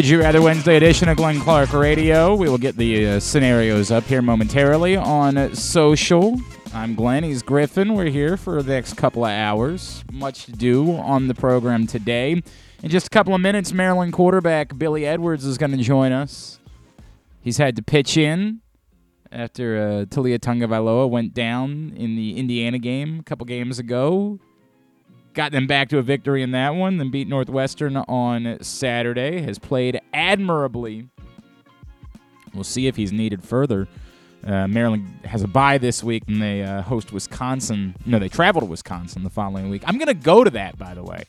Would You Rather Wednesday edition of Glenn Clark Radio. We will get the uh, scenarios up here momentarily on social. I'm Glenn. He's Griffin. We're here for the next couple of hours. Much to do on the program today. In just a couple of minutes, Maryland quarterback Billy Edwards is going to join us. He's had to pitch in after uh, Taulia Tagovailoa went down in the Indiana game a couple games ago. Got them back to a victory in that one, then beat Northwestern on Saturday. Has played admirably. We'll see if he's needed further. Uh, Maryland has a bye this week, and they uh, host Wisconsin. No, they travel to Wisconsin the following week. I'm going to go to that, by the way.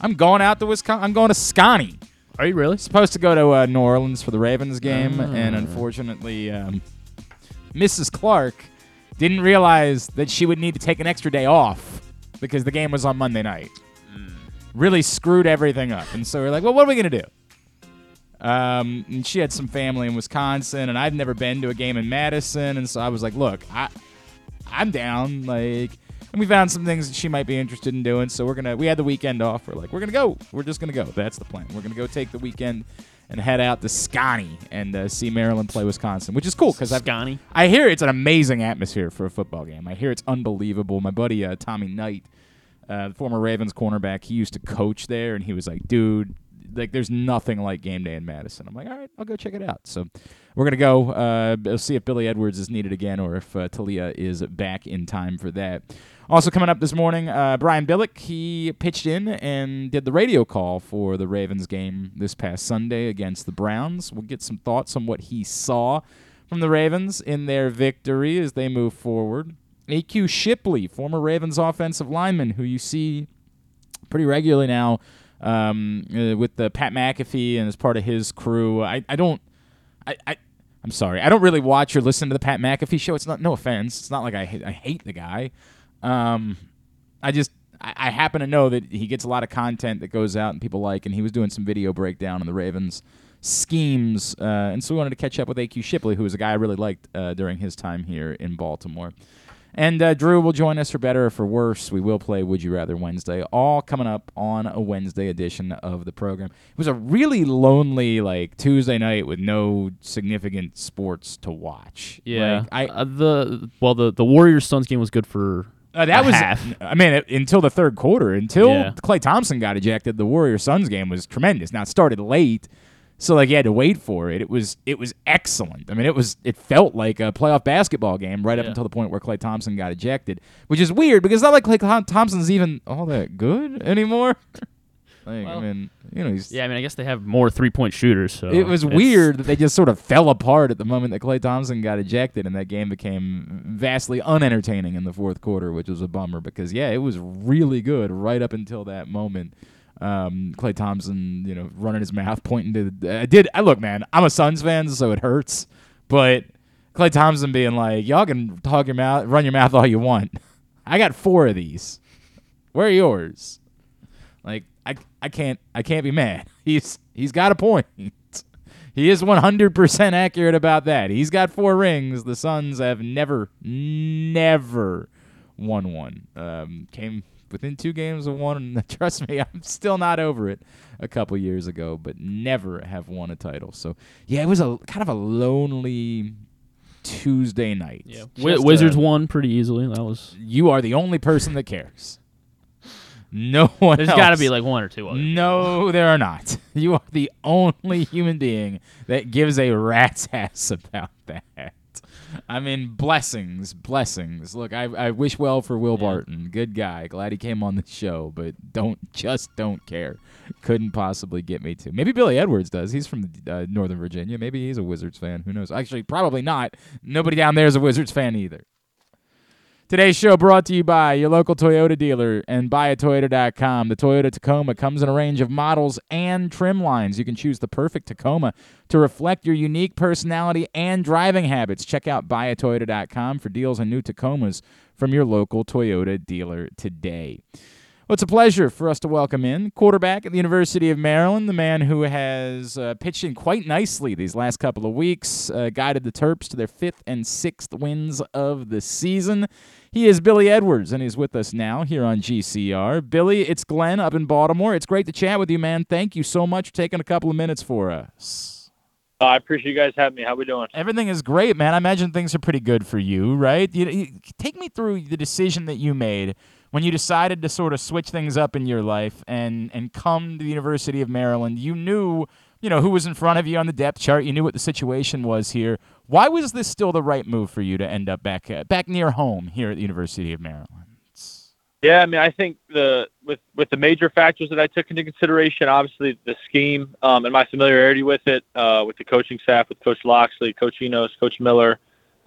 I'm going out to Wisconsin. I'm going to Scotty. Are you really? Supposed to go to uh, New Orleans for the Ravens game, and unfortunately, um, Mrs. Clark didn't realize that she would need to take an extra day off because the game was on Monday night. Really screwed everything up. And so we're like, well, what are we going to do? Um, and she had some family in Wisconsin, and I'd never been to a game in Madison. And so I was like, look, I, I'm down. Like, and we found some things that she might be interested in doing. So we're to, we had the weekend off. We're like, we're to go. We're just to go. That's the plan. We're to go take the weekend and head out to Scotty and uh, see Maryland play Wisconsin, which is cool because I've Scotty. I hear it's an amazing atmosphere for a football game. I hear it's unbelievable. My buddy uh, Tommy Knight, uh, the former Ravens cornerback, he used to coach there, and he was like, "Dude, like there's nothing like game day in Madison." I'm like, "All right, I'll go check it out." So we're gonna go. Uh, we'll see if Billy Edwards is needed again, or if uh, Taulia is back in time for that. Also coming up this morning, uh, Brian Billick, he pitched in and did the radio call for the Ravens game this past Sunday against the Browns. We'll get some thoughts on what he saw from the Ravens in their victory as they move forward. AQ Shipley, former Ravens offensive lineman, who you see pretty regularly now um, uh, with the Pat McAfee and as part of his crew. I, I don't, I, I, I'm sorry, I don't really watch or listen to the Pat McAfee show. It's not, no offense, it's not like I, I hate the guy. Um, I just, I, I happen to know that he gets a lot of content that goes out and people like, and he was doing some video breakdown on the Ravens schemes, uh, and so we wanted to catch up with AQ Shipley, who was a guy I really liked uh, during his time here in Baltimore. And uh, Drew will join us for better or for worse. We will play Would You Rather Wednesday, all coming up on a Wednesday edition of the program. It was a really lonely like Tuesday night with no significant sports to watch. Yeah. Like, I uh, the well the the Warriors Suns game was good for uh, that was half. I mean it, until the third quarter, until Yeah. Klay Thompson got ejected, the Warrior Suns game was tremendous. Now it started late, so like you had to wait for it. It was it was excellent. I mean it was it felt like a playoff basketball game right up until the point where Klay Thompson got ejected, which is weird because it's not like Klay Thompson's even all that good anymore. like, I mean, you know, he's Yeah, I mean I guess they have more three point shooters. So it was weird that they just sort of fell apart at the moment that Klay Thompson got ejected, and that game became vastly unentertaining in the fourth quarter, which was a bummer because yeah, it was really good right up until that moment. Um, Klay Thompson, you know, running his mouth, pointing to. The, I did. I look, man. I'm a Suns fan, so it hurts, but Klay Thompson being like, "Y'all can talk your mouth, run your mouth all you want. I got four of these. Where are yours?" Like I can't I can't be mad. He's he's got a point. He is 100% accurate about that. He's got four rings. The Suns have never never won one. Um, came within two games of one. And trust me, I'm still not over it. A couple years ago, but never have won a title. So yeah, it was a kind of a lonely Tuesday night. Yeah, Just, Wizards uh, won pretty easily. That was. You are the only person that cares. No one. There's got to be like one or two. Other No, there are not. You are the only human being that gives a rat's ass about that. I mean, blessings, blessings. Look, I, I wish well for Will Yeah. Barton. Good guy. Glad he came on the show, but don't just don't care. Couldn't possibly get me to. Maybe Billy Edwards does. He's from uh, Northern Virginia. Maybe he's a Wizards fan. Who knows? Actually, probably not. Nobody down there is a Wizards fan either. Today's show brought to you by your local Toyota dealer and buyatoyota.com. The Toyota Tacoma comes in a range of models and trim lines. You can choose the perfect Tacoma to reflect your unique personality and driving habits. Check out buyatoyota.com for deals on new Tacomas from your local Toyota dealer today. Well, it's a pleasure for us to welcome in quarterback at the University of Maryland, the man who has uh, pitched in quite nicely these last couple of weeks, uh, guided the Terps to their fifth and sixth wins of the season. He is Billy Edwards, and he's with us now here on GCR. Billy, it's Glenn up in Baltimore. It's great to chat with you, man. Thank you so much for taking a couple of minutes for us. Uh, I appreciate you guys having me. How we doing? Everything is great, man. I imagine things are pretty good for you, right? You, you, take me through the decision that you made when you decided to sort of switch things up in your life and and come to the University of Maryland, you knew you know who was in front of you on the depth chart. You knew what the situation was here. Why was this still the right move for you to end up back uh, back near home here at the University of Maryland? Yeah, I mean, I think the with with the major factors that I took into consideration, obviously the scheme um, and my familiarity with it, uh, with the coaching staff, with Coach Locksley, Coach Enos, Coach Miller,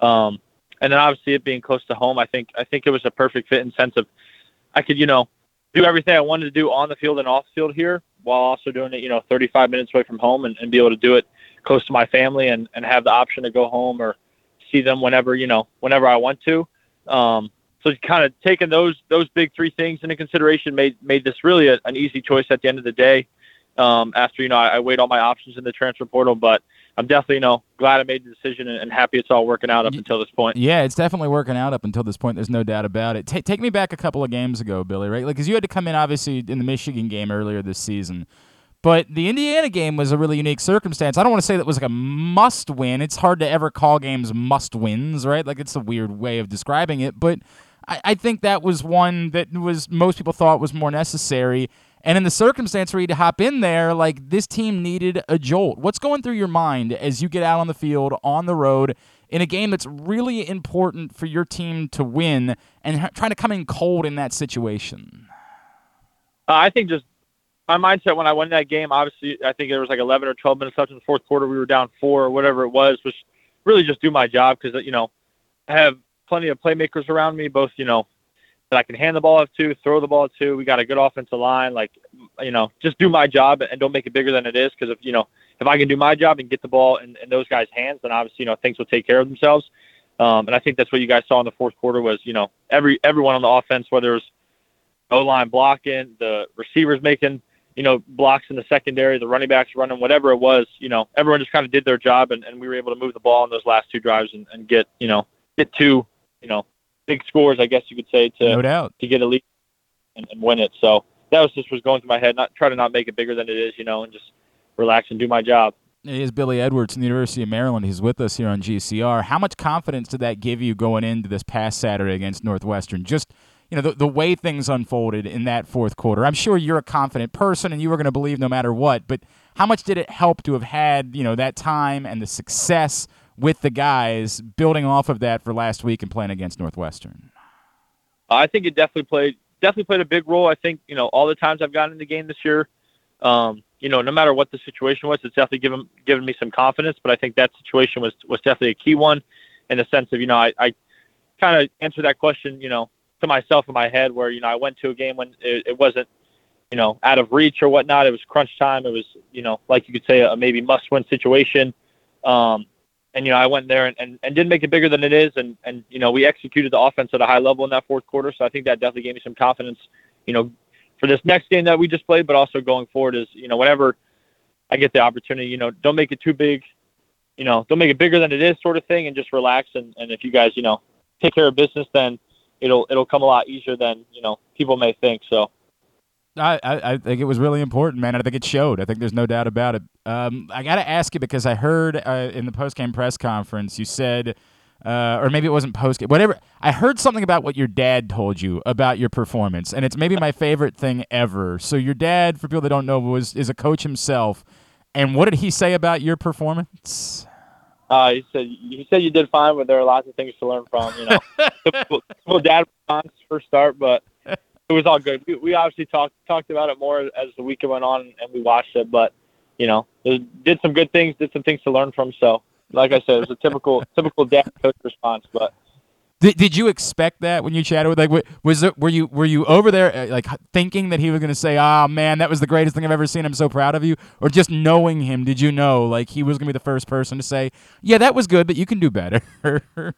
um, and then obviously it being close to home. I think I think it was a perfect fit in sense of I could, you know, do everything I wanted to do on the field and off the field here while also doing it, you know, 35 minutes away from home and, and be able to do it close to my family and, and have the option to go home or see them whenever, you know, whenever I want to. Um, so kind of taking those those big three things into consideration made made this really a, an easy choice at the end of the day. Um, after you know I, I weighed all my options in the transfer portal, but I'm definitely, you know, glad I made the decision and, happy it's all working out up until this point. Yeah, it's definitely working out up until this point. There's no doubt about it. T- take me back a couple of games ago, Billy, right? Like, because you had to come in, obviously, in the Michigan game earlier this season. But the Indiana game was a really unique circumstance. I don't want to say that was like a must win. It's hard to ever call games must wins, right? Like, it's a weird way of describing it. But I, I think that was one that was most people thought was more necessary. And in the circumstance for you to hop in there, like this team needed a jolt. What's going through your mind as you get out on the field, on the road, in a game that's really important for your team to win and trying to come in cold in that situation? Uh, I think just my mindset when I won that game, obviously, I think there was like 11 or 12 minutes left in the fourth quarter. We were down four or whatever it was, was really just do my job because, you know, I have plenty of playmakers around me, both, you know, that I can hand the ball up to, throw the ball to. We got a good offensive line. Like, you know, just do my job and don't make it bigger than it is. Because if you know, if I can do my job and get the ball in, in those guys' hands, then obviously you know things will take care of themselves. Um, and I think that's what you guys saw in the fourth quarter was you know every everyone on the offense, whether it was O line blocking, the receivers making you know blocks in the secondary, the running backs running, whatever it was, you know, everyone just kind of did their job, and, and we were able to move the ball in those last two drives and, and get you know get two you know big scores, I guess you could say, to no doubt. to get a lead and, and win it. So that was just was going through my head. Not try to not make it bigger than it is, you know, and just relax and do my job. He is Billy Edwards from the University of Maryland. He's with us here on GCR. How much confidence did that give you going into this past Saturday against Northwestern? Just you know the, the way things unfolded in that fourth quarter. I'm sure you're a confident person and you were going to believe no matter what. But how much did it help to have had you know that time and the success with the guys, building off of that for last week and playing against Northwestern? I think it definitely played definitely played a big role. I think you know all the times I've gotten in the game this year, um, you know, no matter what the situation was, it's definitely given given me some confidence. But I think that situation was was definitely a key one, in the sense of you know I, I kind of answered that question you know to myself in my head where you know I went to a game when it, it wasn't you know out of reach or whatnot. It was crunch time. It was you know like you could say a maybe must win situation. Um, and you know I went there and, and, and didn't make it bigger than it is, and and you know we executed the offense at a high level in that fourth quarter. So I think that definitely gave me some confidence, you know, for this next game that we just played, but also going forward is you know whenever I get the opportunity, you know, don't make it too big, you know, don't make it bigger than it is, sort of thing, and just relax. And and if you guys you know take care of business, then it'll it'll come a lot easier than you know people may think. So I, I, think it was really important, man. I think it showed. I think there's no doubt about it. Um, I got to ask you because I heard uh, in the post game press conference you said, uh, or maybe it wasn't post game, whatever. I heard something about what your dad told you about your performance, and it's maybe my favorite thing ever. So your dad, for people that don't know, was is a coach himself. And what did he say about your performance? Uh, he said he said you did fine, but there are lots of things to learn from. You know, well, dad response for start, but it was all good. We, we obviously talked talked about it more as the weekend went on and we watched it, but you know, did some good things, did some things to learn from. So, like I said, it was a typical typical dad coach response. But did, did you expect that when you chatted with like was it were you were you over there uh, like thinking that he was going to say, "Ah, oh, man, that was the greatest thing I've ever seen. I'm so proud of you," or just knowing him, did you know like he was going to be the first person to say, "Yeah, that was good, but you can do better."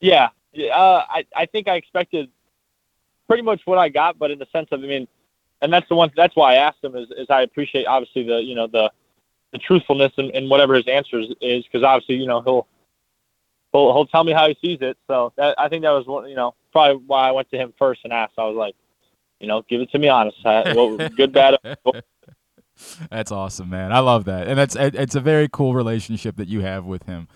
yeah, uh, I I think I expected pretty much what I got, but in the sense of, I mean, and that's the one. That's why I asked him is, is I appreciate obviously the you know the the truthfulness and, in whatever his answers is because obviously you know he'll he'll he'll tell me how he sees it. So that, I think that was one you know probably why I went to him first and asked. I was like, you know, give it to me honest. I, well, good, bad. That's awesome, man. I love that, and that's it's a very cool relationship that you have with him.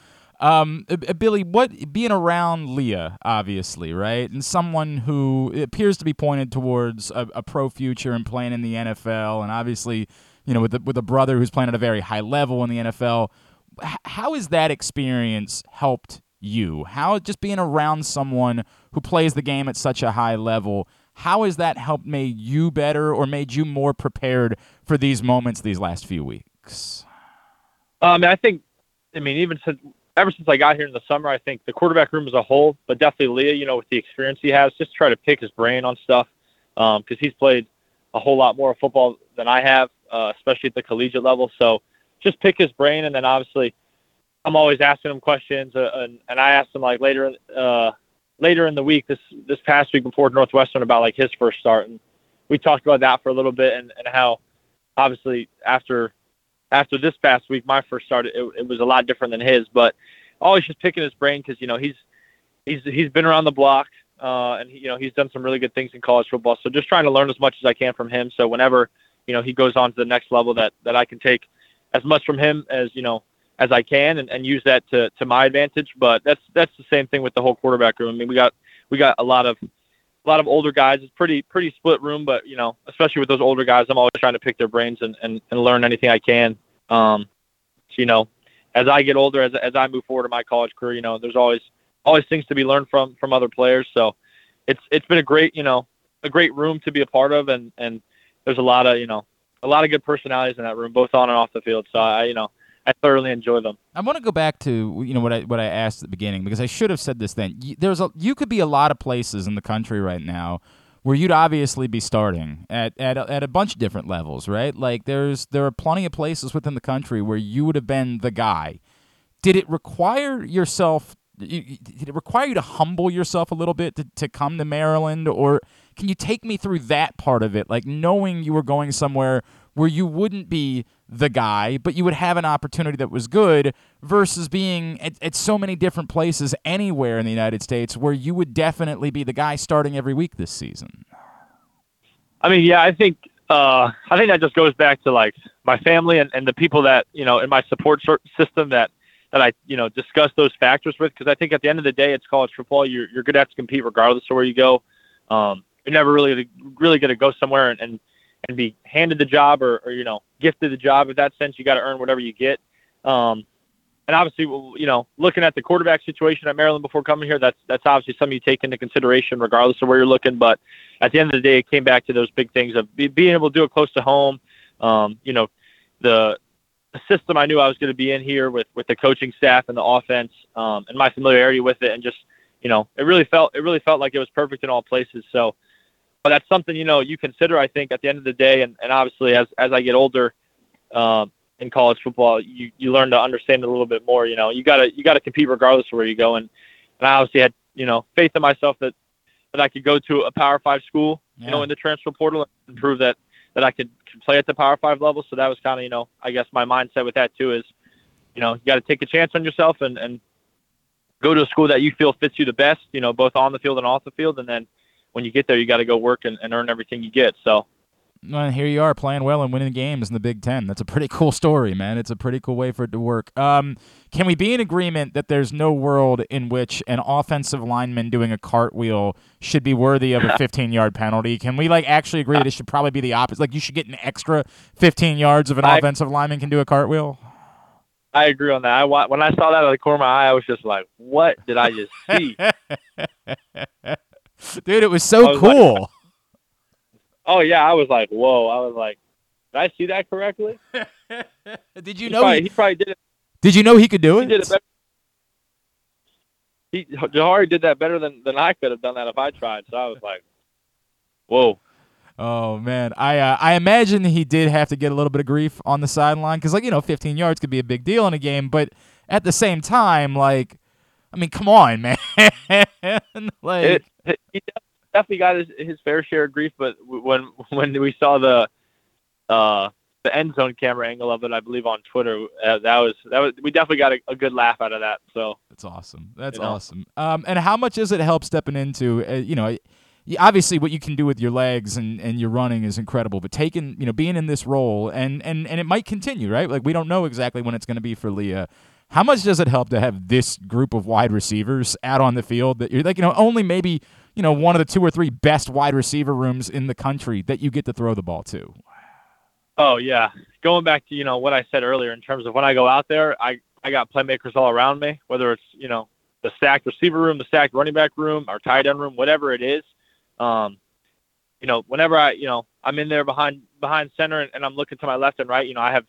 Um, uh, Billy, what being around Leah, obviously, right, and someone who appears to be pointed towards a, a pro future and playing in the NFL, and obviously, you know, with the, with a brother who's playing at a very high level in the NFL. How has that experience helped you? How just being around someone who plays the game at such a high level? How has that helped made you better or made you more prepared for these moments these last few weeks? Um, I think, I mean, even since ever since I got here in the summer, I think the quarterback room as a whole, but definitely Leah, you know, with the experience he has, just try to pick his brain on stuff because um, he's played a whole lot more football than I have, uh, especially at the collegiate level. So just pick his brain, and then obviously, I'm always asking him questions, uh, and, and I asked him like later, uh, later in the week, this this past week before Northwestern, about like his first start, and we talked about that for a little bit, and, and how obviously after after this past week, my first start, it, it was a lot different than his. But always just picking his brain because you know he's he's he's been around the block, uh, and he, you know he's done some really good things in college football. So just trying to learn as much as I can from him. So whenever you know he goes on to the next level, that that I can take as much from him as you know as I can and, and use that to, to my advantage. But that's that's the same thing with the whole quarterback room. I mean, we got we got a lot of a lot of older guys. It's pretty pretty split room, but you know, especially with those older guys, I'm always trying to pick their brains and, and, and learn anything I can. Um, so, you know, as I get older, as as I move forward in my college career, you know, there's always always things to be learned from from other players. So it's it's been a great you know a great room to be a part of, and and there's a lot of you know a lot of good personalities in that room, both on and off the field. So I you know I thoroughly enjoy them. I want to go back to you know what I what I asked at the beginning because I should have said this then. There's a you could be a lot of places in the country right now where you'd obviously be starting at at a, at a bunch of different levels, right? Like there's there are plenty of places within the country where you would have been the guy. Did it require yourself? Did it require you to humble yourself a little bit to, to come to Maryland, or can you take me through that part of it, like knowing you were going somewhere where you wouldn't be the guy, but you would have an opportunity that was good versus being at, at, so many different places anywhere in the United States where you would definitely be the guy starting every week this season. I mean, yeah, I think uh, I think that just goes back to like my family and, and the people that you know in my support system that that I you know discuss those factors with because I think at the end of the day it's college football. You're you're to have to compete regardless of where you go. Um, you're never really really to go somewhere and, and and be handed the job or, or you know gifted the job. In that sense, you got to earn whatever you get. Um, and obviously, you know, looking at the quarterback situation at Maryland before coming here, that's that's obviously something you take into consideration, regardless of where you're looking. But at the end of the day, it came back to those big things of be, being able to do it close to home. Um, you know, the, system I knew I was going to be in here with with the coaching staff and the offense, um, and my familiarity with it, and just you know, it really felt it really felt like it was perfect in all places. So but that's something you know you consider. I think at the end of the day, and, and obviously as as I get older um, in college football, you you learn to understand a little bit more. You know, you gotta you gotta compete regardless of where you go, and and I obviously had you know faith in myself that that I could go to a Power Five school, yeah. you know, in the transfer portal and prove that that I could, could play at the Power Five level. So that was kind of you know I guess my mindset with that too is you know you got to take a chance on yourself and and go to a school that you feel fits you the best. You know, both on the field and off the field, and then when you get there, you got to go work and, and earn everything you get. So. Well, here you are playing well and winning games in the Big Ten. That's a pretty cool story, man. It's a pretty cool way for it to work. Um, can we be in agreement that there's no world in which an offensive lineman doing a cartwheel should be worthy of a 15 yard penalty? Can we like actually agree that it should probably be the opposite? Like you should get an extra 15 yards if an I, offensive lineman can do a cartwheel. I agree on that. I when I saw that out of the corner of my eye, I was just like, "What did I just see?" Dude, it was so was cool. Like, oh yeah, I was like, whoa. I was like, did I see that correctly? did you he know probably, he, he, probably did it? Did you know he could do it? He did it better. He, Jahari did that better than, than I could have done that if I tried. So I was like, whoa. Oh man, I uh, I imagine he did have to get a little bit of grief on the sideline because like you know 15 yards could be a big deal in a game, but at the same time, like, I mean, come on, man, like. It, he, definitely got his, his fair share of grief. But when when we saw the uh, the end zone camera angle of it, I believe on Twitter, uh, that was that was we definitely got a, a good laugh out of that. So That's awesome. That's You know? awesome. Um, and how much does it help stepping into? Uh, you know, obviously what you can do with your legs and, and your running is incredible. But taking, you know, being in this role and and and it might continue, right? Like we don't know exactly when it's going to be for Leah. How much does it help to have this group of wide receivers out on the field that you're like, you know, only maybe you know one of the two or three best wide receiver rooms in the country that you get to throw the ball to? Oh yeah, going back to you know what I said earlier in terms of when I go out there, I I got playmakers all around me, whether it's you know the stacked receiver room, the stacked running back room, or tight end room, whatever it is. Um, you know, whenever I you know I'm in there behind behind center and, and I'm looking to my left and right, you know I have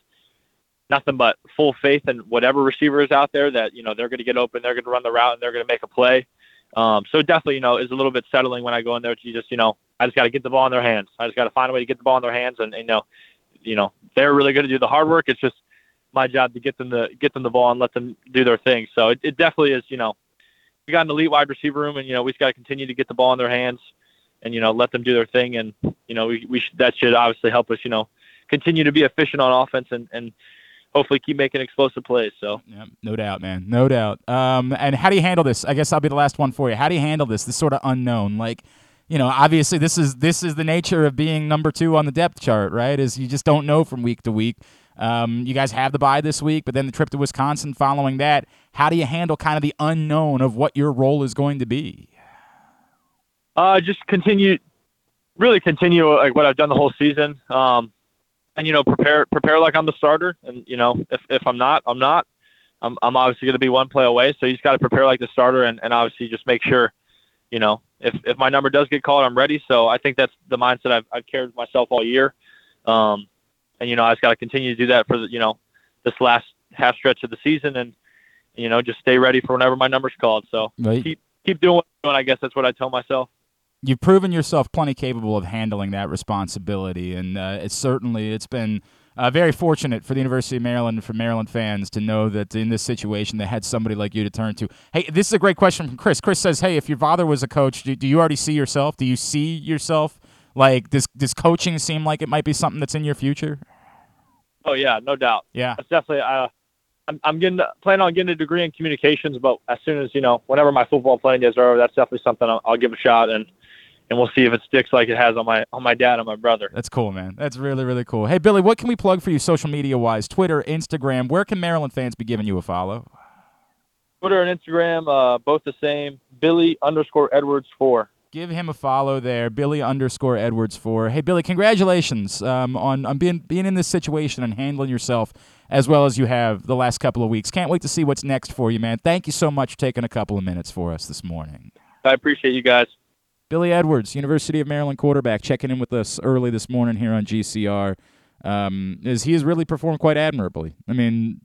nothing but full faith in whatever receiver is out there that you know they're going to get open, they're going to run the route, and they're going to make a play. Um, so definitely, you know, is a little bit settling when I go in there. To just, you know, I just got to get the ball in their hands. I just got to find a way to get the ball in their hands, and, and you know, you know, they're really going to do the hard work. It's just my job to get them the get them the ball and let them do their thing. So it, it definitely is. You know, we got an elite wide receiver room, and you know, we just got to continue to get the ball in their hands, and you know, let them do their thing, and you know, we we should, that should obviously help us. You know, continue to be efficient on offense and and hopefully keep making explosive plays. So. Yeah, no doubt, man, no doubt. Um, and how do you handle this? I guess I'll be the last one for you. How do you handle this? This sort of unknown, like, you know, obviously this is this is the nature of being number two on the depth chart, right? Is you just don't know from week to week. Um, you guys have the bye this week, but then the trip to Wisconsin following that. How do you handle kind of the unknown of what your role is going to be? Uh, just continue, really continue like what I've done the whole season. Um, and you know, prepare prepare like I'm the starter. And you know, if if I'm not, I'm not. I'm I'm obviously going to be one play away. So you just got to prepare like the starter, and and obviously just make sure, you know, if if my number does get called, I'm ready. So I think that's the mindset I've I've carried with myself all year. Um, and you know, I just got to continue to do that for the you know, this last half stretch of the season, and you know, just stay ready for whenever my number's called. So Right. keep keep doing what I'm doing. I guess that's what I tell myself. You've proven yourself plenty capable of handling that responsibility, and uh, it's certainly it's been uh, very fortunate for the University of Maryland and for Maryland fans to know that in this situation they had somebody like you to turn to. Hey, this is a great question from Chris. Chris says, "Hey, if your father was a coach, do, do you already see yourself? Do you see yourself like does does coaching seem like it might be something that's in your future?" Oh yeah, no doubt. Yeah, That's definitely. Uh, I'm I'm getting planning on getting a degree in communications, but as soon as you know, whenever my football playing days are over, that's definitely something I'll, I'll give a shot and and we'll see if it sticks like it has on my on my dad and my brother. that's cool, man. That's really really cool. Hey, Billy, what can we plug for you social media wise? Twitter, Instagram. Where can Maryland fans be giving you a follow? Twitter and Instagram, uh, both the same. Billy underscore Edwards four. give him a follow there, Billy underscore Edwards four. Hey Billy, congratulations um, on on being being in this situation and handling yourself as well as you have the last couple of weeks. Can't wait to see what's next for you, man. Thank you so much for taking a couple of minutes for us this morning. I appreciate you guys. Billy Edwards, University of Maryland quarterback, checking in with us early this morning here on GCR. Um, is he has really performed quite admirably. I mean,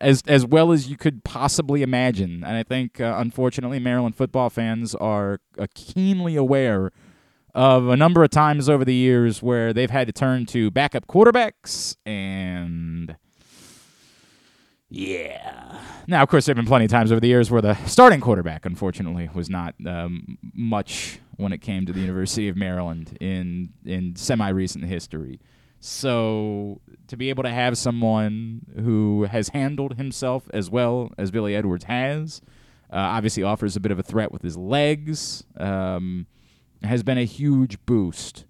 as as well as you could possibly imagine. And I think, uh, unfortunately, Maryland football fans are uh, keenly aware of a number of times over the years where they've had to turn to backup quarterbacks and. Yeah. Now, of course, there have been plenty of times over the years where the starting quarterback, unfortunately, was not um, much when it came to the University of Maryland in in semi recent history. So to be able to have someone who has handled himself as well as Billy Edwards has, uh, obviously offers a bit of a threat with his legs, um, has been a huge boost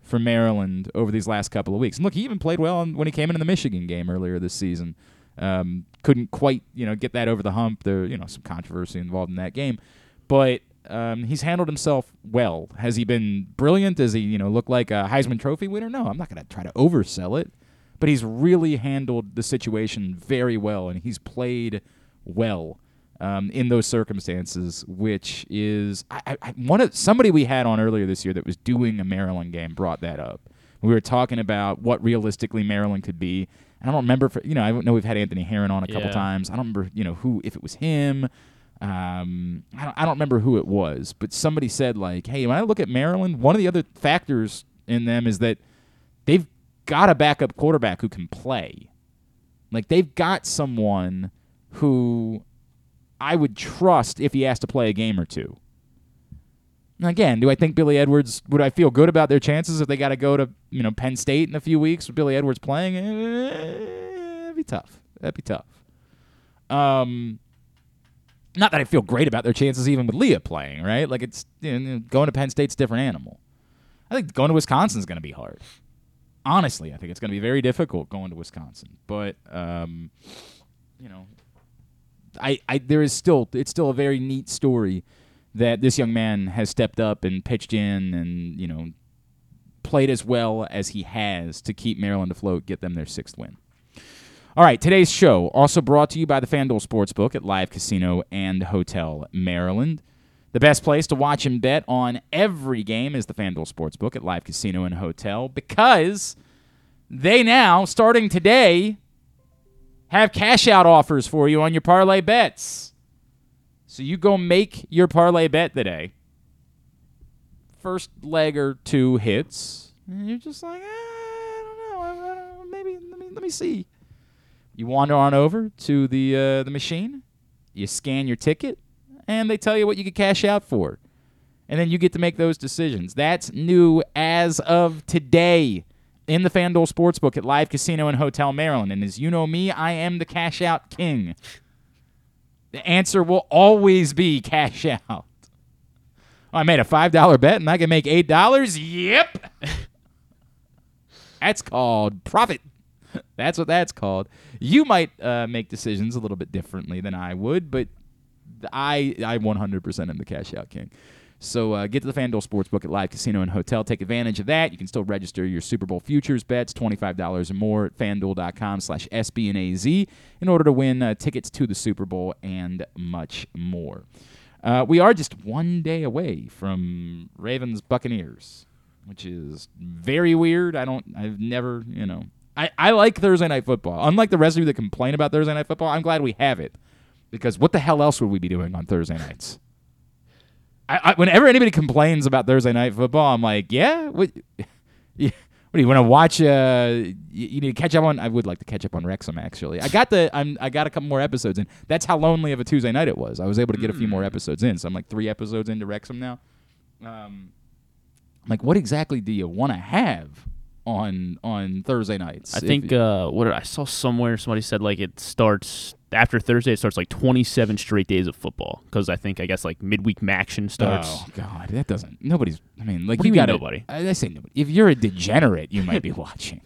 for Maryland over these last couple of weeks. And look, he even played well when he came into the Michigan game earlier this season. Um, couldn't quite, you know, get that over the hump. There, you know, some controversy involved in that game, but um, he's handled himself well. Has he been brilliant? Does he, you know, look like a Heisman Trophy winner? No, I'm not going to try to oversell it, but he's really handled the situation very well, and he's played well um, in those circumstances, which is I, I, one of somebody we had on earlier this year that was doing a Maryland game brought that up. We were talking about what realistically Maryland could be. And I don't remember, if, you know, I know we've had Anthony Herron on a couple Yeah. times. I don't remember, you know, who if it was him. Um, I don't, I don't remember who it was, but somebody said like, "Hey, when I look at Maryland, one of the other factors in them is that they've got a backup quarterback who can play. Like they've got someone who I would trust if he has to play a game or two. Again, do I think Billy Edwards would I feel good about their chances if they got to go to you know Penn State in a few weeks with Billy Edwards playing? Eh, it'd be tough. That'd be tough. Um, not that I feel great about their chances even with Leah playing, right? Like it's you know, going to Penn State's a different animal. I think going to Wisconsin's going to be hard. Honestly, I think it's going to be very difficult going to Wisconsin. But um, you know, I, I there is still it's still a very neat story that this young man has stepped up and pitched in and you know played as well as he has to keep Maryland afloat, get them their sixth win. All right, today's show also brought to you by the FanDuel Sportsbook at Live Casino and Hotel Maryland. The best place to watch and bet on every game is the FanDuel Sportsbook at Live Casino and Hotel because they now, starting today, have cash out offers for you on your parlay bets. So you go make your parlay bet today. First leg or two hits, and you're just like, eh, I don't know, I, I don't know, maybe let me let me see. You wander on over to the uh, the machine, you scan your ticket, and they tell you what you could cash out for. And then you get to make those decisions. That's new as of today in the FanDuel Sportsbook at Live Casino and Hotel Maryland. And as you know me, I am the cash out king. The answer will always be cash out. Oh, I made a $5 bet and I can make $8? Yep. that's called profit. That's what that's called. You might uh, make decisions a little bit differently than I would, but I I 100% am the cash out king. So uh, get to the FanDuel Sportsbook at Live Casino and Hotel. Take advantage of that. You can still register your Super Bowl futures bets, $25 or more at FanDuel.com slash SBNAZ in order to win uh, tickets to the Super Bowl and much more. Uh, we are just one day away from Ravens Buccaneers, which is very weird. I don't, I've never, you know, I, I like Thursday Night Football. Unlike the rest of you that complain about Thursday Night Football, I'm glad we have it because what the hell else would we be doing on Thursday nights? I, I, whenever anybody complains about Thursday night football, I'm like, yeah, what, what do you want to watch? Uh, you, you, need to catch up on. I would like to catch up on Wrexham. Actually, I got the. I'm. I got a couple more episodes in. That's how lonely of a Tuesday night it was. I was able to get a few more episodes in, so I'm like three episodes into Wrexham now. Um, I'm like, what exactly do you want to have on on Thursday nights? I think you- uh, what I saw somewhere somebody said like it starts after Thursday. It starts like 27 straight days of football because I think I guess like midweek action starts. Oh God, that doesn't. Nobody's. I mean, like What you got nobody? I, I say nobody. If you're a degenerate, you might be watching.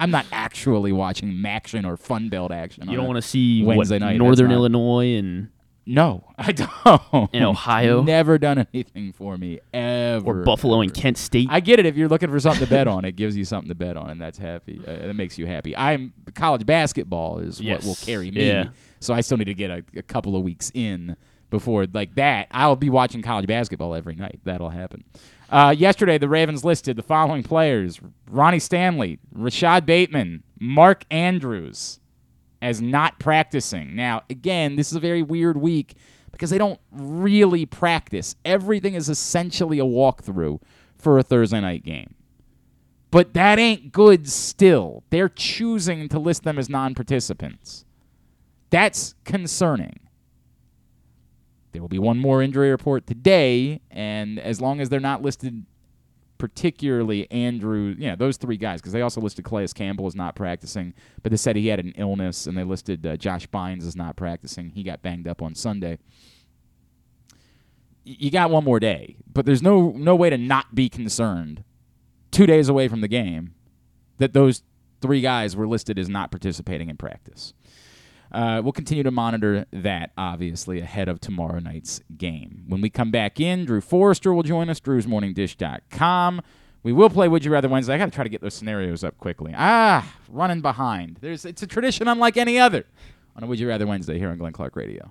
I'm not actually watching MACtion or Fun Build action. You don't want to see Wednesday what night, Northern Illinois and No, I don't. In Ohio? never done anything for me ever. or Buffalo and. Kent State. I get it. If you're looking for something to bet on, it gives you something to bet on, and that's happy. Uh, that makes you happy. I'm college basketball is Yes. what will carry me. Yeah. So I still need to get a, a couple of weeks in before like that. I'll be watching college basketball every night. That'll happen. Uh, yesterday, the Ravens listed the following players: Ronnie Stanley, Rashod Bateman, Mark Andrews as not practicing. Now, again, this is a very weird week because they don't really practice. Everything is essentially a walkthrough for a Thursday night game. But that ain't good still. They're choosing to list them as non participants. That's concerning. There will be one more injury report today, and as long as they're not listed particularly Andrew, yeah, those three guys, because they also listed Calais Campbell as not practicing, but they said he had an illness, and they listed uh, Josh Bynes as not practicing. He got banged up on Sunday. You got one more day, but there's no no way to not be concerned. Two days away from the game, that those three guys were listed as not participating in practice. Uh, we'll continue to monitor that, obviously, ahead of tomorrow night's game. When we come back in, Drew Forrester will join us, drewsmorningdish.com. We will play Would You Rather Wednesday. I got to try to get those scenarios up quickly. Ah, running behind. There's It's a tradition unlike any other on a Would You Rather Wednesday here on Glenn Clark Radio.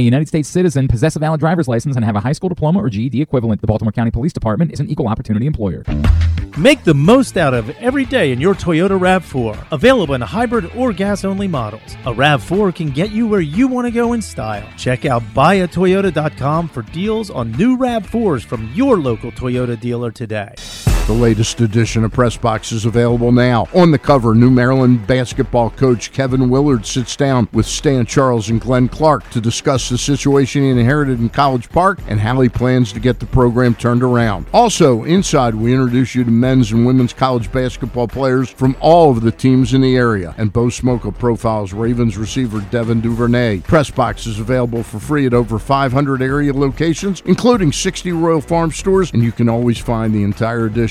a United States citizen, possess a valid driver's license, and have a high school diploma or GED equivalent. The Baltimore County Police Department is an equal opportunity employer. Make the most out of every day in your Toyota RAV4. Available in hybrid or gas only models. A RAV4 can get you where you want to go in style. Check out buyatoyota.com for deals on new RAV4s from your local Toyota dealer today. The latest edition of Press Box is available now. On the cover, New Maryland basketball coach Kevin Willard sits down with Stan Charles and Glenn Clark to discuss the situation he inherited in College Park and how he plans to get the program turned around. Also, inside, we introduce you to men's and women's college basketball players from all of the teams in the area. And Bo Smolka profiles Ravens receiver Devin Duvernay. Press Box is available for free at over 500 area locations, including 60 Royal Farm stores, and you can always find the entire edition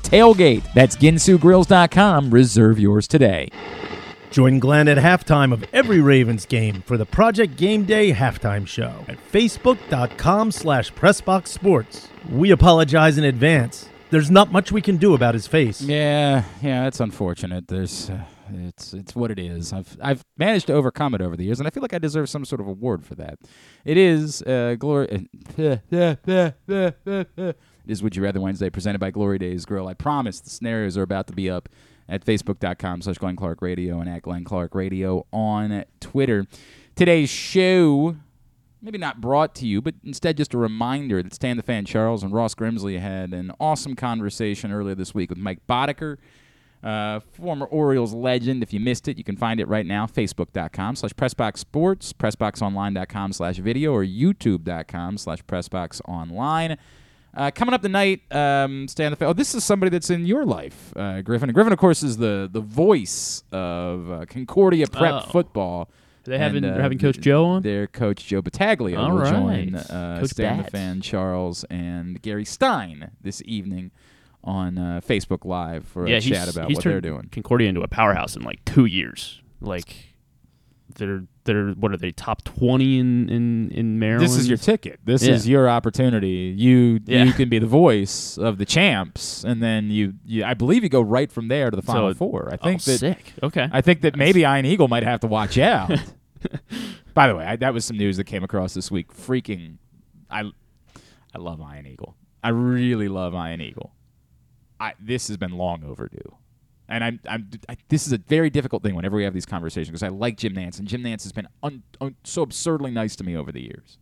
TAILGATE. That's ginsugrills.com. Reserve yours today. Join Glenn at halftime of every Ravens game for the Project Game Day halftime show at facebook.com slash pressboxsports. We apologize in advance. There's not much we can do about his face. Yeah, yeah, it's unfortunate. There's uh, it's it's what it is. I've I've managed to overcome it over the years, and I feel like I deserve some sort of award for that. It is uh, glory. it is Would You Rather Wednesday, presented by Glory Days Grill. I promise the scenarios are about to be up at facebook.com slash Glenn Clark Radio and at Glenn Clark Radio on Twitter. Today's show, maybe not brought to you, but instead just a reminder that Stan the Fan Charles and Ross Grimsley had an awesome conversation earlier this week with Mike Boddicker, uh, former Orioles legend. If you missed it, you can find it right now, facebook.com slash pressboxsports, pressboxonline.com slash video, or youtube.com slash pressboxonline. Uh, coming up tonight, um, Stan the Fan. Oh, this is somebody that's in your life, uh, Griffin. And Griffin, of course, is the the voice of uh, Concordia Prep Oh. football. They having uh, having Coach th- Joe on. Their coach Joe Battaglia All will right. join uh, Coach Stan the Bats. Fan, Charles, and Gary Stein this evening on uh, Facebook Live for a he's, chat about he's what they're turned doing. Concordia into a powerhouse in like two years. Like they're they're what are they top twenty in in in Maryland? This is your ticket. This Yeah. is your opportunity. You Yeah. you can be the voice of the champs, and then you, you I believe you go right from there to the final it- four. I oh, think that sick. Okay. I think that maybe Ian Eagle might have to watch out. By the way, I, that was some news that came across this week. Freaking, I, I love Ian Eagle. I really love Ian Eagle. I this has been long overdue, and I'm, I'm I, this is a very difficult thing whenever we have these conversations because I like Jim Nantz, and Jim Nantz has been un, un, so absurdly nice to me over the years.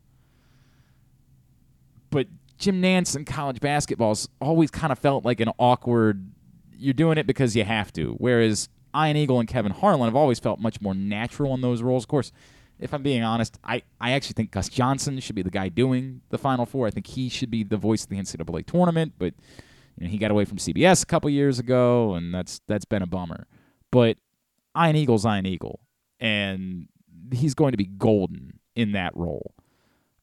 But Jim Nantz in college basketball's always kind of felt like an awkward. You're doing it because you have to. Whereas Ian Eagle and Kevin Harlan have always felt much more natural in those roles. Of course, if I'm being honest, I, I actually think Gus Johnson should be the guy doing the Final Four. I think he should be the voice of the NCAA tournament, but know, he got away from CBS a couple years ago, and that's that's been a bummer. But Ian Eagle's Ian Eagle, and he's going to be golden in that role.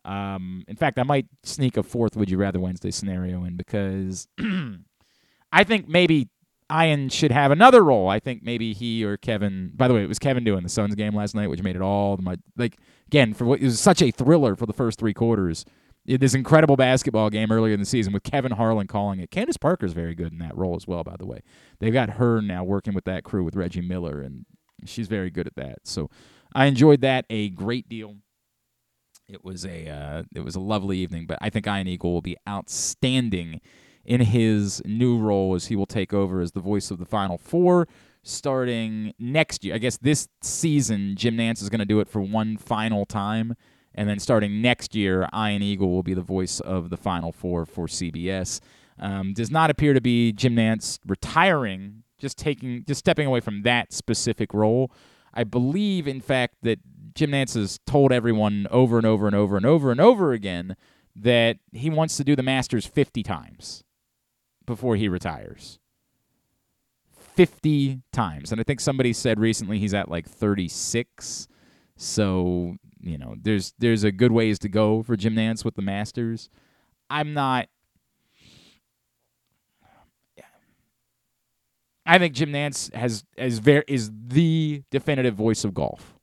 Um, in fact, I might sneak a fourth Would You Rather Wednesday scenario in because I think maybe Ian should have another role. I think maybe he or Kevin. By the way, it was Kevin doing the Suns game last night, which made it all the mu- like again for what it was such a thriller for the first three quarters. This incredible basketball game earlier in the season with Kevin Harlan calling it. Candace Parker's very good in that role as well. By the way, they've got her now working with that crew with Reggie Miller, and she's very good at that. So I enjoyed that a great deal. It was a uh, it was a lovely evening, but I think Ian Eagle will be outstanding in his new role as he will take over as the voice of the Final Four, starting next year. I guess this season, Jim Nantz is going to do it for one final time. And then starting next year, Ian Eagle will be the voice of the Final Four for CBS. Um, does not appear to be Jim Nantz retiring, just taking, just stepping away from that specific role. I believe, in fact, that Jim Nantz has told everyone over and over and over and over and over again that he wants to do the Masters 50 times before he retires. 50 times. And I think somebody said recently he's at like 36. So, you know, there's there's a good ways to go for Jim Nantz with the Masters. I'm not I think Jim Nantz has as very is the definitive voice of golf.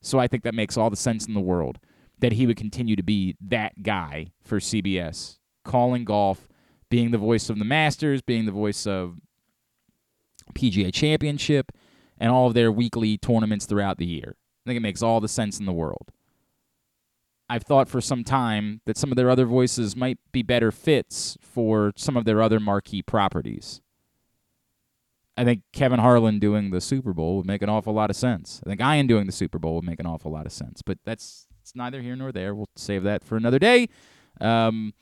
So I think that makes all the sense in the world that he would continue to be that guy for CBS, calling golf, being the voice of the Masters, being the voice of PGA Championship, and all of their weekly tournaments throughout the year. I think it makes all the sense in the world. I've thought for some time that some of their other voices might be better fits for some of their other marquee properties. I think Kevin Harlan doing the Super Bowl would make an awful lot of sense. I think Ian doing the Super Bowl would make an awful lot of sense. But that's it's neither here nor there. We'll save that for another day. Um,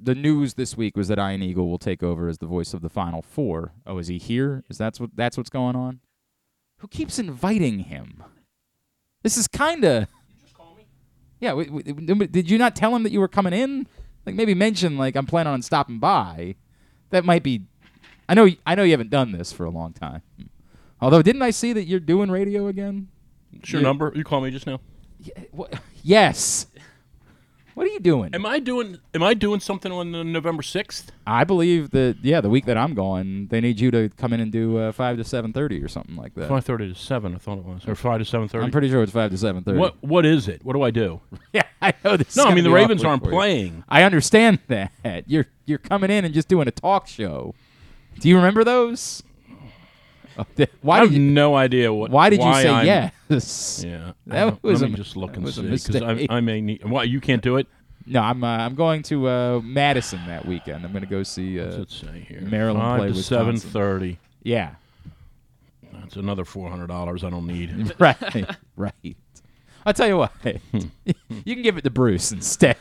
the news this week was that Ian Eagle will take over as the voice of the Final Four. Oh, is he here? Is that what that's what's going on? Who keeps inviting him? This is kind of. You just call me? Yeah, w- w- did you not tell him that you were coming in? Like maybe mention like I'm planning on stopping by. That might be I know I know you haven't done this for a long time. Although didn't I see that you're doing radio again? It's your Yeah. number. You call me just now. Y- wha- Yes. What are you doing? Am I doing? Am I doing something on November sixth? I believe that yeah, the week that I'm going, they need you to come in and do uh, five to seven thirty or something like that. Five thirty to seven. I thought it was, or five to seven thirty. I'm pretty sure it's five to seven thirty. What What is it? What do I do? Yeah, I know this. is No, I mean the Ravens aren't you. playing. I understand that you're you're coming in and just doing a talk show. Do you remember those? Why I have did you, no idea what. Why did you say I'm- yes? Yeah, That I was Let a me just look and see because I. I may need. Why you can't do it? No, I'm uh, I'm going to uh, Madison that weekend. I'm going to go see. Uh, say here? Maryland five play to seven thirty. yeah, That's another four hundred dollars I don't need. right, right. I'll tell you what. you can give it to Bruce instead.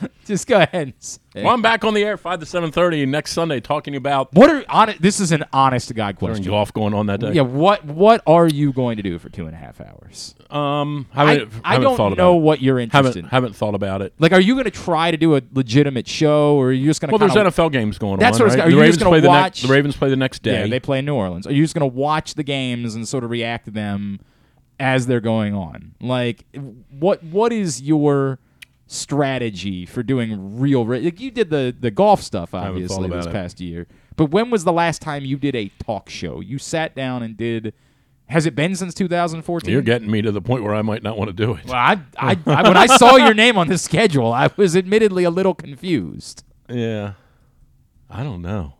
Just go ahead well, I'm back on the air five to seven thirty next Sunday talking about What are on This is an honest to God question. golf going on that day. Yeah, what what are you going to do for two and a half hours? Um, I, haven't, I haven't don't thought know it. what you're interested Haven't in. haven't thought about it. Like, are you going to try to do a legitimate show, or are you just going to? Well, there's NFL games going That's on. what right? the you Ravens play the watch- next. The Ravens play the next day. Yeah, they play in New Orleans. Are you just going to watch the games and sort of react to them as they're going on? Like, what what is your strategy for doing real? Like, you did the the golf stuff obviously this it. past year, but when was the last time you did a talk show? You sat down and did. Has it been since 2014? You're getting me to the point where I might not want to do it. Well, I, I, I when I saw your name on the schedule, I was admittedly a little confused. Yeah, I don't know.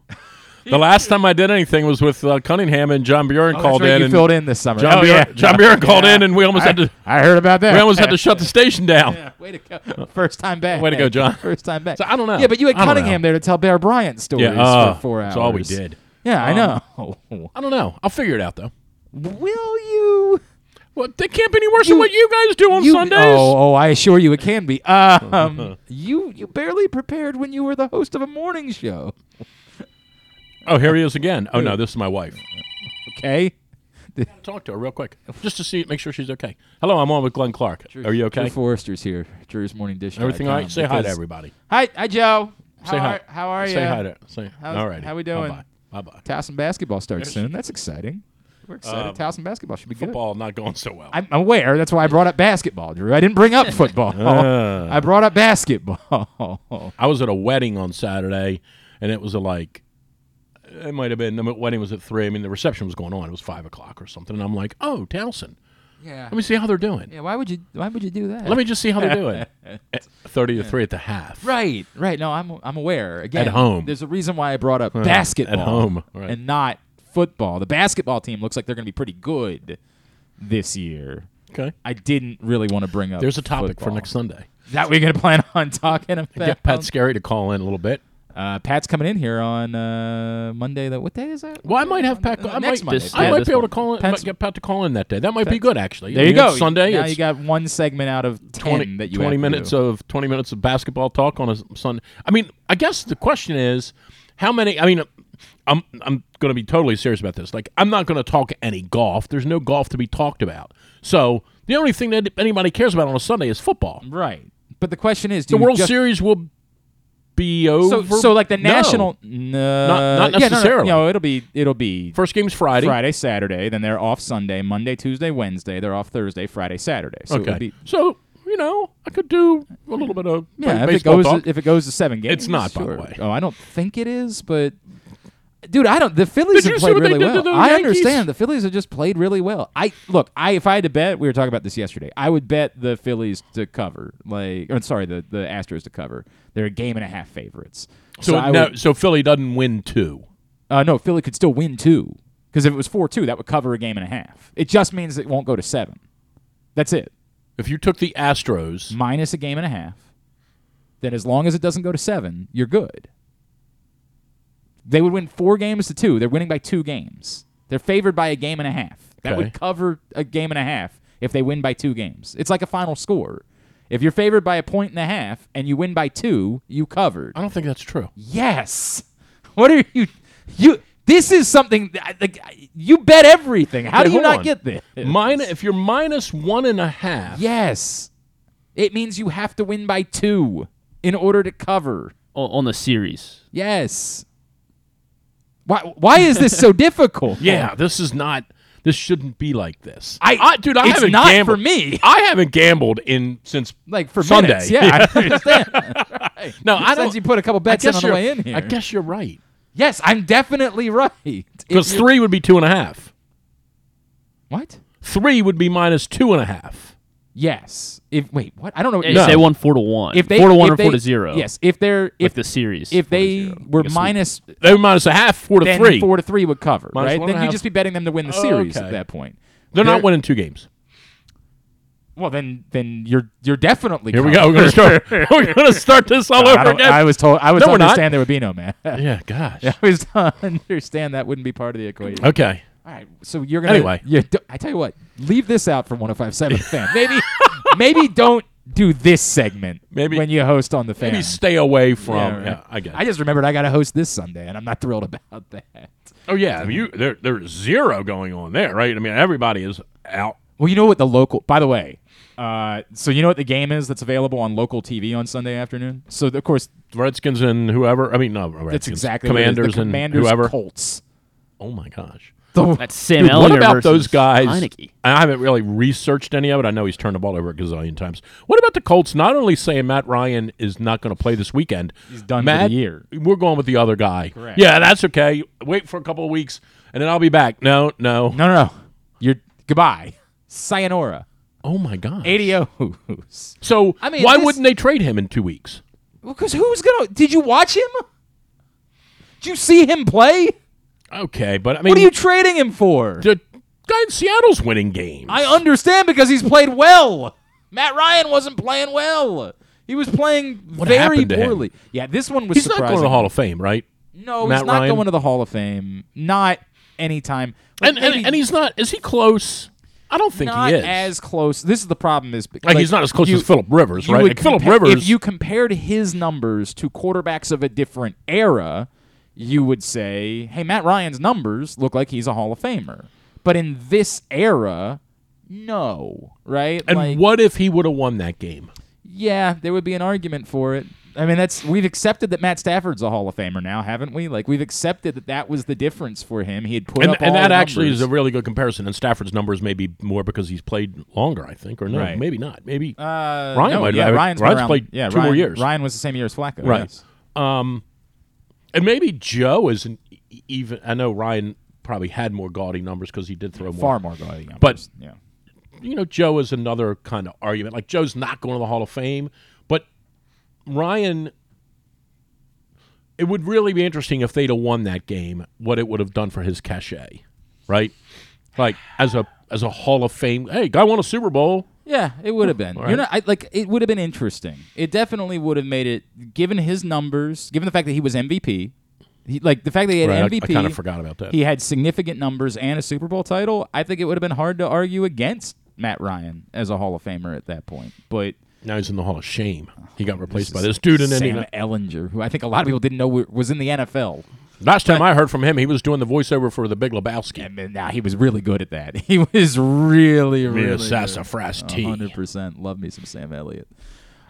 The last time I did anything was with uh, Cunningham and John Buren Oh, called right, in. you and filled in this summer. John, oh, yeah. John Buren called in, and we almost had to. I heard about that. We almost had to shut the station down. Yeah, way to go. First time back. Way to go, John. First time back. So I don't know. Yeah, but you had Cunningham know. there to tell Bear Bryant stories Yeah, uh, for four hours. that's all we did. Yeah, I Um, know. I don't know. I'll figure it out though. Will you? Well, they can't be any worse than what you guys do on you Sundays. Oh, oh, I assure you, it can be. Um, you you barely prepared when you were the host of a morning show. Oh, here he is again. Oh no, this is my wife. Okay. Talk to her real quick, just to see, make sure she's okay. Hello, I'm on with Glenn Clark. Are you okay? Drew Forrester's here. Drew's morning dish. Everything all right? Say hi to everybody. Hi, hi, Joe. How Say are, hi. How are you? Say hi to. Say. How's- all right. how we doing? Bye bye. Towson basketball starts soon. That's exciting. We're excited. Um, Towson basketball should be good. Football not going so well. I'm aware. That's why I brought up basketball, Drew. I didn't bring up football. Uh. I brought up basketball. I was at a wedding on Saturday, and it was a like. It might have been the wedding was at three. I mean, the reception was going on. It was five o'clock or something. And I'm like, oh, Towson. yeah. Let me see how they're doing. Yeah. Why would you? Why would you do that? Let me just see how they're doing. At Thirty to three at the half. Right. Right. No, I'm. I'm aware. Again, At home. There's a reason why I brought up basketball at home, right. and not football. The basketball team looks like they're going to be pretty good this year. Okay. I didn't really want to bring up. There's a topic for next Sunday. That we're going to plan on talking about. Get Pat Skerry to call in a little bit. Uh, Pat's coming in here on uh, Monday. That what day is that? Well, I might have Pat. Uh, I might, Monday. I Yeah, might this be able to call in. Pat's- might get Pat to call in that day. That might be good, actually. There I you mean, go. Sunday. Now it's you got one segment out of ten 20, that you 20 have to minutes do. of 20 minutes of basketball talk on a Sunday. I mean, I guess the question is how many I mean I'm I'm going to be totally serious about this. Like I'm not going to talk any golf. There's no golf to be talked about. So, the only thing that anybody cares about on a Sunday is football. right. But the question is, do The you World just, Series will be So, over. so like the No. national, no, not yeah, no, no, necessarily. know, it'll be it'll be first game's Friday. Friday, Saturday. Then they're off Sunday, Monday, Tuesday, Wednesday. They're off Thursday, Friday, Saturday. So Okay. be, So, you know, I could do a little bit of yeah. If it goes, talk. if it goes to seven games, It's not, by the way. Oh, I don't think it is, but. Dude, I don't. The Phillies Did you have see played what they really did to well. the I Yankees? understand the Phillies have just played really well. I look. I if I had to bet, we were talking about this yesterday. I would bet the Phillies to cover. Like, or sorry, the the Astros to cover. They're a game and a half favorites. so, I no, would- so Philly doesn't win two. Uh, no, Philly could still win two. Because if it was 4 2, that would cover a game and a half. It just means it won't go to seven. That's it. If you took the Astros, Minus a game and a half. Then as long as it doesn't go to seven, you're good. They would win four games to two. They're winning by two games. They're favored by a game and a half. That Okay. would cover a game and a half if they win by two games. It's like a final score. If you're favored by a point and a half and you win by two, you covered. I don't think that's true. Yes. What are you? You. This is something. that- Like you bet everything. How Okay, do you not on. get this? Min- if you're minus one and a half, Yes. It means you have to win by two in order to cover. O- on the series. Yes. Why? Why is this so difficult? yeah, this is not. This shouldn't be like this. I- dude, I it's haven't not gambled. for me. I haven't gambled in since Like for Sunday. minutes. Yeah, I understand. right. No, I Since don't- you put a couple bets I in on the way in here. I guess you're right. Yes, I'm definitely right. Because three would be two and a half. What? Three would be minus two and a half. Yes. If wait, what? I don't know. What No. They won four to one. if they four to one if or they, four to zero. Yes, if they're Like if the series. if they were Like a sweep. minus They were minus a half, four to then three. four to three would cover, Minus right? Then you'd half. just be betting them to win the Oh, series okay. at that point. They're not They're- winning two games. Well, then then you're you're definitely Here we go. We're gonna start. we're gonna start this all I, over don't- again. I was told I was No, to we're not. understand there would be no man. yeah, gosh. I was to understand that wouldn't be part of the equation. Okay. All right, so you're gonna Anyway. D- I tell you what, leave this out from 105.7 fan. Maybe maybe don't do this segment. Maybe- when you host on the fan. Maybe stay away from. Yeah, Yeah. I get. It. I just remembered I got to host this Sunday, and I'm not thrilled about that. oh yeah, I mean, you there. There's zero going on there, right? I mean, everybody is out. Well, you know what the local. By the way, uh, so you know what the game is that's available on local TV on Sunday afternoon. So of course Redskins and whoever. I mean, no, Redskins. that's exactly what it is. Commanders and whoever. Colts. Oh my gosh. The- That's Sam Dude, what about those guys? Heinicke. I haven't really researched any of it. I know he's turned the ball over a gazillion times. What about the Colts? Not only saying Matt Ryan is not going to play this weekend, He's done for the year. We're going with the other guy. Correct. Yeah, that's okay. Wait for a couple of weeks, and then I'll be back. No, no. no, no, no. You're goodbye. Sayonara. Oh my god. Adios. So I mean, why this- wouldn't they trade him in two weeks? Because who's gonna? Did you watch him? Did you see him play? Okay, but I mean, What are you trading him for? the guy in Seattle's winning games. I understand because he's played well. Matt Ryan wasn't playing well. He was playing What very poorly. Yeah, this one was he's not going to the Hall of Fame, right? No, Matt he's not Ryan? going to the Hall of Fame. Not anytime. Like, And, and and he's not. Is he close? I don't think not he is. as close. This is the problem. Is like, he's not as close you- as Philip Rivers, right? Like Philip Rivers. If you compared his numbers to quarterbacks of a different era, you would say, "Hey, Matt Ryan's numbers look like he's a Hall of Famer." But in this era, no, right? and like, what if he would have won that game? Yeah, there would be an argument for it. I mean, that's we've accepted that Matt Stafford's a Hall of Famer now, haven't we? Like we've accepted that that was the difference for him. He had put And, up and that actually is a really good comparison. And Stafford's numbers may be more because he's played longer, I think, or no, Right. maybe not. Maybe Uh, Ryan no, might yeah, have- Ryan's, Ryan's around- played yeah, two Ryan, more years. Ryan was the same year as Flacco. Right. yes. Um, and maybe Joe isn't even. I know Ryan probably had more gaudy numbers because he did throw more. Far more gaudy numbers. But- yeah. You know, Joe is another kind of argument. Like Joe's not going to the Hall of Fame, but Ryan. It would really be interesting if they'd have won that game. What it would have done for his cachet, right? Like as a as a Hall of Fame. Hey, guy won a Super Bowl. Yeah, it would have been. All You're right. not I, like it would have been interesting. It definitely would have made it. Given his numbers, given the fact that he was MVP, he, like the fact that he had Right, I- MVP, I kind of forgot about that. he had significant numbers and a Super Bowl title. I think it would have been hard to argue against Matt Ryan as a Hall of Famer at that point. But now he's in the Hall of Shame. He got replaced by this dude in Sam Indiana. Ehlinger, who I think a lot of people didn't know wa- was in the NFL. Last time I heard from him, he was doing the voiceover for The Big Lebowski. And man, now he was really good at that. He was really, really sassafras tea. hundred percent. Love me some Sam Elliott.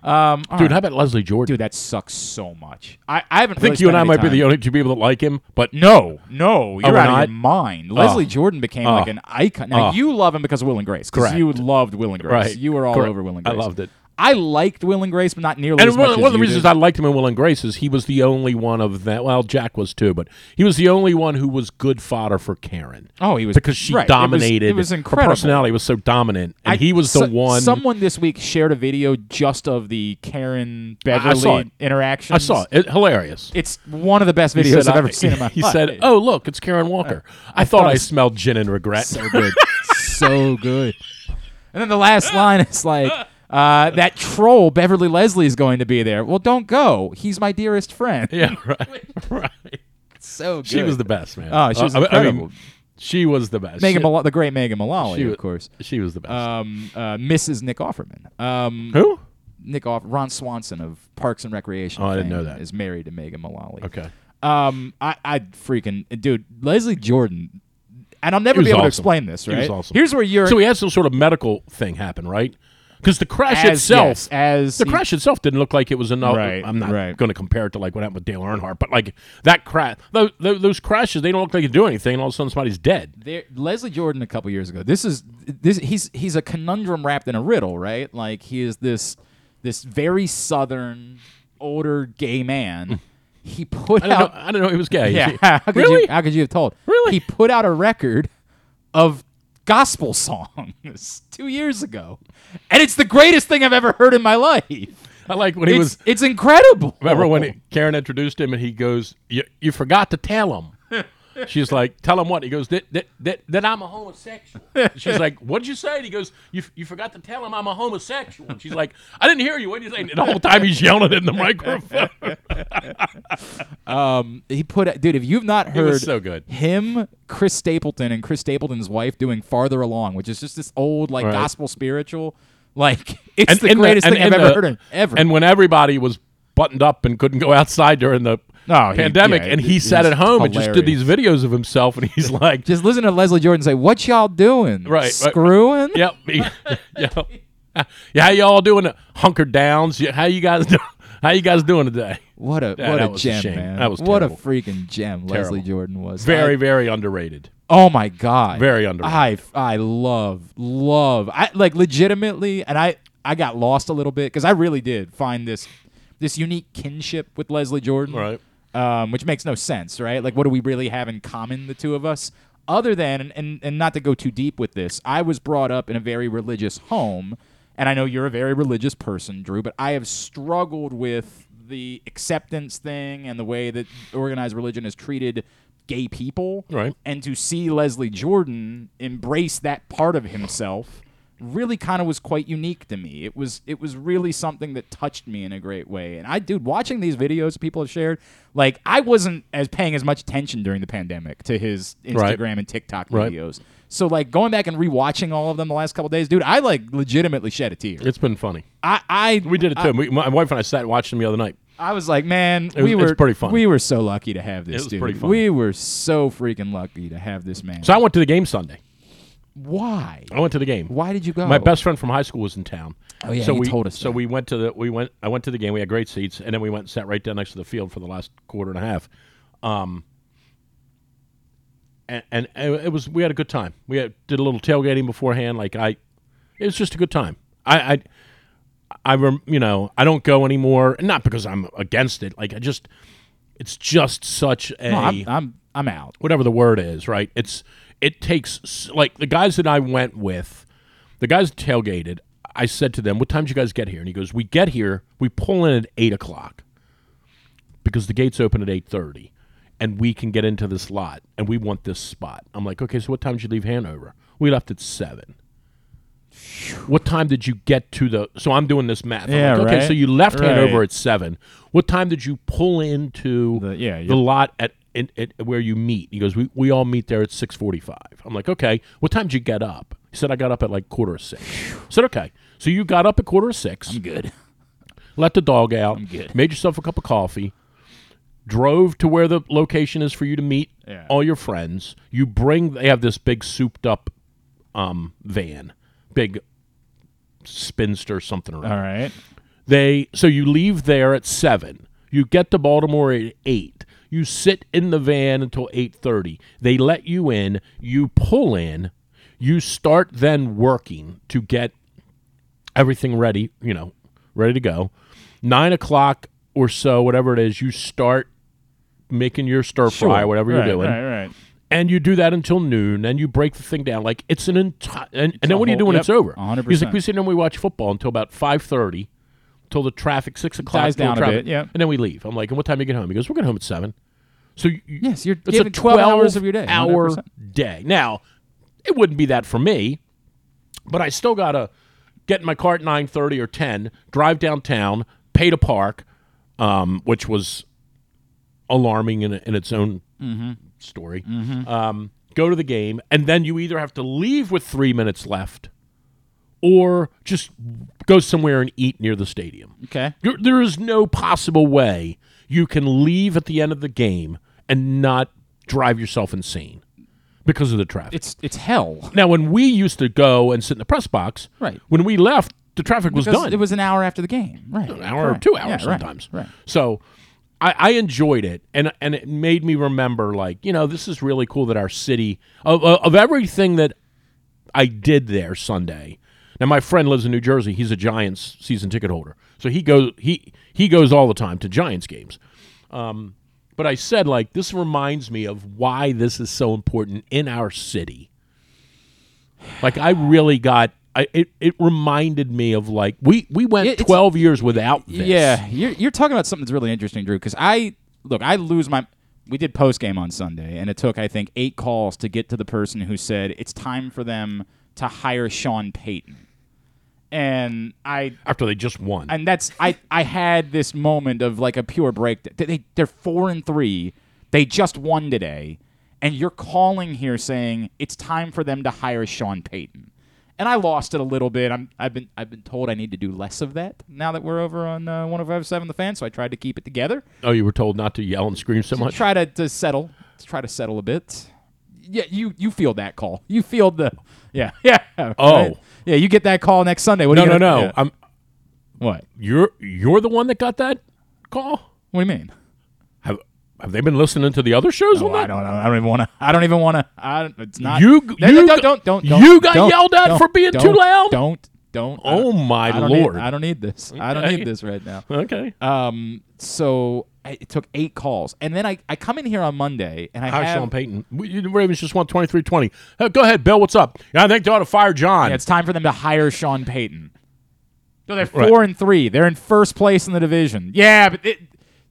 Um, Dude, right. how about Leslie Jordan? Dude, that sucks so much. I, I haven't. I think really you and I might be the only two people that like him, but No, no, you're we're out of your mind. Leslie Jordan became Oh. like an icon. Now Oh. you love him because of Will and Grace. Correct. You loved Will and Grace. Right. You were all Correct. over Will and Grace. I loved it. I liked Will and Grace, but not nearly And as one, much one of the reasons did. I liked him in Will and Grace is he was the only one of that. Well, Jack was too, but he was the only one who was good fodder for Karen. Oh, he was because she right. It was- dominated. It was, Her incredible. personality was so dominant, and I- he was the one. Someone this week shared a video just of the Karen I- I Beverly interaction. I saw it. It- hilarious. It's one of the best videos said, I've ever seen in my He life. said, "Oh, look, it's Karen Walker. Uh, I, thought, thought I smelled gin and regret." so good, so good." And then the last line is like, uh, "That troll Beverly Leslie is going to be there." Well, don't go. He's my dearest friend. yeah, right, right. so good. She was the best, man. Oh, she was Uh, I- I mean, she was the best. Megan, She- the great Megan Mullally, of course. She was the best. Um, uh, Mrs. Nick Offerman. Um, Who? Nick Off Ron Swanson of Parks and Recreation. Oh, I didn't know that. is married to Megan Mullally. Okay. Um, I, I freaking dude, Leslie Jordan, and I'll never be able to explain this. He Right? was awesome. Here's where you're. So he had some sort of medical thing happen, right? Because the crash as, itself, yes, as the he- crash itself didn't look like it was enough. Right, I'm not right. going to compare it to like what happened with Dale Earnhardt, but like that crash, those, those crashes, they don't look like they do anything, and all of a sudden somebody's dead. there, Leslie Jordan a couple years ago. This is this he's he's a conundrum wrapped in a riddle, right? Like he is this this very southern older gay man. Mm. He put I out know, I don't know he was gay. Yeah, how could really? you how could you have told? Really? He put out a record of gospel songs two years ago, and it's the greatest thing I've ever heard in my life. I like when he it's, was. it's incredible. Remember when he, Karen introduced him and he goes, "You, you forgot to tell him." She's like, "Tell him what?" He goes, "That that that, that I'm a homosexual." She's like, "What'd you say?" And he goes, "You you forgot to tell him I'm a homosexual." And she's like, "I didn't hear you. What did you say?" And the whole time he's yelling in the microphone. Um, he put dude. If you've not heard so good. him, Chris Stapleton, and Chris Stapleton's wife doing "Farther Along," which is just this old like Right. gospel spiritual, like it's the and greatest and- thing I've ever the- heard in, ever. And when everybody was buttoned up and couldn't go outside during the No, he- pandemic, yeah, and he it sat at home and just did hilarious. these videos of himself, and he's like, just listen to Leslie Jordan say, "What y'all doing? Right, right. screwing." Yep. yeah. Yeah. How y'all doing? Hunkered downs. Yeah, How you guys doing? How you guys doing today? What a Yeah, what that a was a gem, shame. man! That was what terrible. a freaking gem Leslie Terrible. Jordan was. Very, I- very underrated. oh my god, Very underrated. I I love love I like legitimately, and I I got lost a little bit because I really did find this this unique kinship with Leslie Jordan, Right. Um, which makes no sense, right? Like, what do we really have in common, the two of us? Other than, and, and, and not to go too deep with this, I was brought up in a very religious home, and I know you're a very religious person, Drew, but I have struggled with the acceptance thing and the way that organized religion has treated gay people. Right. And to see Leslie Jordan embrace that part of himself really kind of was quite unique to me. It was it was really something that touched me in a great way. And I dude watching these videos people have shared, like I wasn't as paying as much attention during the pandemic to his Instagram Right. and TikTok Right. videos. So like going back and rewatching all of them the last couple days, dude, I like legitimately shed a tear. It's been funny. I I We did it I- too. we, my wife and I sat and watched them the other night. I was like, man, was- we were pretty fun. We were so lucky to have this. It was dude. pretty fun. We were so freaking lucky to have this man. So I went to the game Sunday. Why? I went to the game. Why did you go? My best friend from high school was in town. Oh, yeah, so you we told us So that. we went to the we went. I went to the game. We had great seats, and then we went and sat right down next to the field for the last quarter and a half. Um, and, and it was we had a good time. We had, did a little tailgating beforehand. Like I, it was just a good time. I, I, I rem, you know I don't go anymore. Not because I'm against it. Like I just, it's just such a No, I'm, I'm I'm out. whatever the word is, right? It's it takes like the guys that I went with, the guys tailgated. I said to them, "What time did you guys get here?" And he goes, "We get here, we pull in at eight o'clock because the gates open at eight thirty, and we can get into this lot, and we want this spot." I'm like, "Okay, so what time did you leave Hanover?" We left at seven. What time did you get to the? So I'm doing this math. I'm Yeah, like, okay, right. so you left Right. Hanover at seven. What time did you pull into The- yeah, the lot at, in, at where you meet? He goes, we, we all meet there at six forty five. I'm like, okay. What time did you get up? He said I got up at like quarter of six. I said okay. So you got up at quarter of 6 I'm good. let the dog out, I'm good. made yourself a cup of coffee, drove to where the location is for you to meet Yeah. all your friends. You bring they have this big souped up um, van, big spinster something around. All right. They so you leave there at seven. You get to Baltimore at eight. You sit in the van until eight thirty. They let you in. You pull in. You start then working to get everything ready. You know, ready to go. Nine o'clock or so, whatever it is, you start making your stir fry, Sure. whatever right, you're doing, Right, right. and you do that until noon. And you break the thing down like it's an entire. And, and then what do you do when yep, it's over? 100%. He's like, we sit and we watch football until about five thirty, till the traffic six o'clock Dies down a bit, yep. and then we leave. I'm like, and what time do you get home? He goes, we're getting home at seven. So you, Yes, you're it's giving a 12 hours of your day, Hour 100%. day. Now, it wouldn't be that for me, but I still gotta get in my car at nine thirty or ten, drive downtown, pay to park, um, which was alarming in, in its own Mm-hmm. story. Um, go to the game, and then you either have to leave with three minutes left, or just go somewhere and eat near the stadium. Okay. There, there is no possible way you can leave at the end of the game and not drive yourself insane because of the traffic. It's it's hell. now, when we used to go and sit in the press box, Right. when we left, the traffic was Because done. It was an hour after the game. Right. an hour or two hours Yeah, right, sometimes. Right. So I, I enjoyed it, and and it made me remember, like you know, this is really cool that our city of of of everything that I did there Sunday. Now my friend lives in New Jersey. He's a Giants season ticket holder, so he goes he he goes all the time to Giants games. Um, but I said like this reminds me of why this is so important in our city. Like I really got. I, it, it reminded me of like we, we went it's- 12 years without this. Yeah, you're you're talking about something that's really interesting, Drew. Because I look, I lose my. We did post game on Sunday, and it took I think eight calls to get to the person who said it's time for them to hire Sean Payton. And I after they just won. and that's I I had this moment of like a pure break. They, they they're four and three. They just won today, and you're calling here saying it's time for them to hire Sean Payton. And I lost it a little bit. I'm I've been I've been told I need to do less of that now that we're over on uh, 105.7 The Fan. So I tried to keep it together. oh, you were told not to yell and scream so much. Try to, to settle. To try to settle a bit. Yeah, you you feel that call. You feel the yeah yeah. Oh. Yeah. You get that call next Sunday. What No, you no, no. yeah. I'm What? you're you're the one that got that call. What do you mean? Have have they been listening to the other shows No, on that? I don't. I don't even want to. I don't even want to. I. It's not. You- No, you no, got- don't, don't, don't, you don't, got don't, yelled at for being too loud? Don't. Don't. Oh my I don't lord. Need, I don't need this. I don't need this right now. Okay. Um. So I, it took eight calls, and then I, I come in here on Monday, and I Hi, have. Sean Payton. We- The Ravens just won 23-20. Uh, go ahead, Bill. What's up? Yeah, I think they ought to fire John. Yeah, it's time for them to hire Sean Payton. So they're Right. four and three. They're in first place in the division. Yeah, but it,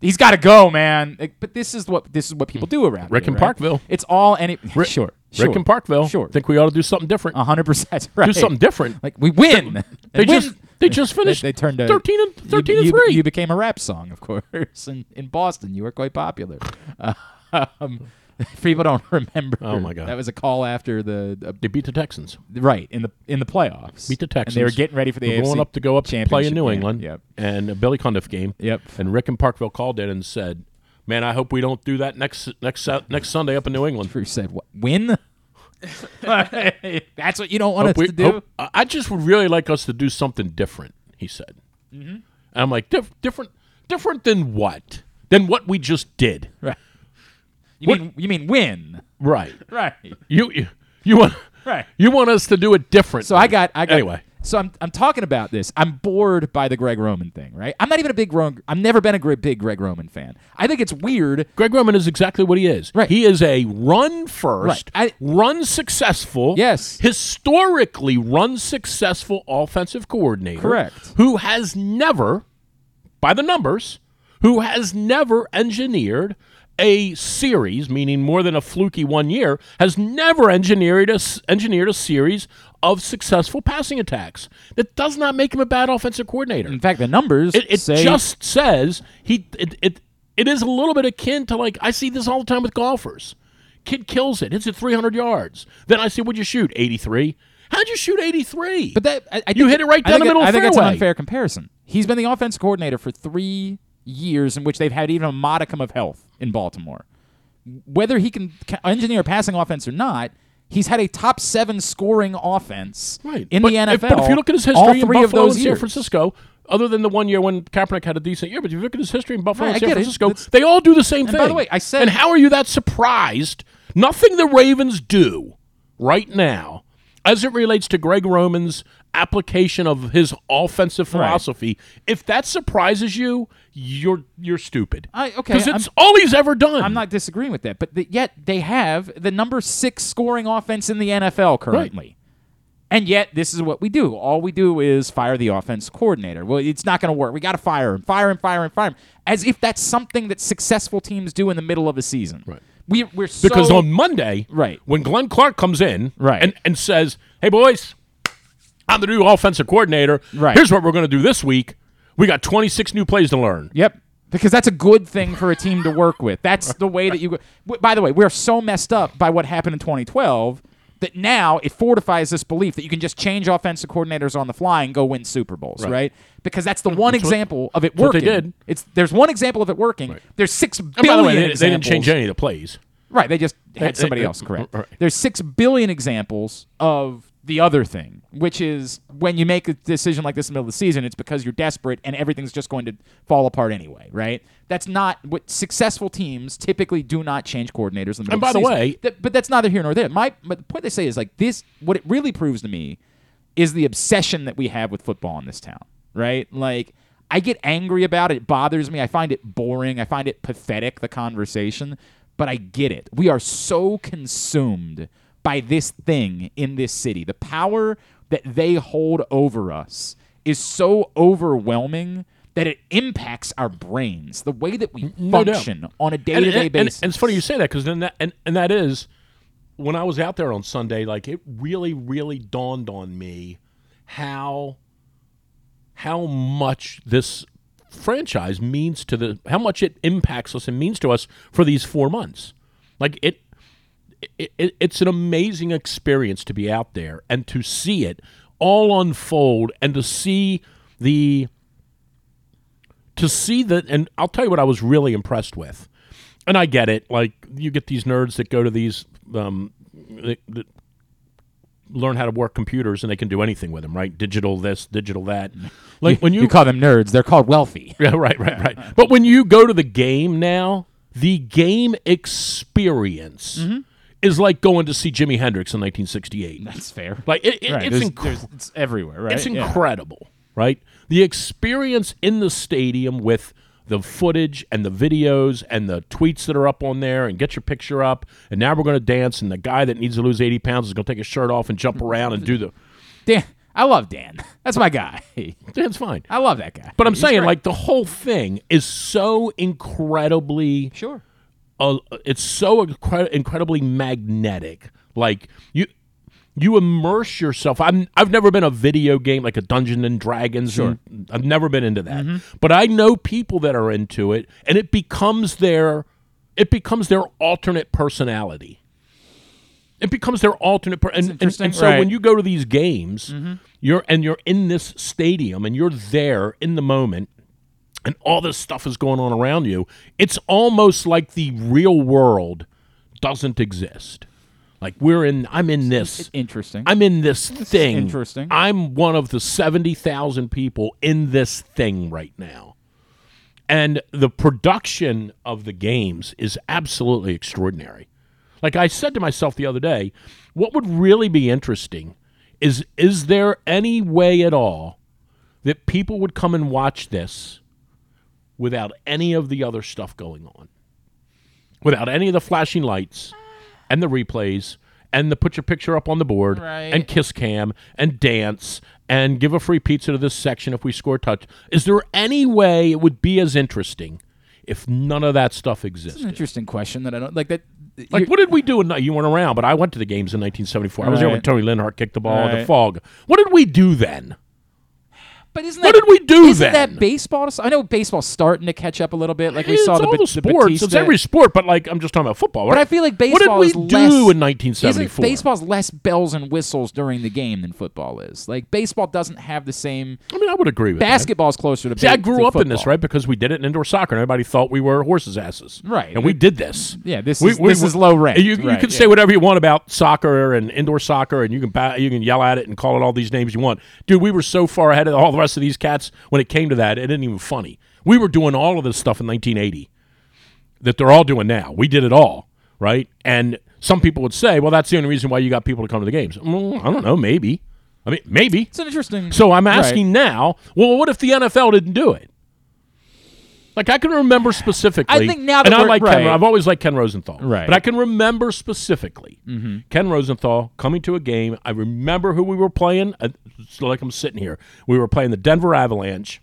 he's got to go, man. Like, But this is what this is what people do around Rick here, in right? Parkville. It's all any. Rick- sure, Rick sure. in Parkville. Sure. Think we ought to do something different. A hundred percent. Right. Do something different. Like we win. They And win- just they just finished They, they turned a, 13 and 13 you, and 3. You became a rap song, of course, in, in Boston. You were quite popular. Um, people don't remember. Oh, my God. that was a call after the uh, they beat the Texans. right in the in the playoffs. Beat the Texans. And they were getting ready for the AFC going up to go up to play in New game. England. Yep. And a Billy Cundiff game. Yep. And Rick in Parkville called in and said, "Man, I hope we don't do that next next next Sunday up in New England." Drew said, "What win?" That's what you don't want Hope us we- to do. hope- I just would really like us to do something different. He said. Mm-hmm. And I'm like, "Dif- different, different than what? Than what we just did, Right. You What- mean you mean win? right? Right. You you, you want Right. you want us to do it different? So I got I got anyway. So I'm I'm talking about this. I'm bored by the Greg Roman thing, right? I'm not even a big Roman. I've never been a great big Greg Roman fan. I think it's weird. Greg Roman is exactly what he is. Right. He is a run first, Right. I- run successful, Yes. historically run successful offensive coordinator. Correct. Who has never, by the numbers, who has never engineered a series, meaning more than a fluky one year, has never engineered a, engineered a series of successful passing attacks. That does not make him a bad offensive coordinator. In fact, the numbers It, it say just says he it, it it is a little bit akin to like I see this all the time with golfers. Kid kills it, hits it 300 yards. Then I say, "What'd you shoot? 83? How'd you shoot 83?" But that I, I You hit it right down the middle I think it's an unfair comparison. He's been the offense coordinator for three years in which they've had even a modicum of health in Baltimore. Whether he can engineer a passing offense or not, he's had a top seven scoring offense right in but the NFL. If, but if you look at his history in three Buffalo of those and San years. Francisco, other than the one year when Kaepernick had a decent year, but if you look at his history in Buffalo Right, and San it. Francisco, they all do the same And thing. by the way, I said- and how are you that surprised? Nothing the Ravens do right now, as it relates to Greg Roman's application of his offensive Right. philosophy, if that surprises you, you're you're stupid. I- okay, because I'm- it's all he's ever done. I'm not disagreeing with that, but the, yet they have the number six scoring offense in the NFL currently. And yet, this is what we do. All we do is fire the offense coordinator. Well, it's not going to work. We got to fire him, fire him, fire him, fire him. As if that's something that successful teams do in the middle of a season. Right. We, we're so because on Monday, Right. when Glenn Clark comes in, Right. and, and says, "Hey boys, I'm the new offensive coordinator. Right. Here's what we're going to do this week. We got 26 new plays to learn." Yep. Because that's a good thing for a team to work with. That's the way that you go. By the way, we're so messed up by what happened in 2012 that now it fortifies this belief that you can just change offensive coordinators on the fly and go win Super Bowls, right? Because that's the one example of it what they working. did. It's there's one example of it working. There's six by the way, they, they didn't change any of the plays. Right, they just had somebody else correct. right. There's six billion examples of the other thing, which is when you make a decision like this in the middle of the season, it's because you're desperate and everything's just going to fall apart anyway, right? That's not what successful teams typically do not change coordinators in the middle And of by the season. way- but that's neither here nor there. My but the point they say is like this what it really proves to me is the obsession that we have with football in this town, right? Like I get angry about it. It bothers me. I find it boring. I find it pathetic, the conversation, but I get it. We are so consumed by this thing in this city. The power that they hold over us is so overwhelming that it impacts our brains, the way that we No doubt. function on a day to day basis. and- and it's funny you say that because then that and, and that is when I was out there on Sunday, like it really, really dawned on me how how much this franchise means to the how much it impacts us and means to us for these four months. Like it, it, it it's an amazing experience to be out there and to see it all unfold and to see the to see that and I'll tell you what I was really impressed with. And I get it. Like you get these nerds that go to these um that, that learn how to work computers and they can do anything with them, right? Digital this, digital that. Like when you, you call them nerds, they're called wealthy. yeah, right, right, right. But when you go to the game now, the game experience Mm-hmm. Is like going to see Jimi Hendrix in 1968. That's fair. Like it, it- right. it's there's, incre- there's- it's everywhere, right? it's Yeah. incredible, right? The experience in the stadium with the footage and the videos and the tweets that are up on there and get your picture up and now we're going to dance and the guy that needs to lose 80 pounds is going to take his shirt off and jump around and do the Dan, I love Dan. That's my guy. Dan's fine. I love that guy. But I'm He's saying, great. like, the whole thing is so incredibly sure. Uh, it's so incre- incredibly magnetic. Like you, you immerse yourself. I'm I've never been a video game like a Dungeons and Dragons. Sure. and I've never been into that. But I know people that are into it, and it becomes their it becomes their alternate personality. It becomes their alternate, per- and, and, and so Right. when you go to these games, you're and you're in this stadium and you're there in the moment, and all this stuff is going on around you, it's almost like the real world doesn't exist. Like we're in, I'm in this, Interesting. I'm in this thing. interesting. I'm one of the 70,000 people in this thing right now. And the production of the games is absolutely extraordinary. Like I said to myself the other day, what would really be interesting is is there any way at all that people would come and watch this without any of the other stuff going on? Without any of the flashing lights and the replays and the put your picture up on the board Right. and kiss cam and dance and give a free pizza to this section if we score a touch. Is there any way it would be as interesting if none of that stuff It's an interesting question that I don't like. That Like, what did we do? In, you weren't around, but I went to the games in 1974. I was there when Toni Linhart kicked the ball, in the fog. What did we do then? But isn't What did we do Isn't then? that baseball? I know baseball's starting to catch up a little bit. Like we it's saw the, all Ba- the the sports. it's every sport, but like I'm just talking about football. But? I feel like what baseball did we is do less, in 1974? baseball's less bells and whistles during the game than football is? Like baseball doesn't have the same. I mean, I would agree with that. Basketball's closer to. See, I grew up in this, right? Because we did it in indoor soccer, and everybody thought we were horses' asses. Right. And we did this. Yeah, this We- is we- this is low rent. You, you can yeah. say whatever you want about soccer and indoor soccer, and you can ba- you can yell at it and call it all these names you want. Dude, we were so far ahead of all the rest of these cats when it came to that. It isn't even funny. We were doing all of this stuff in 1980 that they're all doing now. We did it all, right? And some people would say, well, that's the only reason why you got people to come to the games. Mm, I don't know. Maybe. I mean, maybe. It's an interesting. So I'm Right. asking now, well, what if the NFL didn't do it? Like I can remember specifically. I think now that and I like Ken. I've always liked Ken Rosenthal. Right. But I can remember specifically mm-hmm. Ken Rosenthal coming to a game. I remember who we were playing. Uh, It's like I'm sitting here. We were playing the Denver Avalanche.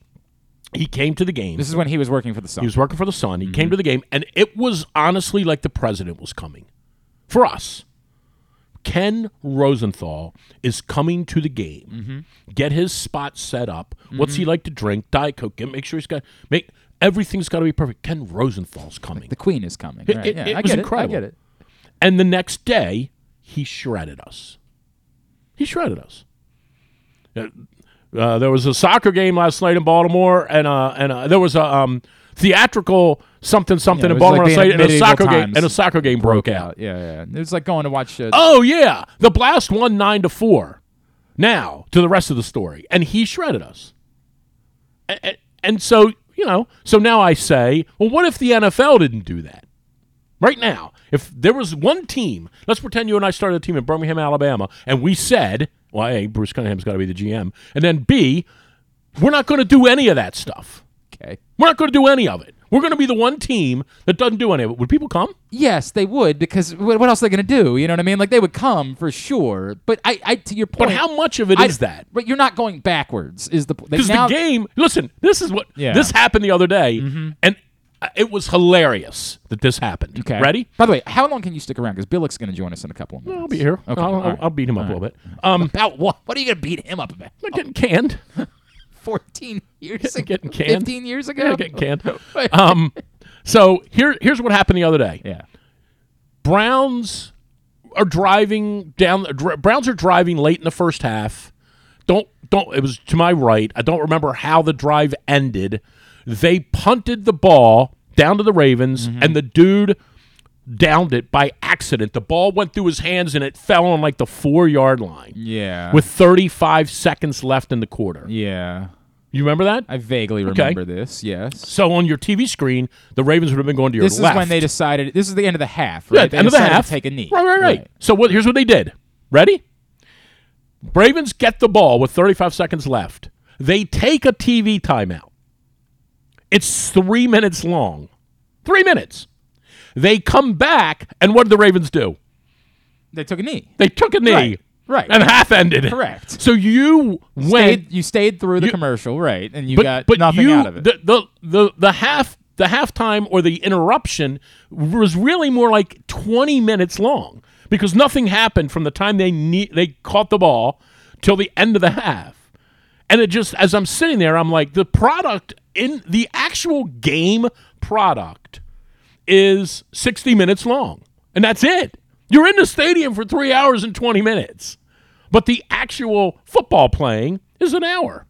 He came to the game. This is when he was working for the Sun. He was working for the Sun. He came mm-hmm. to the game, and it was honestly like the president was coming for us. Ken Rosenthal is coming to the game. Mm-hmm. Get his spot set up. What's he like to drink? Diet Coke. Get, make sure he's got make everything's got to be perfect. Ken Rosenthal's coming. the Queen is coming. It- right, it- yeah, it I was get incredible. it. I get it. And the next day, he shredded us. He shredded us. Uh, uh, there was a soccer game last night in Baltimore, and uh, and uh, there was a um, theatrical something something Yeah, in like Baltimore last night, and a soccer game and a soccer game broke out. Yeah, yeah. It was like going to watch. Uh, Oh yeah, the Blast won nine to four. Now to the rest of the story, and he shredded us. And, and so you know, so now I say, well, what if the NFL didn't do that? Right now, if there was one team, let's pretend you and I started a team in Birmingham, Alabama, and we said, well, A, Bruce Cunningham's got to be the GM, and then B, we're not going to do any of that stuff. okay. We're not going to do any of it. We're going to be the one team that doesn't do any of it. Would people come? Yes, they would because what, else are they going to do? You know what I mean? Like they would come for sure. But I, I to your point. But how much of it is I- that? But you're not going backwards. Is the Because the game, listen, this is what Yeah. this happened the other day, and uh, it was hilarious that this happened. Okay. ready? By the way, how long can you stick around? Because Billick's going to join us in a couple of minutes. I'll be here. Okay, I'll, I'll, right. I'll beat him up a little bit. Um, About what? What are you going to beat him up about? I'm getting canned. 14 years ago? Getting canned. 15 years ago? Yeah, getting canned. Um, so here, here's what happened the other day. yeah. Browns are driving down. dr- Browns are driving late in the first half. Don't don't. It was to my right. I don't remember how the drive ended. They punted the ball down to the Ravens, Mm-hmm. and the dude downed it by accident. The ball went through his hands, and it fell on like the four yard line Yeah. with 35 seconds left in the quarter. yeah. You remember that? I vaguely Okay. remember this. Yes. So on your TV screen, the Ravens would have been going to your This left. is when they decided. This is the end of the half, Yeah, right? They end of the half. To take a knee. Right, right, right. So what? Here's what they did. Ready? Ravens get the ball with 35 seconds left. They take a TV timeout. It's three minutes long. Three minutes. They come back, and what did the Ravens do? They took a knee. They took a knee. Right, right. And half ended. Correct. So you went. Stayed, you stayed through the You- commercial, right? And you but, got but nothing you, out of it. The, the the the half the halftime or the interruption was really more like 20 minutes long because nothing happened from the time they ne- they caught the ball till the end of the half. And it just as I'm sitting there I'm like the product in the actual game product is 60 minutes long. And that's it. You're in the stadium for 3 hours and 20 minutes. But the actual football playing is an hour.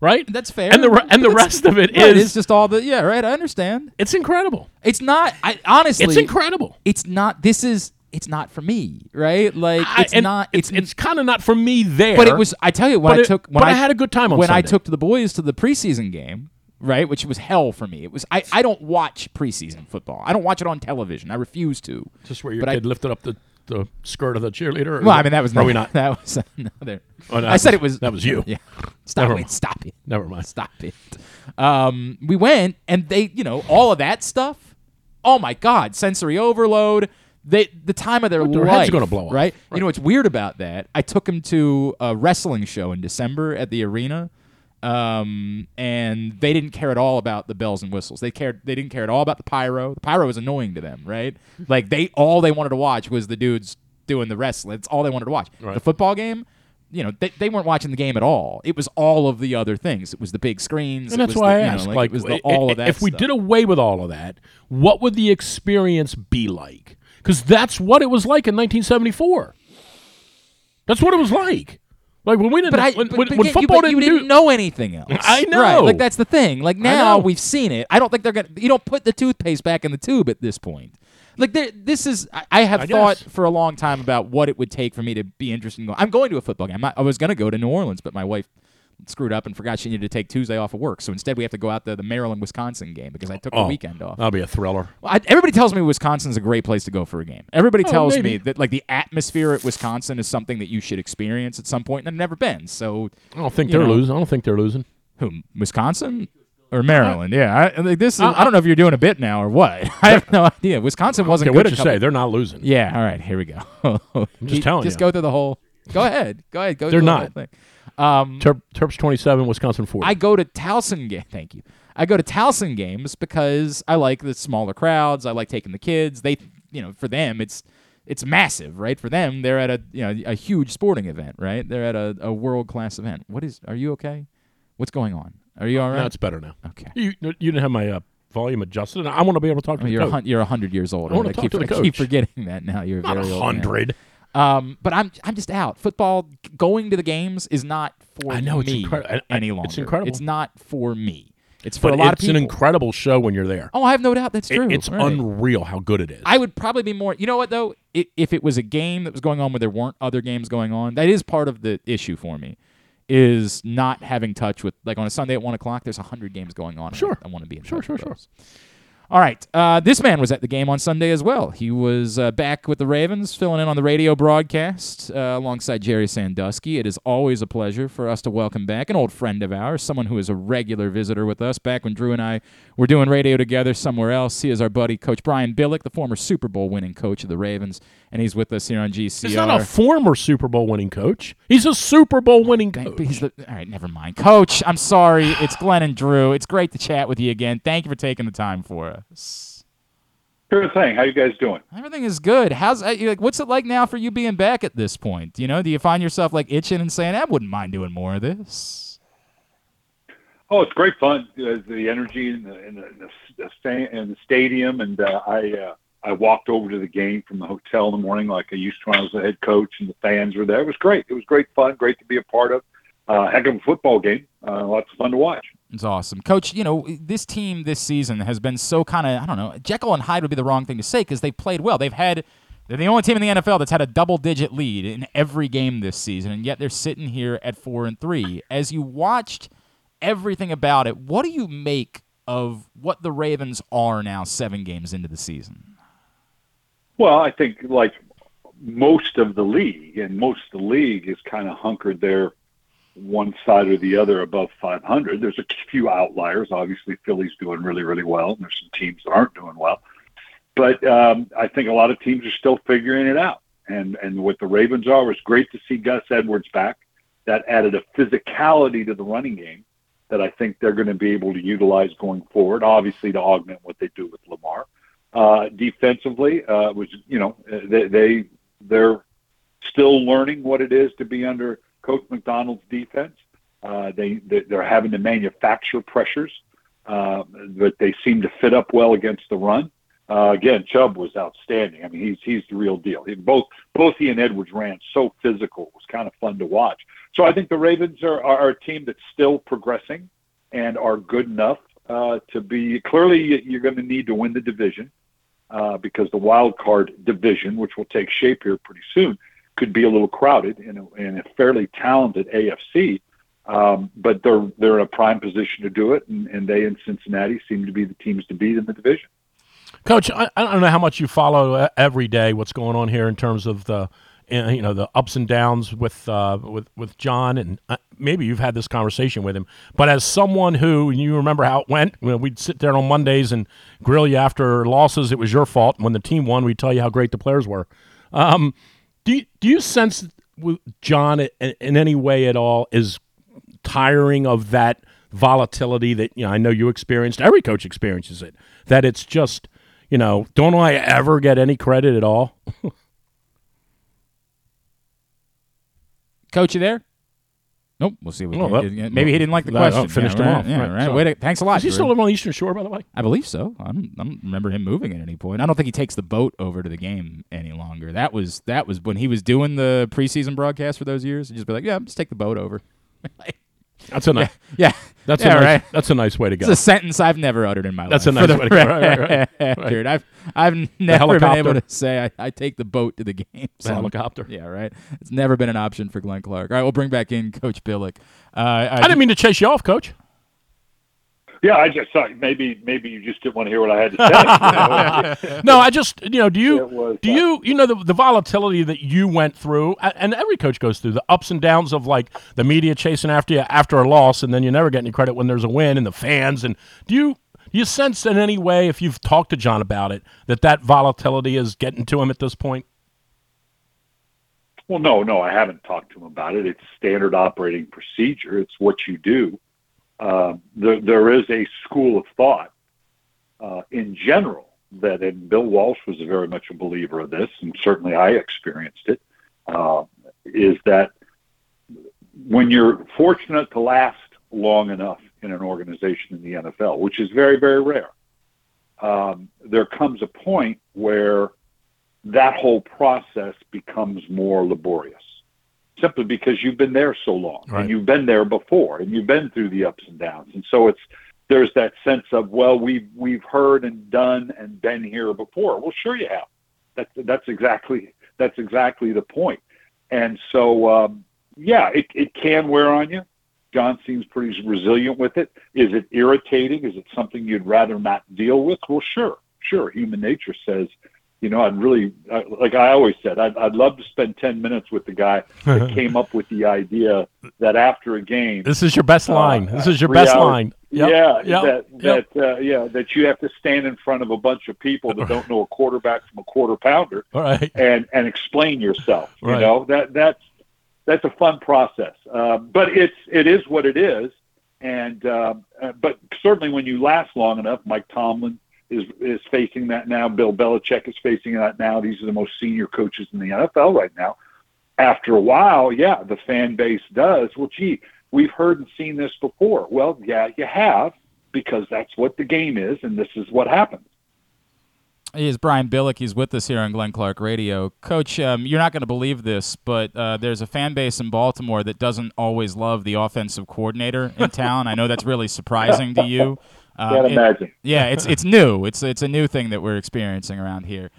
Right? That's fair. And the re- and the rest of it right, is it's just all the yeah, right. I understand. it's incredible. It's not. I honestly, It's incredible. It's not. This is. It's not for me, right? Like I- it's not. It's It's it's kind of not for me there. But it was. I tell you, when I it- took. When but I had a good time on when I Sunday. took the boys to the preseason game, right, which was hell for me. It was. I. I don't watch preseason football. I don't watch it on television. I refuse to. just where your but I- kid lifted up the, the skirt of the cheerleader. Well, I mean, that was Probably not. That was another. Oh, no, I said it was. that was you. Yeah. Stop Never it. mind. Stop it. Never mind. Stop it. Um, we went and they, you know, all of that stuff. Oh my God, sensory overload. They, the time of their Their life. head's gonna blow off. right? You know what's weird about that? I took him to a wrestling show in December at the arena, Um, and they didn't care at all about the bells and whistles. They cared. They didn't care at all about the pyro. The pyro was annoying to them, right? like they all they wanted to watch was the dudes doing the wrestling. That's all they wanted to watch. Right. The football game, you know, they, they weren't watching the game at all. It was all of the other things. It was the big screens. And that's why the, I you know, asked, like, like, it was the, all i- of that. if we stuff. did away with all of that, what would the experience be like? Because that's what it was like in 1974. That's what it was like. Like when we didn't, But I, when, but, when, but when you- football but you didn't didn't do, know anything else. I know. Right, like that's the thing. Like now we've seen it. I don't think they're gonna. You don't put the toothpaste back in the tube at this point. Like this is. I, I have I thought guess. for a long time about what it would take for me to be interested in going. I'm going to a football game. I, I was gonna go to New Orleans, but my wife screwed up and forgot she needed to take Tuesday off of work. So instead, we have to go out to the Maryland Wisconsin game because I took the Oh, weekend off. That'll be a thriller. Well, I, everybody tells me Wisconsin's a great place to go for a game. Everybody Oh, tells maybe. me that like the atmosphere at Wisconsin is something that you should experience at some point, and I've never been. So, I don't think they're know. losing. I don't think they're losing. who Wisconsin or Maryland? Yeah, I, like this. Is, I don't know if you're doing a bit now or what. I have no idea. Wisconsin wasn't Okay, good. what you say? They're not losing. Yeah. All right. Here we go. I'm just telling Just you. go through the whole. Go ahead. Go ahead. Go. They're through the whole not. thing. Um, Terp, Terps 27, Wisconsin 40. I go to Towson game. Thank you. I go to Towson games because I like the smaller crowds. I like taking the kids. They, you know, for them it's it's massive, right? For them, they're at a you know a huge sporting event, right? They're at a, a world class event. What is? Are you okay? What's going on? Are you all right? No, it's better now. okay. You you didn't have my uh, volume adjusted. and I want to be able to talk to Oh, you're a hun- you're hundred years old. I right? talk keep, to the I keep forgetting that now. You're Not very a hundred. Um, but I'm I'm just out. Football, going to the games is not for I know, it's me incredi- I- I- any it's incredible. It's not for me. It's for But a lot of people. It's an incredible show when you're there. oh, I have no doubt that's It- true. it's Right. unreal how good it is. I would probably be more. You know what though? I if it was a game that was going on where there weren't other games going on, that is part of the issue for me. Is not having touch with like on a Sunday at one o'clock. There's a hundred games going on. Sure. I, want to be in Sure, touch sure, sure. All right. Uh, this man was at the game on Sunday as well. He was uh, back with the Ravens, filling in on the radio broadcast uh, alongside Gerry Sandusky. It is always a pleasure for us to welcome back an old friend of ours, someone who is a regular visitor with us. Back when Drew and I were doing radio together somewhere else, he is our buddy, Coach Brian Billick, the former Super Bowl winning coach of the Ravens, and he's with us here on GCR. He's not a former Super Bowl winning coach. He's a Super Bowl winning coach. he's the, all right, never mind. Coach, I'm sorry. It's Glenn and Drew. It's great to chat with you again. Thank you for taking the time for us. Sure thing. How you guys doing? Everything is good. How's uh, like? What's it like now for you being back at this point? You know, do you find yourself like itching and saying, "I wouldn't mind doing more of this"? Oh, it's great fun. Uh, the energy in the in the, the, the, sta- in the stadium, and uh, I uh, I walked over to the game from the hotel in the morning like I used to when I was the head coach, and the fans were there. It was great. It was great fun. Great to be a part of. Uh, heck of a football game. Uh, lots of fun to watch. It's awesome, Coach. You know, this team this season has been so kind of I don't know. Jekyll and Hyde would be the wrong thing to say because they've played well. They've had they're the only team in the NFL that's had a double-digit lead in every game this season, and yet they're sitting here at four and three. As you watched everything about it, what do you make of what the Ravens are now, seven games into the season? Well, I think like most of the league, and most of the league is kind of hunkered there, one side or the other above 500. There's a few outliers. Obviously, Philly's doing really, really well, and there's some teams that aren't doing well. But um, I think a lot of teams are still figuring it out. And and what the Ravens are was great to see Gus Edwards back. That added a physicality to the running game that I think they're going to be able to utilize going forward. Obviously, to augment what they do with Lamar. Uh, defensively, uh, was you know they, they they're still learning what it is to be under Coach Macdonald's defense. Uh, they they- they're having to manufacture pressures, uh, but they seem to fit up well against the run. Uh, again, Chubb was outstanding. I mean, he's he's the real deal. He, both both he and Edwards ran so physical. It was kind of fun to watch. So I think the Ravens are, are a team that's still progressing and are good enough uh, to be. Clearly, you- you're going to need to win the division uh, because the wild card division, which will take shape here pretty soon, could be a little crowded in a, in a fairly talented AFC. Um, but they're they're in a prime position to do it, and, and they in Cincinnati seem to be the teams to beat in the division. Coach, I, I don't know how much you follow every day what's going on here in terms of the you know the ups and downs with uh, with with John, and uh, maybe you've had this conversation with him. But as someone who you remember how it went, you know, we'd sit there on Mondays and grill you after losses. It was your fault. When the team won, we'd tell you how great the players were. Um, do you, do you sense John in, any way at all is tiring of that volatility that you know I know you experienced. Every coach experiences it. That it's just you know, don't I ever get any credit at all? Coach, you there? Nope. We'll see. What Oh, well, maybe he didn't like the question. finished yeah, him right, off. Yeah, Right, right. so- Way to- thanks a lot. Does he Drew. still live on the Eastern Shore, by the way? I believe so. I don't, I don't remember him moving at any point. I don't think he takes the boat over to the game any longer. That was that was when he was doing the preseason broadcast for those years. He'd just be like, "Yeah, just take the boat over." That's a nice. yeah, That's yeah, a nice. right. That's a nice way to go. It's a sentence I've never uttered in my life. That's a nice way to go. Right, right, right. record. I've I've never been able to say I, I take the boat to the game. The helicopter. Yeah, right. It's never been an option for Glenn Clark. All right, we'll bring back in Coach Billick. Uh, I didn't mean to chase you off, Coach. Yeah, I just thought maybe maybe you just didn't want to hear what I had to say. you know? No, I just you know, do you was, do uh, you you know the the volatility that you went through, and every coach goes through the ups and downs of like the media chasing after you after a loss, and then you never get any credit when there's a win, and the fans, and do you do you sense in any way if you've talked to John about it that that volatility is getting to him at this point? Well, no, no, I haven't talked to him about it. It's standard operating procedure. It's what you do. Uh, there, there is a school of thought uh, in general that, and Bill Walsh was very much a believer of this, and certainly I experienced it. Uh, is that when you're fortunate to last long enough in an organization in the NFL, which is very, very rare, um, there comes a point where that whole process becomes more laborious simply because you've been there so long Right. and you've been there before and you've been through the ups and downs. And so it's there's that sense of well we've we've heard and done and been here before. Well sure you have. That's that's exactly that's exactly the point. And so um, yeah it, it can wear on you. John seems pretty resilient with it. Is it irritating? Is it something you'd rather not deal with? Well sure. Sure. Human nature says you know, I'd really, like I always said, I'd, I'd love to spend 10 minutes with the guy that came up with the idea that after a game, This is your best Uh, line. This is your best hours. line. Yep, yeah, yep, that, yep. that, uh, yeah, that you have to stand in front of a bunch of people that don't know a quarterback from a quarter pounder All right. and, and explain yourself. Right. You know, that, that's, that's a fun process. Uh, but it's, it is what it is. And, um, uh, but certainly when you last long enough, Mike Tomlin, is is facing that now. Bill Belichick is facing that now. These are the most senior coaches in the NFL right now. After a while, yeah, the fan base does. Well, gee, we've heard and seen this before. Well, yeah, you have because that's what the game is, and this is what happens. He is Brian Billick. He's with us here on Glenn Clark Radio. Coach, um, you're not going to believe this, but uh, there's a fan base in Baltimore that doesn't always love the offensive coordinator in town. I know that's really surprising to you. Um, Can't it- imagine. yeah, it's it's new. It's it's a new thing that we're experiencing around here.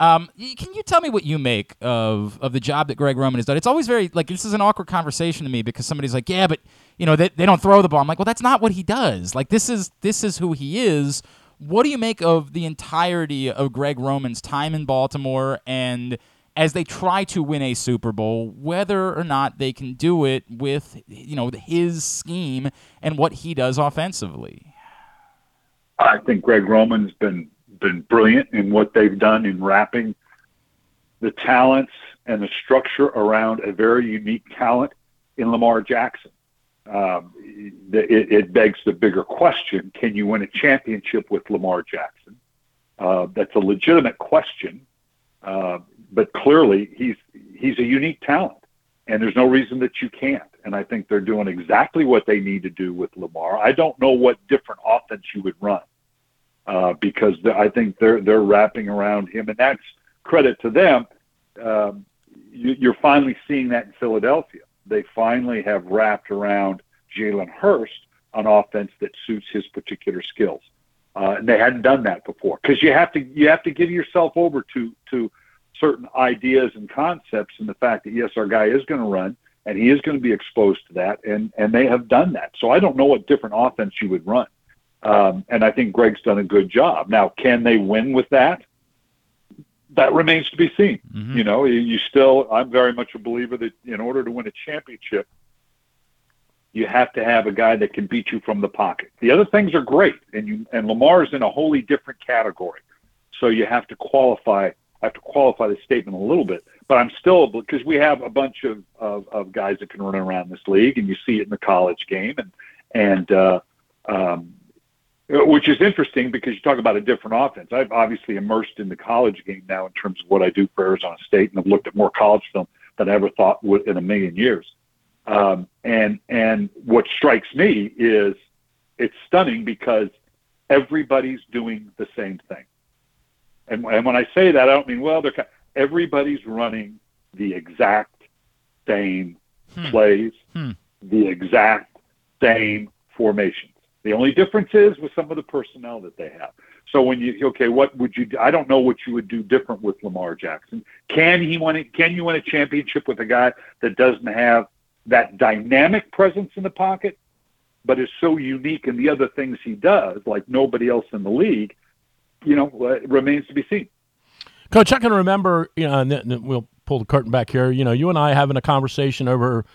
Um, can you tell me what you make of of the job that Greg Roman has done? It's always very like this is an awkward conversation to me because somebody's like, yeah, but you know they, they don't throw the ball. I'm like, well, that's not what he does. Like this is this is who he is. What do you make of the entirety of Greg Roman's time in Baltimore and as they try to win a Super Bowl, whether or not they can do it with you know his scheme and what he does offensively? I think Greg Roman's been been brilliant in what they've done in wrapping the talents and the structure around a very unique talent in Lamar Jackson. Um, it, it begs the bigger question: Can you win a championship with Lamar Jackson? Uh, that's a legitimate question, uh, but clearly he's he's a unique talent, and there's no reason that you can't. And I think they're doing exactly what they need to do with Lamar. I don't know what different offense you would run uh, because I think they're they're wrapping around him, and that's credit to them. Um, you, you're finally seeing that in Philadelphia. They finally have wrapped around Jalen Hurts an offense that suits his particular skills, uh, and they hadn't done that before. Because you have to you have to give yourself over to to certain ideas and concepts, and the fact that yes, our guy is going to run and he is going to be exposed to that, and and they have done that. So I don't know what different offense you would run. Um, and I think Greg's done a good job. Now, can they win with that? That remains to be seen. You know, you- you still, I'm very much a believer that in order to win a championship, you have to have a guy that can beat you from the pocket. The other things are great, and you and Lamar's in a wholly different category. So you have to qualify I have to qualify the statement a little bit, but I'm still because we have a bunch of, of, of guys that can run around this league, and you see it in the college game, and and uh, um, which is interesting because you talk about a different offense. I've obviously immersed in the college game now in terms of what I do for Arizona State, and I've looked at more college film than I ever thought would in a million years. Um, and and what strikes me is it's stunning because everybody's doing the same thing. And, and when I say that, I don't mean well. They're everybody's running the exact same hmm. plays, hmm. the exact same formations. The only difference is with some of the personnel that they have. So when you okay, what would you? I don't know what you would do different with Lamar Jackson. Can he win? Can you win a championship with a guy that doesn't have that dynamic presence in the pocket, but is so unique in the other things he does, like nobody else in the league? You know, it remains to be seen. Coach, I can remember. You know, and we'll pull the curtain back here. You know, you and I having a conversation over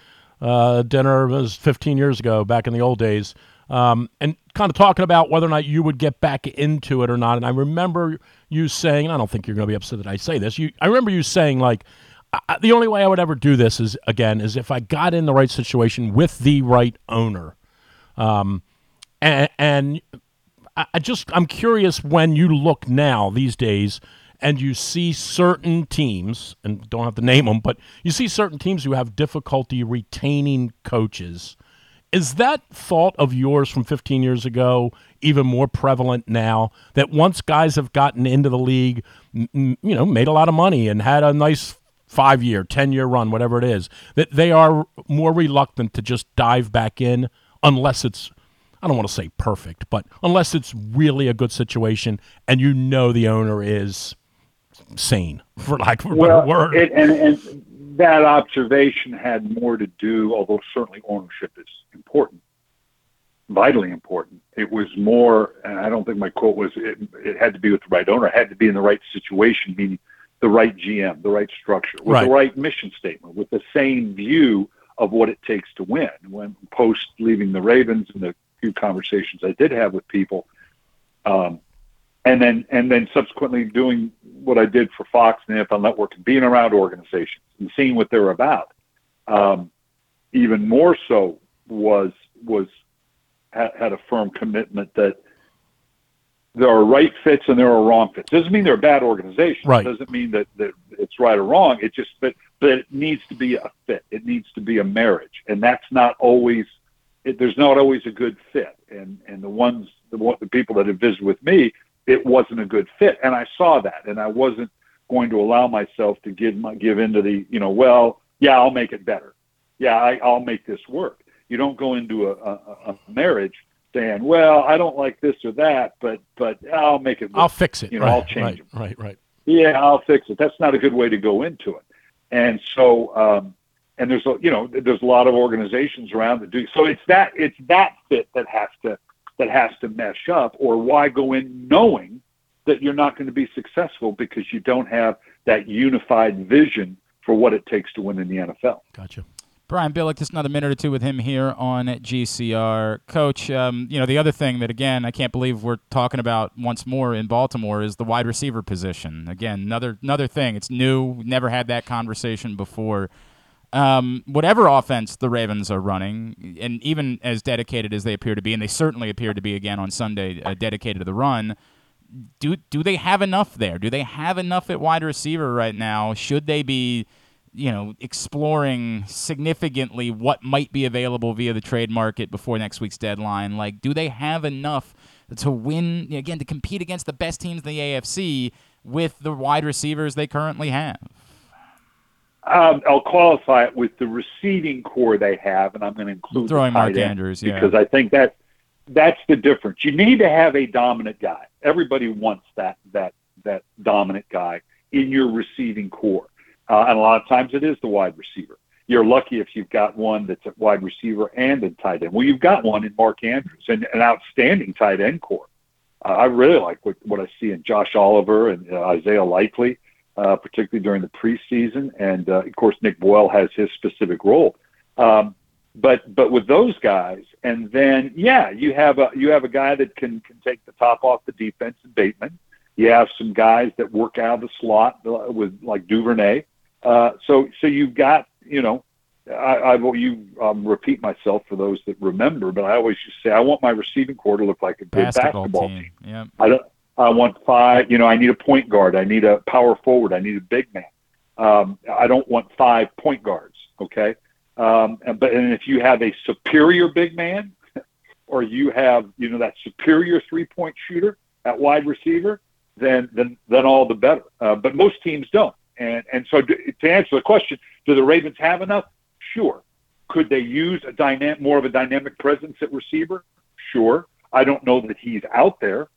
uh, dinner it was 15 years ago, back in the old days um, and kind of talking about whether or not you would get back into it or not. And I remember you saying, I don't think you're going to be upset that I say this. You, I remember you saying like, I, the only way I would ever do this is again is if I got in the right situation with the right owner. Um, and, and I just I'm curious when you look now these days and you see certain teams and don't have to name them, but you see certain teams who have difficulty retaining coaches is that thought of yours from 15 years ago even more prevalent now that once guys have gotten into the league, you know, made a lot of money and had a nice five year, 10 year run, whatever it is, that they are more reluctant to just dive back in unless it's, I don't want to say perfect, but unless it's really a good situation and you know the owner is sane, for lack of a well, better word. It, and, and that observation had more to do, although certainly ownership is important, vitally important. It was more, and I don't think my quote was, it, it had to be with the right owner. It had to be in the right situation, meaning the right GM, the right structure, with right. the right mission statement, with the same view of what it takes to win. When post leaving the Ravens and the few conversations I did have with people, um, and then and then subsequently doing what I did for Fox and the NFL Network and being around organizations and seeing what they're about. Um, even more so was was had, had a firm commitment that there are right fits and there are wrong fits. Doesn't mean they're a bad organization. Right. Doesn't mean that, that it's right or wrong. It just but but it needs to be a fit. It needs to be a marriage, and that's not always. It, there's not always a good fit, and and the ones the the people that have visited with me, it wasn't a good fit, and I saw that, and I wasn't going to allow myself to give my, give into the you know well yeah I'll make it better, yeah I, I'll make this work. You don't go into a, a, a marriage saying, "Well, I don't like this or that, but but I'll make it. Work. I'll fix it. You know, right, I'll change right, it. Right, right. Yeah, I'll fix it. That's not a good way to go into it. And so, um, and there's a you know there's a lot of organizations around that do. So it's that it's that fit that has to that has to mesh up, or why go in knowing that you're not going to be successful because you don't have that unified vision for what it takes to win in the NFL. Gotcha. Brian Billick, just another minute or two with him here on GCR. Coach, um, you know, the other thing that, again, I can't believe we're talking about once more in Baltimore is the wide receiver position. Again, another another thing. It's new. Never had that conversation before. Um, whatever offense the Ravens are running, and even as dedicated as they appear to be, and they certainly appear to be again on Sunday, uh, dedicated to the run, do do they have enough there? Do they have enough at wide receiver right now? Should they be – you know, exploring significantly what might be available via the trade market before next week's deadline. Like, do they have enough to win, again, to compete against the best teams in the AFC with the wide receivers they currently have? Um, I'll qualify it with the receiving corps they have, and I'm going to include throwing Mark Andrews yeah. because I think that that's the difference. You need to have a dominant guy. Everybody wants that that that dominant guy in your receiving corps. Uh, and a lot of times it is the wide receiver. You're lucky if you've got one that's a wide receiver and a tight end. Well, you've got one in Mark Andrews and an outstanding tight end corps. Uh, I really like what, what I see in Josh Oliver and uh, Isaiah Likely, uh, particularly during the preseason. And uh, of course, Nick Boyle has his specific role. Um, but but with those guys, and then yeah, you have a you have a guy that can can take the top off the defense, in Bateman, You have some guys that work out of the slot uh, with like Duvernay. Uh, so so you've got you know I, I will you um, repeat myself for those that remember, but I always just say I want my receiving corps to look like a good Basketball, basketball team. team. Yep. I don't. I want five. You know, I need a point guard. I need a power forward. I need a big man. Um, I don't want five point guards. Okay. Um, and, but and if you have a superior big man, or you have you know that superior three point shooter at wide receiver, then then then all the better. Uh, but most teams don't. And and so to, to answer the question, do the Ravens have enough? Sure. Could they use a dynamic more of a dynamic presence at receiver? Sure. I don't know that he's out there,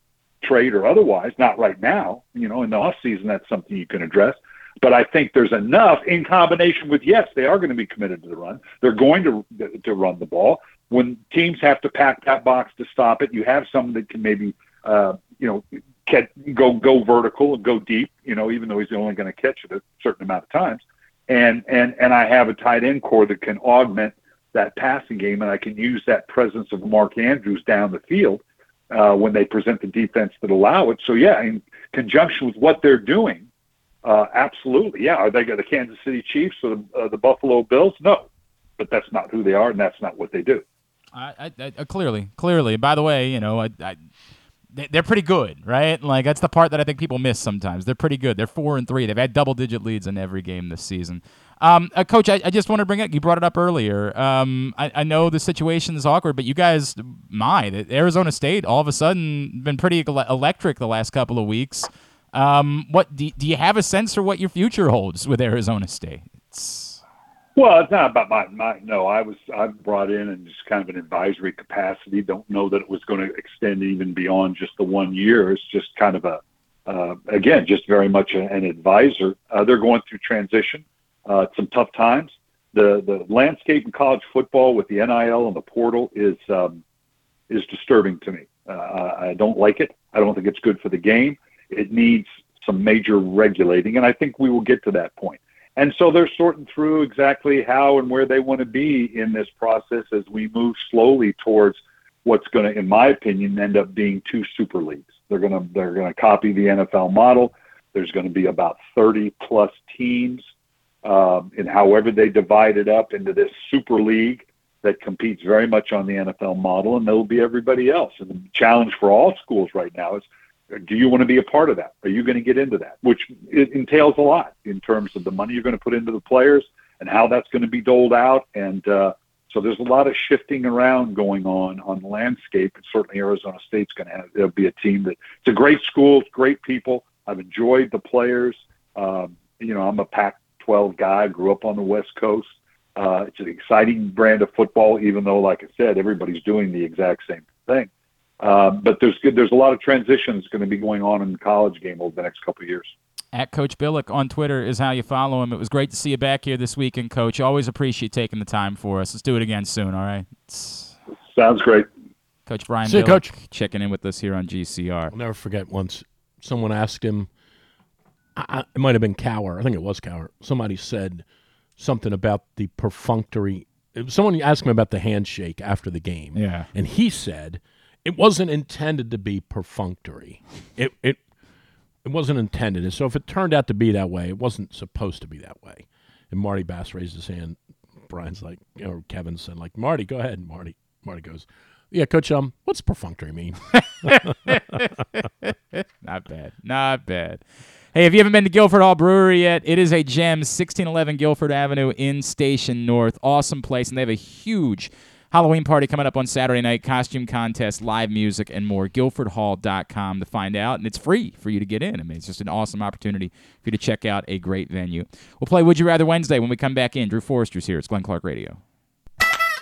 trade or otherwise, not right now. You know, in the off season, that's something you can address. But I think there's enough in combination with yes, they are going to be committed to the run. They're going to to run the ball. When teams have to pack that box to stop it, you have someone that can maybe uh, you know catch, go go vertical and go deep. You know, even though he's only going to catch it a certain amount of times. And and and I have a tight end corps that can augment that passing game, and I can use that presence of Mark Andrews down the field uh, when they present the defense that allow it. So yeah, in conjunction with what they're doing, uh, absolutely, yeah. Are they the Kansas City Chiefs or the, uh, the Buffalo Bills? No, but that's not who they are, and that's not what they do. I, I, I clearly, clearly. By the way, you know, I, I, they're pretty good, right? Like that's the part that I think people miss sometimes. They're pretty good. They're four and three. They've had double-digit leads in every game this season. Um, uh, Coach, I, I just want to bring up. You brought it up earlier. Um, I, I know the situation is awkward, but you guys, my Arizona State, all of a sudden been pretty electric the last couple of weeks. Um, what do, do you have a sense for what your future holds with Arizona State? It's, Well, it's not about my, my no. I was I brought in in just kind of an advisory capacity. Don't know that it was going to extend even beyond just the one year. It's just kind of a uh, again, just very much a, an advisor. Uh, they're going through transition, uh, some tough times. The the landscape in college football with the NIL and the portal is um, is disturbing to me. Uh, I don't like it. I don't think it's good for the game. It needs some major regulating, and I think we will get to that point. And so they're sorting through exactly how and where they want to be in this process as we move slowly towards what's going to, in my opinion, end up being two super leagues. They're going to they're going to copy the NFL model. There's going to be about 30 plus teams, um, and however they divide it up into this super league that competes very much on the NFL model, and there will be everybody else. And the challenge for all schools right now is do you want to be a part of that? Are you going to get into that? Which it entails a lot in terms of the money you're going to put into the players and how that's going to be doled out. And uh, so there's a lot of shifting around going on on the landscape. And certainly Arizona State's going to have, there'll be a team that it's a great school, great people. I've enjoyed the players. Um, you know, I'm a Pac 12 guy, grew up on the West Coast. Uh, it's an exciting brand of football, even though, like I said, everybody's doing the exact same thing. Uh, but there's good, there's a lot of transitions going to be going on in the college game over the next couple of years. At Coach Billick on Twitter is how you follow him. It was great to see you back here this weekend, Coach. Always appreciate taking the time for us. Let's do it again soon, all right? It's Sounds great. Coach Brian See you, Billick Coach. checking in with us here on GCR. I'll never forget once someone asked him, I, I- it might have been Cowherd, I think it was Cowherd. Somebody said something about the perfunctory. Someone asked him about the handshake after the game. Yeah. And he said it wasn't intended to be perfunctory. It, it, it wasn't intended. And so if it turned out to be that way, it wasn't supposed to be that way. And Marty Bass raised his hand. Brian's like, or Kevin said, like, Marty, go ahead. And Marty, Marty goes, yeah, coach, um, what's perfunctory mean? Not bad. Not bad. Hey, if you haven't been to Guilford Hall Brewery yet, it is a gem, 1611 Guilford Avenue in Station North. Awesome place, and they have a huge Halloween party coming up on Saturday night, costume contest, live music, and more. GuilfordHall.com to find out, and it's free for you to get in. I mean, it's just an awesome opportunity for you to check out a great venue. We'll play Would You Rather Wednesday when we come back in. Drew Forrester's here. It's Glenn Clark Radio.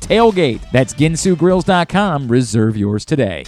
TAILGATE. That's ginsugrills.com. Reserve yours today.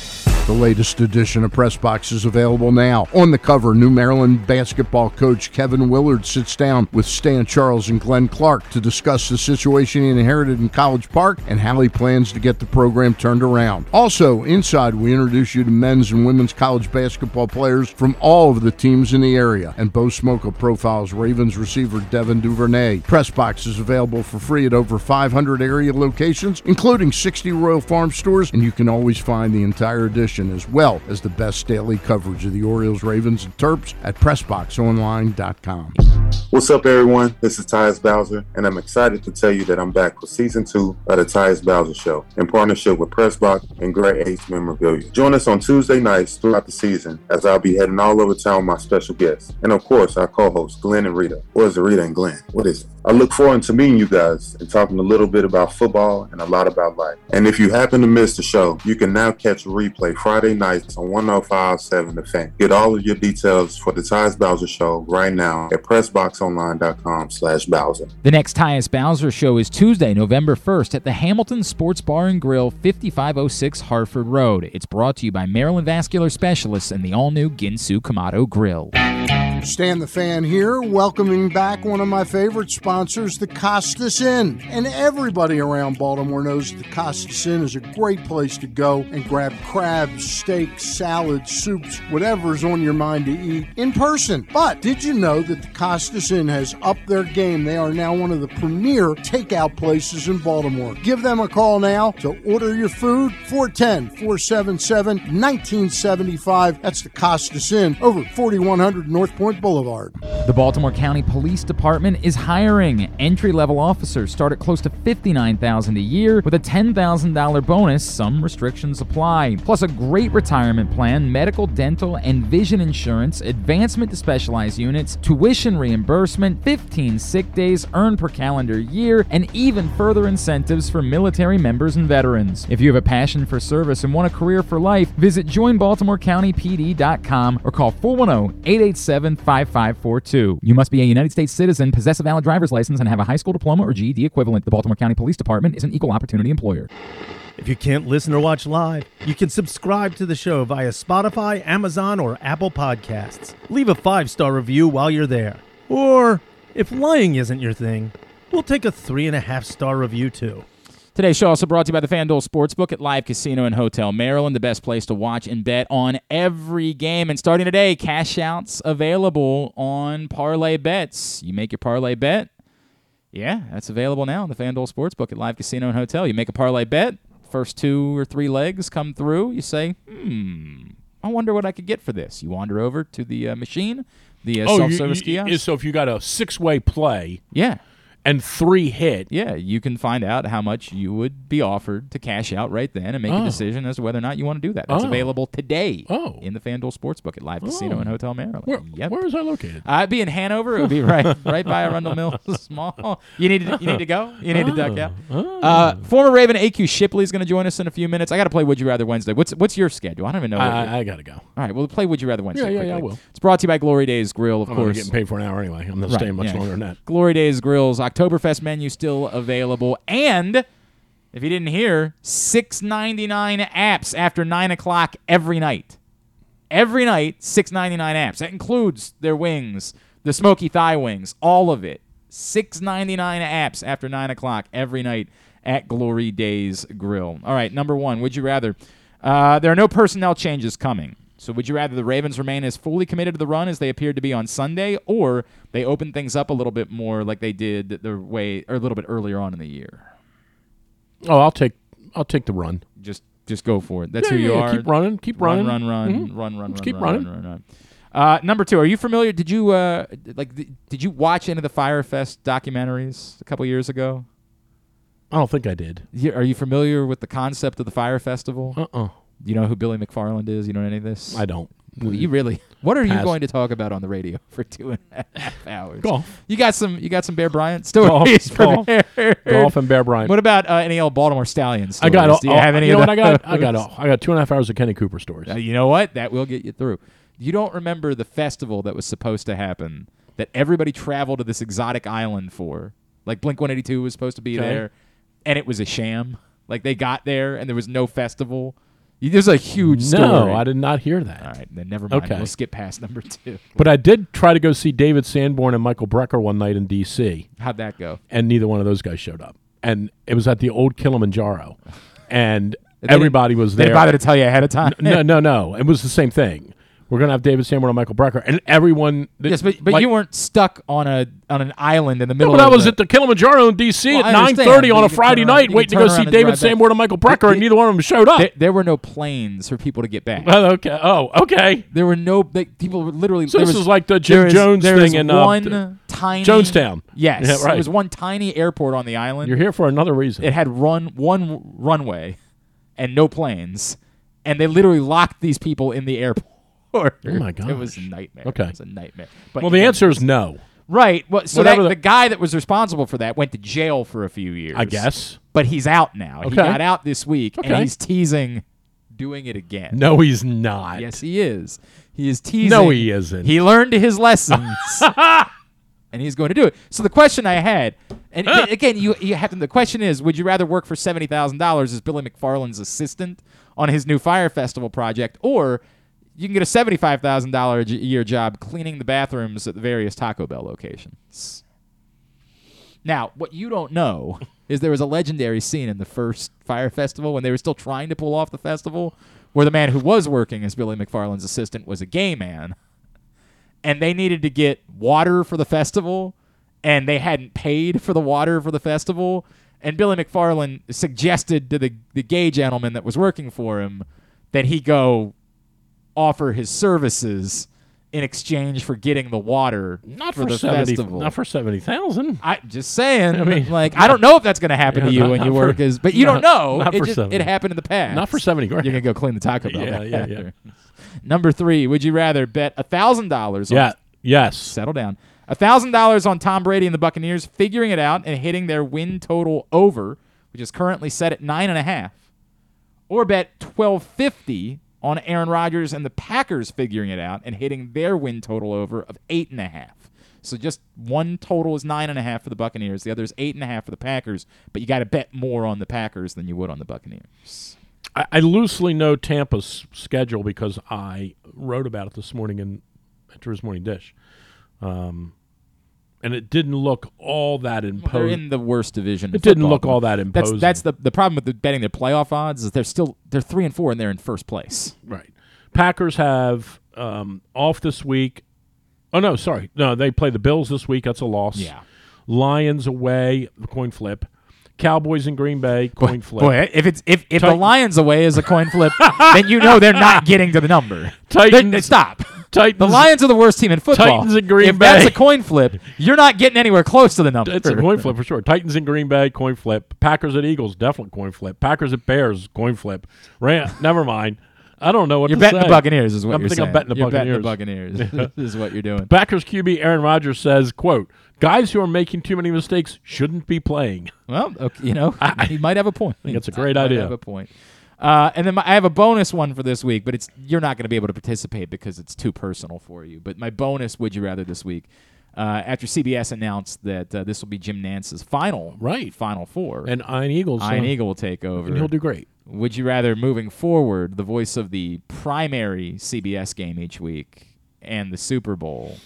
The latest edition of Press Box is available now. On the cover, New Maryland basketball coach Kevin Willard sits down with Stan Charles and Glenn Clark to discuss the situation he inherited in College Park and how he plans to get the program turned around. Also, inside, we introduce you to men's and women's college basketball players from all of the teams in the area. And Bo Smolka profiles Ravens receiver Devin Duvernay. Press Box is available for free at over 500 area locations, including 60 Royal Farm stores, and you can always find the entire edition as well as the best daily coverage of the Orioles, Ravens, and Terps at PressBoxOnline.com. What's up, everyone? This is Tyus Bowser, and I'm excited to tell you that I'm back for season two of the Tyus Bowser Show in partnership with Pressbox and Great Ace Memorabilia. Join us on Tuesday nights throughout the season as I'll be heading all over town with my special guests, and of course, our co-hosts Glenn and Rita. Or is it Rita and Glenn? What is it? I look forward to meeting you guys and talking a little bit about football and a lot about life. And if you happen to miss the show, you can now catch a replay Friday nights on 1057 The Fan. Get all of your details for the Tyus Bowser Show right now at PressBoxOnline.com slash Bowser. The next Tyus Bowser show is Tuesday, November 1st at the Hamilton Sports Bar and Grill, 5506 Harford Road. It's brought to you by Maryland Vascular Specialists and the all-new Ginsu Kamado Grill. Stan the Fan here, welcoming back one of my favorite sponsors, the Costas Inn. And everybody around Baltimore knows the Costas Inn is a great place to go and grab crabs, steaks, salads, soups, whatever's on your mind to eat in person. But did you know that the Costas Inn has upped their game? They are now one of the premier takeout places in Baltimore. Give them a call now to order your food 410 477 1975. That's the Costas Inn over 4100 North Point Boulevard. The Baltimore County Police Department is hiring. Entry-level officers start at close to 59,000 a year with a $10,000 bonus. Some restrictions apply. Plus a great retirement plan, medical, dental, and vision insurance, advancement to specialized units, tuition reimbursement, 15 sick days earned per calendar year, and even further incentives for military members and veterans. If you have a passion for service and want a career for life, visit joinbaltimorecountypd.com or call 410-887-5542. You must be a United States citizen, possess a valid driver's license, and have a high school diploma or GED equivalent. The Baltimore County Police Department is an equal opportunity employer. If you can't listen or watch live, you can subscribe to the show via Spotify, Amazon, or Apple Podcasts. Leave a five star review while you're there. Or, if lying isn't your thing, we'll take a three and a half star review too. Today's show also brought to you by the FanDuel Sportsbook at Live Casino and Hotel Maryland, the best place to watch and bet on every game. And starting today, cash outs available on parlay bets. You make your parlay bet. Yeah, that's available now on the FanDuel Sportsbook at Live Casino and Hotel. You make a parlay bet, first two or three legs come through. You say, hmm, I wonder what I could get for this. You wander over to the uh, machine, the uh, Oh, self-service you- kiosk. So if you got a six-way play yeah. And three hit, Yeah, you can find out how much you would be offered to cash out right then and make Oh. a decision as to whether or not you want to do that. That's Oh. available today Oh. in the FanDuel Sportsbook at Live Casino Oh. and Hotel Maryland. where, yep. where is that located? I'd be in Hanover. It would be right right by Arundel Mills Mall. You need to, you need to go. You need to duck out. Oh. Uh, former Raven AQ Shipley is going to join us in a few minutes. I got to play Would You Rather Wednesday. What's what's your schedule? I don't even know. I, I got to go. All right, we'll play Would You Rather Wednesday. Yeah, yeah, yeah, I will. It's brought to you by Glory Days Grill, of I'm course. getting paid for an hour anyway. I'm not Right, staying much yeah. longer than that. Glory Days Grills Oktoberfest menu still available, and if you didn't hear, six ninety nine apps after nine o'clock every night. Every night, six ninety nine apps. That includes their wings, the smoky thigh wings, all of it. Six ninety nine apps after nine o'clock every night at Glory Days Grill. All right, number one. Would you rather? Uh, there are no personnel changes coming. So would you rather the Ravens remain as fully committed to the run as they appeared to be on Sunday, or they open things up a little bit more like they did the way or a little bit earlier on in the year? Oh, I'll take I'll take the run. Just just go for it. That's Yeah, who you yeah, are. Keep running. Keep run, running. run, run, Mhm. run, run, Let's run, keep run, running. run, run, run. Uh, number two, are you familiar? Did you uh, like? Did you watch any of the Fyre Fest documentaries a couple years ago? I don't think I did. You- Are you familiar with the concept of the Fyre Festival? Uh uh You know who Billy McFarland is? You know any of this? I don't. Well, you really? What are you Pass. going to talk about on the radio for two and a half hours? Golf. You got some. You got some Bear Bryant stories Golf, golf, prepared. Golf and Bear Bryant. What about uh, any old Baltimore Stallions? I got. All, Do you all- have any you know of what I got? I got. All, I got two and a half hours of Kenny Cooper stories. Uh, you know what? That will get you through. You don't remember the festival that was supposed to happen that everybody traveled to this exotic island for. Like Blink 182 was supposed to be Okay. there, and it was a sham. Like they got there and there was no festival. There's a huge story. No, I did not hear that. All right, then never mind. Okay. We'll skip past number two. But I did try to go see David Sanborn and Michael Brecker one night in D.C. How'd that go? and neither one of those guys showed up. And it was at the old Kilimanjaro, and everybody was They there. didn't bother to tell you ahead of time. no, no, no. It was the same thing. We're gonna have David Sanborn and Michael Brecker, and everyone. that- Yes, but but like- you weren't stuck on a on an island in the middle. No, but I was the, at the Kilimanjaro in D.C. Well, at nine thirty on a Friday around- night, waiting to go see David. Sanborn and Michael Brecker, and neither one of them showed up. There, there were no planes for people to get back. Well, okay. Oh, okay. There were no they, people were literally. So this was, is like the Jim is- Jones there thing in, uh, one th- tiny Jonestown. Yes, Yeah, right. There was one tiny airport on the island. You're here for another reason. It had run one runway and no planes, and they literally locked these people in the airport. Oh my god, It was a nightmare. Okay. it was a nightmare. But well, the answer is no. right. Well, so that, the- the guy that was responsible for that went to jail for a few years. I guess. but he's out now. He got out this week, Okay. and he's teasing doing it again. No, he's not. Yes, he is. He is teasing. No, he isn't. He learned his lessons, and he's going to do it. So the question I had, and Uh. again, you you have to. The question is, would you rather work for seventy thousand dollars as Billy McFarland's assistant on his new Fyre Festival project, or you can get a seventy-five thousand dollar a year job cleaning the bathrooms at the various Taco Bell locations? Now, what you don't know is there was a legendary scene in the first Fyre Festival when they were still trying to pull off the festival, where the man who was working as Billy McFarland's assistant was a gay man, and they needed to get water for the festival, and they hadn't paid for the water for the festival, and Billy McFarland suggested to the the gay gentleman that was working for him that he go offer his services in exchange for getting the water Not for, for, the seventy. festival. Not for seventy thousand. I just saying. I mean, like I don't know if that's going to happen to you not- when you work for- as, but you not- don't know. not it for just 70. it happened in the past. Not for seventy grand. You're gonna go clean the Taco Bell. Yeah, yeah, after. Number three. Would you rather bet a thousand dollars? Yeah. Yes. Settle down. A thousand dollars on Tom Brady and the Buccaneers figuring it out and hitting their win total over, which is currently set at nine and a half, or bet twelve fifty on Aaron Rodgers and the Packers figuring it out and hitting their win total over of eight and a half. So just one total is nine and a half for the Buccaneers, the other is eight and a half for the Packers, but you got to bet more on the Packers than you would on the Buccaneers. I, I loosely know Tampa's schedule because I wrote about it this morning in Enter's Morning Dish, um, and it didn't look all that imposed. They're imposing. in the worst division. It didn't look all that That's imposing. that's the the problem with the betting their playoff odds is they're still they're three and four and they're in first place. right. Packers have um, off this week. Oh no, sorry, no, they play the Bills this week. That's a loss. Yeah. Lions away, the coin flip. Cowboys in Green Bay, coin flip. Boy, if it's if, if the Lions away is a coin flip, then you know they're not getting to the number. Titans- They- stop. Titans. The Lions are the worst team in football. Titans and Green if that's a coin flip, you're not getting anywhere close to the number. It's a coin flip for sure. Titans and Green Bay, coin flip. Packers at Eagles, definitely coin flip. Packers at Bears, coin flip. Ram, never mind. I don't know what You're betting say. the Buccaneers, is what I'm you're thinking saying. I'm betting the you're Buccaneers. betting the Buccaneers. is what you're doing. Packers QB Aaron Rodgers says, "quote Guys who are making too many mistakes shouldn't be playing." Well, okay, you know, he might have a point. think it's a great Might idea. Have a point. Uh, and then my, I have a bonus one for this week, but it's you're not going to be able to participate because it's too personal for you. But my bonus, would you rather this week? Uh, after CBS announced that uh, this will be Jim Nantz's final, Right. final four, And Ian Eagles, Ian uh, Eagle will take over. and he'll do great. Would you rather, moving forward, the voice of the primary CBS game each week and the Super Bowl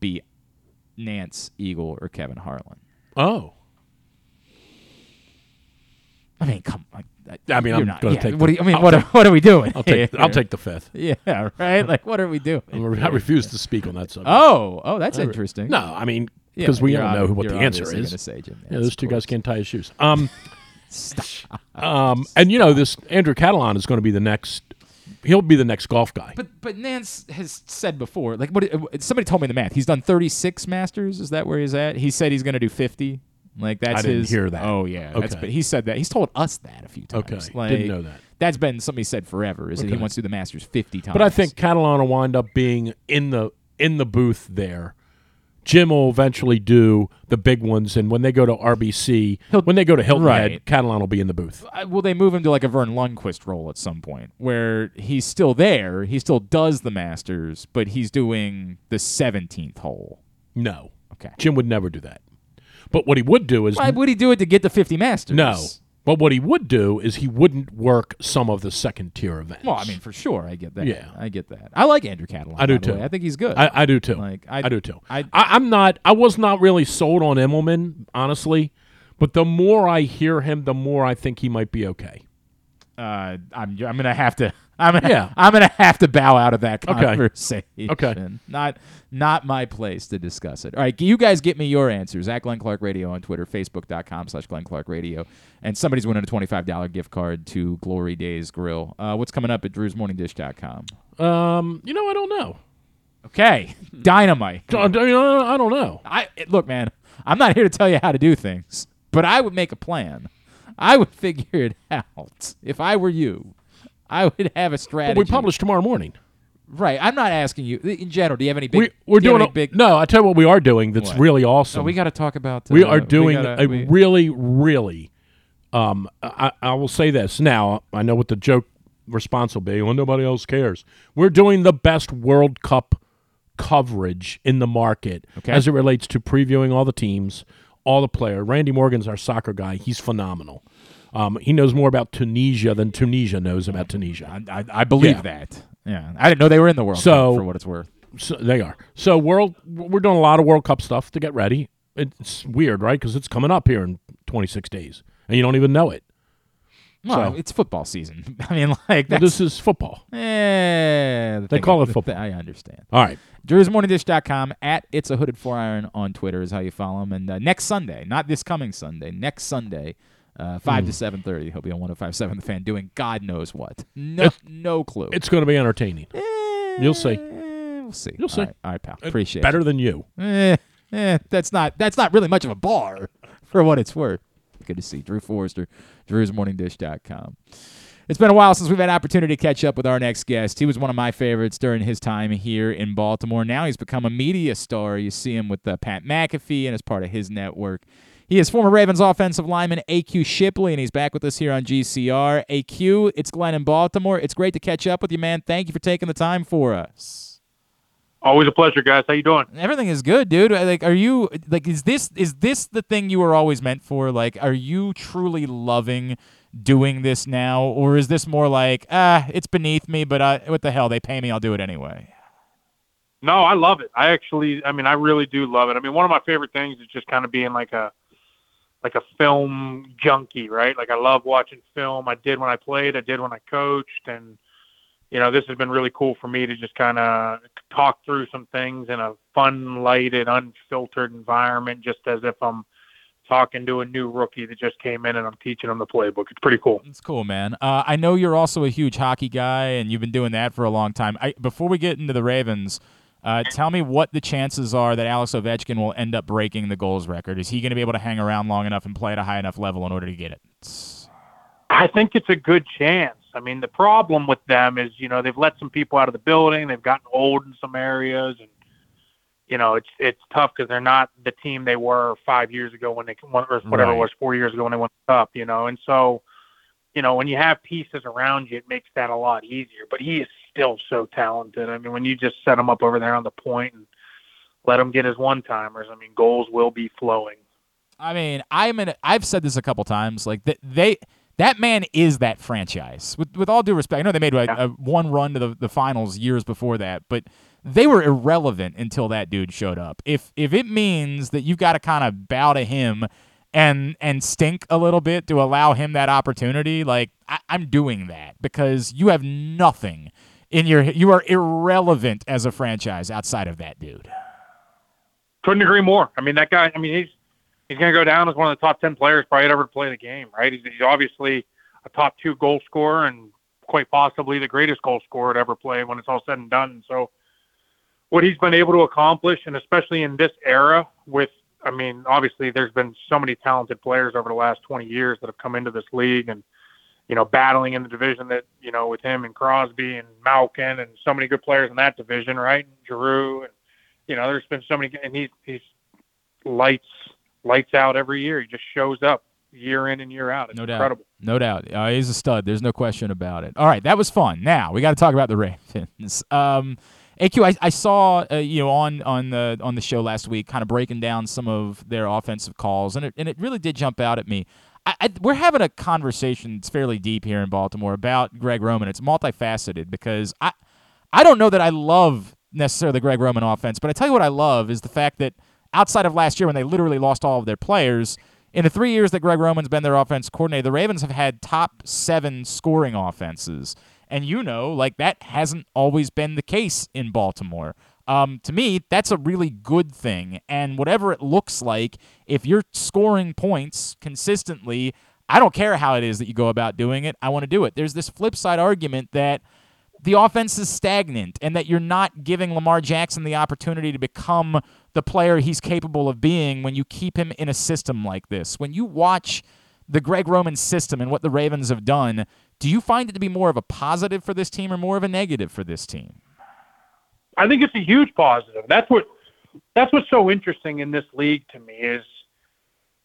be Nantz Eagle or Kevin Harlan? Oh, I mean, come on. I mean, I'm not- gonna yeah, take What the- you, I mean, I'll what, take- are, what are we doing? I'll take here? I'll take the fifth. Yeah, right. Like, what are we doing? I refuse to speak on that subject. Oh, oh, that's re- interesting. No, I mean Yeah, because we you're all know who what the answer is. say Jim yeah, those two course. guys can't tie his shoes. Um, um, and you know this Andrew Catalon is going to be the next. He'll be the next golf guy. But but Nantz has said before, like what uh, somebody told me the math. He's done 36 Masters. Is that where he's at? He said he's going to do 50. Like that's I didn't his. hear that. Oh yeah. That's, Okay. but he said that. He's told us that a few times. Okay, Like, didn't know that. That's been something he said forever. Is that he wants to do the Masters 50 times. But I think Catalon will wind up being in the in the booth there. Jim will eventually do the big ones, and when they go to RBC, He'll- when they go to Hilton right. Head, Catalon will be in the booth. Uh, will they move him to like a Verne Lundquist role at some point, where he's still there, he still does the Masters, but he's doing the 17th hole. No, Okay. Jim would never do that. But what he would do is Why would he do it to get the 50 Masters? no, But what he would do is he wouldn't work some of the second tier events. Well, I mean, for sure, I get that. Yeah. I get that. I like Andrew Catalon. I do too. I think he's good. I, I do too. Like, I, I- do too. I- I, I'm not. I was not really sold on Immelman, honestly. But the more I hear him, the more I think he might be okay. uh, I'm I'm gonna have to. I'm gonna, Yeah. I'm gonna have to bow out of that conversation. Okay. okay. Not not my place to discuss it. All right, you guys get me your answers at Glenn Clark Radio on Twitter, Facebook.com slash Glenn Clark Radio. And somebody's winning a twenty five dollar gift card to Glory Days Grill. Uh, what's coming up at Drew'sMorningDish.com? Um, you know, I don't know. Okay. Dynamite. I, I don't know. I look, man. I'm not here to tell you how to do things, but I would make a plan. I would figure it out if I were you. I would have a But strategy. we publish tomorrow morning. right. I'm not asking you in general. Do you have any big? We, we're do doing a, big. No, I tell you what we are doing. That's What? really So awesome. we got to talk about. Uh, we are doing gotta- a we- really, really. Um, I, I will say this now. I know what the joke response will be. Well, nobody else cares. We're doing the best World Cup coverage in the market Okay. as it relates to previewing all the teams, all the player. Randy Morgan's our soccer guy. He's phenomenal. Um, he knows more about Tunisia than Tunisia knows about Tunisia. I, I, I believe Yeah. that. Yeah, I didn't know they were in the World So- Cup for what it's worth. So they are. So world, we're doing a lot of World Cup stuff to get ready. It's weird, right? Because it's coming up here in 26 days, and you don't even know it. Well, So- it's football season. I mean, like that's, this is football. eh, the They call it football. I understand. All right. Drew'sMorningDish.com at It's a Hooded Four Iron on Twitter is how you follow him. And uh, next Sunday, not this coming Sunday, next Sunday, uh, Hmm. five to seven thirty, he'll be on 105.7 The Fan doing God knows what. No, no clue. It's going to be entertaining. You'll see. Eh, We'll see. You'll see. All right, all right, pal. It's Appreciate Better than you. Eh, eh, that's not that's not really much of a bar for what it's worth. Good to see Drew Forrester, Drew'sMorningDish.com. It's been a while since we've had an opportunity to catch up with our next guest. He was one of my favorites during his time here in Baltimore. Now he's become a media star. You see him with uh, Pat McAfee and as part of his network. He is former Ravens offensive lineman AQ Shipley, and he's back with us here on GCR. AQ, it's Glenn in Baltimore. It's great to catch up with you, man. Thank you for taking the time for us. Always a pleasure, guys. How you doing? Everything is good, dude. Like, are you like? Is this is this the thing you were always meant for? Like, are you truly loving doing this now, or is this more like, ah, it's beneath me, but uh, what the hell? They pay me, I'll do it anyway. No, I love it. I actually, I mean, I really do love it. I mean, one of my favorite things is just kind of being like a, like a film junkie, right? Like I love watching film. I did when I played. I did when I coached, and you know, this has been really cool for me to just kind of talk through some things in a fun, lighted, unfiltered environment, just as if I'm talking to a new rookie that just came in and I'm teaching them the playbook. It's pretty cool. It's cool, man. Uh, I know you're also a huge hockey guy, and you've been doing that for a long time. I, before we get into the Ravens, uh, tell me what the chances are that Alex Ovechkin will end up breaking the goals record. Is he going to be able to hang around long enough and play at a high enough level in order to get it? I think it's a good chance. I mean, the problem with them is, you know, they've let some people out of the building. They've gotten old in some areas, and you know, it's it's tough because they're not the team they were five years ago when they won, or whatever Right. it was four years ago when they won the cup. You know, and so, you know, when you have pieces around you, it makes that a lot easier. But he is still so talented. I mean, when you just set him up over there on the point and let him get his one timers, I mean, goals will be flowing. I mean, I'm in. A, I've said this a couple times. Like that, they that man is that franchise. With with all due respect, I know they made like, Yeah. a one run to the, the finals years before that, but they were irrelevant until that dude showed up. If if it means that you've got to kind of bow to him and and stink a little bit to allow him that opportunity, like I, I'm doing that because you have nothing in your. You are irrelevant as a franchise outside of that dude. Couldn't agree more. I mean, that guy. I mean, he's he's going to go down as one of the top ten players probably ever to play the game. Right? He's, he's obviously a top two goal scorer and quite possibly the greatest goal scorer to ever play when it's all said and done. So, what he's been able to accomplish, and especially in this era, with I mean, obviously there's been so many talented players over the last 20 years that have come into this league and you know battling in the division that you know with him and Crosby and Malkin and so many good players in that division, right? And Giroux and you know, there's been so many, and he's he's lights lights out every year. He just shows up year in and year out. It's No doubt. incredible. No doubt. Uh, he's a stud. There's no question about it. All right, that was fun. Now we got to talk about the Ravens. Um, AQ, I, I saw uh, you know on on the on the show last week, kind of breaking down some of their offensive calls, and it and it really did jump out at me. I, I, we're having a conversation that's fairly deep here in Baltimore about Greg Roman. It's multifaceted because I I don't know that I love necessarily the Greg Roman offense, but I tell you what I love is the fact that outside of last year when they literally lost all of their players, in the three years that Greg Roman's been their offense coordinator, the Ravens have had top seven scoring offenses. And you know, like that hasn't always been the case in Baltimore. Um, to me, that's a really good thing. And whatever it looks like, if you're scoring points consistently, I don't care how it is that you go about doing it. I want to do it. There's this flip side argument that the offense is stagnant and that you're not giving Lamar Jackson the opportunity to become the player he's capable of being when you keep him in a system like this. When you watch the Greg Roman system and what the Ravens have done, do you find it to be more of a positive for this team or more of a negative for this team? I think it's a huge positive. That's what that's what's so interesting in this league to me is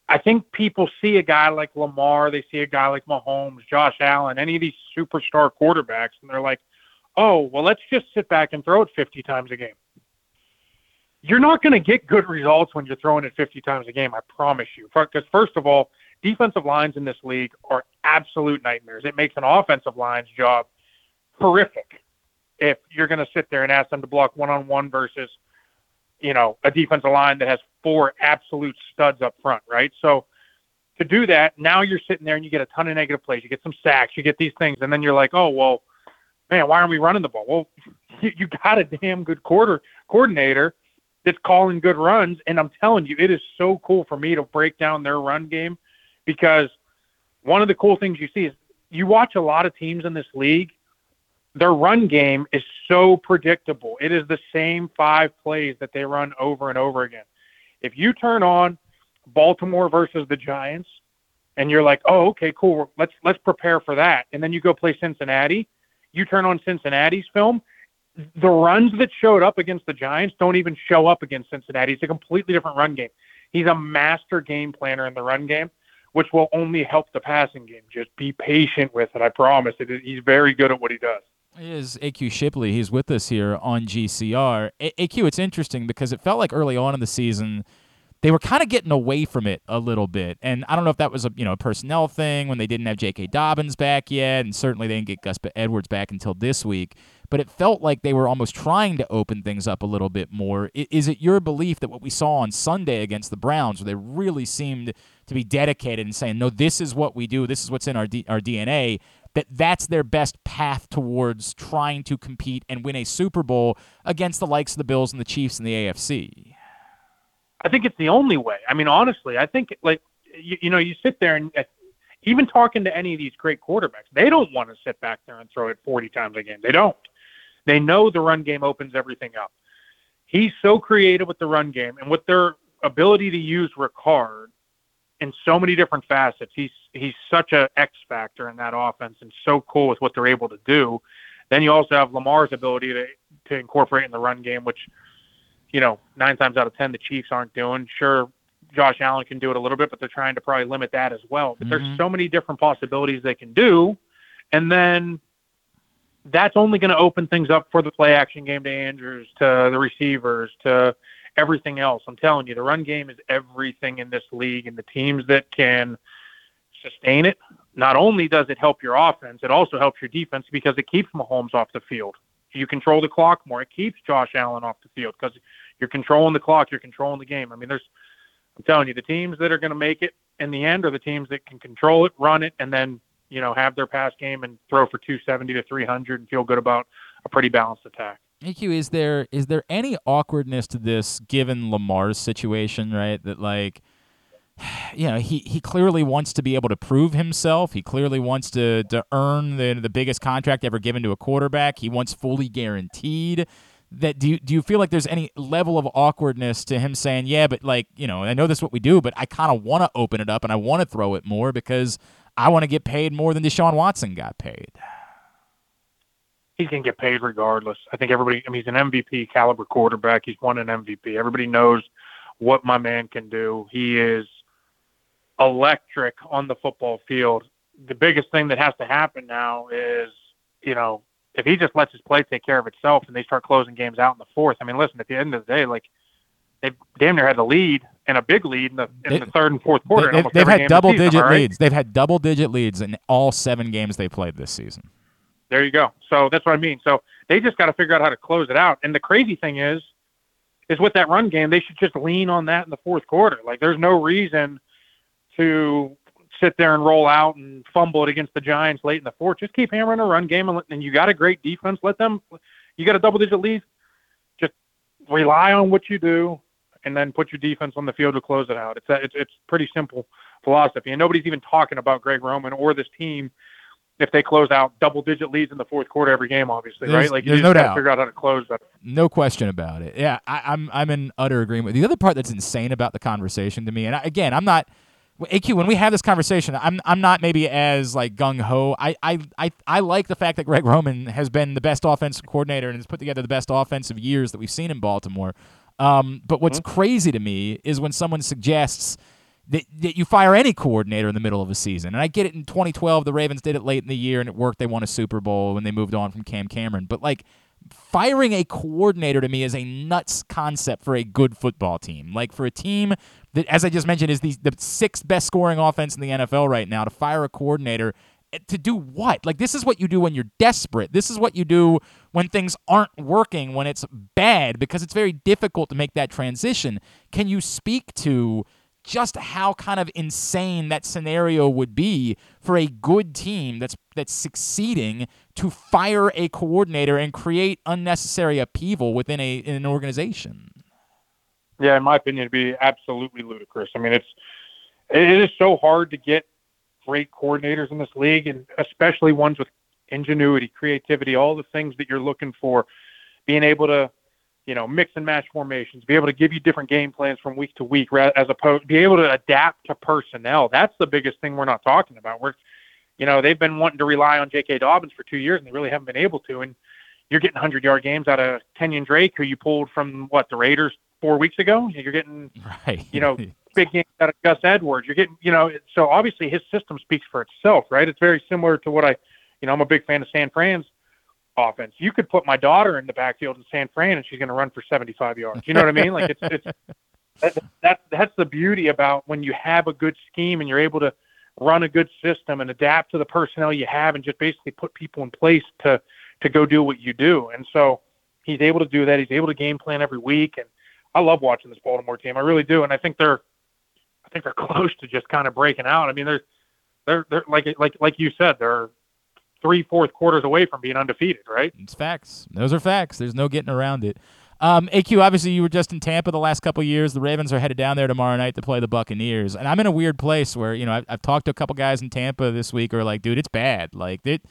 I think people see a guy like Lamar, they see a guy like Mahomes, Josh Allen, any of these superstar quarterbacks, and they're like, oh, well, let's just sit back and throw it 50 times a game. You're not going to get good results when you're throwing it 50 times a game, I promise you. Because, first of all, defensive lines in this league are absolute nightmares. It makes an offensive line's job horrific if you're going to sit there and ask them to block one on one versus, you know, a defensive line that has four absolute studs up front, right? So to do that, now you're sitting there and you get a ton of negative plays. You get some sacks, you get these things, and then you're like, oh, well, man, why aren't we running the ball? Well, you, you got a damn good quarter coordinator that's calling good runs, and I'm telling you, it is so cool for me to break down their run game because one of the cool things you see is you watch a lot of teams in this league their run game is so predictable. It is the same five plays that they run over and over again. If you turn on Baltimore versus the Giants and you're like, "Oh, okay, cool. Let's let's prepare for that." And then you go play Cincinnati, you turn on Cincinnati's film, the runs that showed up against the Giants don't even show up against Cincinnati. It's a completely different run game. He's a master game planner in the run game, which will only help the passing game. Just be patient with it. I promise. It, he's very good at what he does is AQ Shipley. He's with us here on GCR. A- AQ, it's interesting because it felt like early on in the season they were kind of getting away from it a little bit, and I don't know if that was a you know a personnel thing when they didn't have J.K. Dobbins back yet, and certainly they didn't get Gus Edwards back until this week. But it felt like they were almost trying to open things up a little bit more. Is it your belief that what we saw on Sunday against the Browns, where they really seemed to be dedicated and saying, "No, this is what we do. This is what's in our D- our DNA," that that's their best path towards trying to compete and win a Super Bowl against the likes of the Bills and the Chiefs in the AFC? I think it's the only way. I mean, honestly, I think like you, you know, you sit there and uh, even talking to any of these great quarterbacks, they don't want to sit back there and throw it 40 times a game. They don't. They know the run game opens everything up. He's so creative with the run game and with their ability to use Ricard in so many different facets. He's he's such a X factor in that offense and so cool with what they're able to do. Then you also have Lamar's ability to to incorporate in the run game, which you know nine times out of ten the Chiefs aren't doing. Sure, Josh Allen can do it a little bit, but they're trying to probably limit that as well. But mm-hmm. there's so many different possibilities they can do, and then that's only going to open things up for the play action game to Andrews, to the receivers, to everything else. I'm telling you, the run game is everything in this league, and the teams that can sustain it, not only does it help your offense, it also helps your defense because it keeps Mahomes off the field. You control the clock more. It keeps Josh Allen off the field because you're controlling the clock, you're controlling the game. I mean, there's, I'm telling you, the teams that are going to make it in the end are the teams that can control it, run it, and then you know have their pass game and throw for 270 to 300 and feel good about a pretty balanced attack. AQ, is there is there any awkwardness to this given Lamar's situation, right? That like you know, he, he clearly wants to be able to prove himself. He clearly wants to to earn the the biggest contract ever given to a quarterback. He wants fully guaranteed. That do you do you feel like there's any level of awkwardness to him saying, yeah, but like you know, I know this is what we do, but I kind of want to open it up and I want to throw it more because I want to get paid more than Deshaun Watson got paid he's going to get paid regardless. I think everybody, I mean, he's an MVP caliber quarterback. He's won an MVP. Everybody knows what my man can do. He is electric on the football field. The biggest thing that has to happen now is, you know, if he just lets his play take care of itself and they start closing games out in the fourth. I mean, listen, at the end of the day, like they damn near had the lead and a big lead in the in They- the third and fourth quarter. They, have almost every game had double season, digit right? leads. They've had double digit leads in all seven games they played this season. There you go. So that's what I mean. So they just got to figure out how to close it out. And the crazy thing is, is with that run game, they should just lean on that in the fourth quarter. Like there's no reason to sit there and roll out and fumble it against the Giants late in the fourth. Just keep hammering a run game, and, and you got a great defense. Let them. You got a double digit lead. Just rely on what you do, and then put your defense on the field to close it out. It's a, it's it's pretty simple philosophy, and nobody's even talking about Greg Roman or this team if they close out double digit leads in the fourth quarter every game, obviously, There's- right? Like you there's just no doubt. figure out how to close that. No question about it. Yeah, I, I'm I'm in utter agreement. The other part that's insane about the conversation to me, and I, again, I'm not AQ. When we have this conversation, I'm I'm not maybe as like gung ho. I, I I I like the fact that Greg Roman has been the best offensive coordinator and has put together the best offensive years that we've seen in Baltimore. Um, but what's crazy to me is when someone suggests that, that you fire any coordinator in the middle of a season. And I get it in 2012, the Ravens did it late in the year and it worked. They won a Super Bowl when they moved on from Cam Cameron. But like firing a coordinator to me is a nuts concept for a good football team. Like for a team that, as I just mentioned, is the, the sixth best scoring offense in the NFL right now, to fire a coordinator eh, to do what? Like this is what you do when you're desperate. This is what you do when things aren't working, when it's bad, because it's very difficult to make that transition. Can you speak to just how kind of insane that scenario would be for a good team that's that's succeeding to fire a coordinator and create unnecessary upheaval within a in an organization. Yeah, in my opinion, it'd be absolutely ludicrous. I mean, it's it is so hard to get great coordinators in this league, and especially ones with ingenuity, creativity, all the things that you're looking for. Being able to, you know, mix and match formations, be able to give you different game plans from week to week, as opposed be able to adapt to personnel. That's the biggest thing we're not talking about. We're, you know, they've been wanting to rely on J.K. Dobbins for two years, and they really haven't been able to. And you're getting 100 yard games out of Kenyon Drake, who you pulled from what the Raiders four weeks ago. You're getting Right. you know, big games out of Gus Edwards. You're getting, you know, so obviously his system speaks for itself, right? It's very similar to what I, you know, I'm a big fan of San Fran's offense. You could put my daughter in the backfield in San Fran and she's going to run for 75 yards. You know what I mean? Like it's, it's, that, that, that's the beauty about when you have a good scheme and you're able to run a good system and adapt to the personnel you have and just basically put people in place to, to go do what you do. And so he's able to do that. He's able to game plan every week. And I love watching this Baltimore team. I really do. And I think they're, I think they're close to just kind of breaking out. I mean, they're, they're, they're like, like, like you said, they're three, fourth quarters away from being undefeated, right? It's facts. Those are facts. There's no getting around it. Um, AQ, obviously, you were just in Tampa the last couple years. The Ravens are headed down there tomorrow night to play the Buccaneers, and I'm in a weird place where you know I've, I've talked to a couple guys in Tampa this week are like, "Dude, it's bad. Like, it,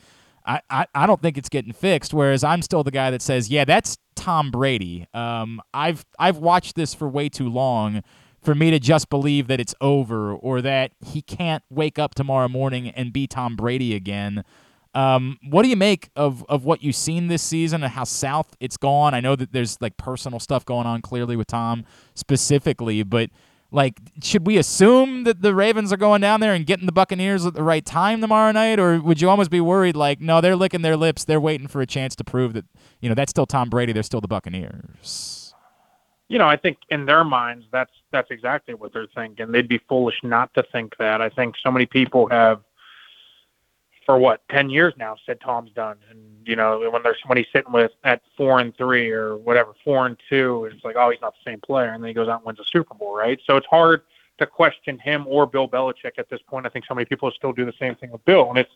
I, I, I don't think it's getting fixed." Whereas I'm still the guy that says, "Yeah, that's Tom Brady." Um, I've I've watched this for way too long for me to just believe that it's over or that he can't wake up tomorrow morning and be Tom Brady again. Um, what do you make of, of what you've seen this season and how south it's gone? I know that there's like personal stuff going on clearly with Tom specifically, but like, should we assume that the Ravens are going down there and getting the Buccaneers at the right time tomorrow night, or would you almost be worried like, no, they're licking their lips, they're waiting for a chance to prove that you know that's still Tom Brady, they're still the Buccaneers. You know, I think in their minds, that's that's exactly what they're thinking. They'd be foolish not to think that. I think so many people have, for what ten years now, said Tom's done, and you know when they're when he's sitting with at four and three or whatever, four and two, it's like oh he's not the same player, and then he goes out and wins a Super Bowl, right? So it's hard to question him or Bill Belichick at this point. I think so many people still do the same thing with Bill, and it's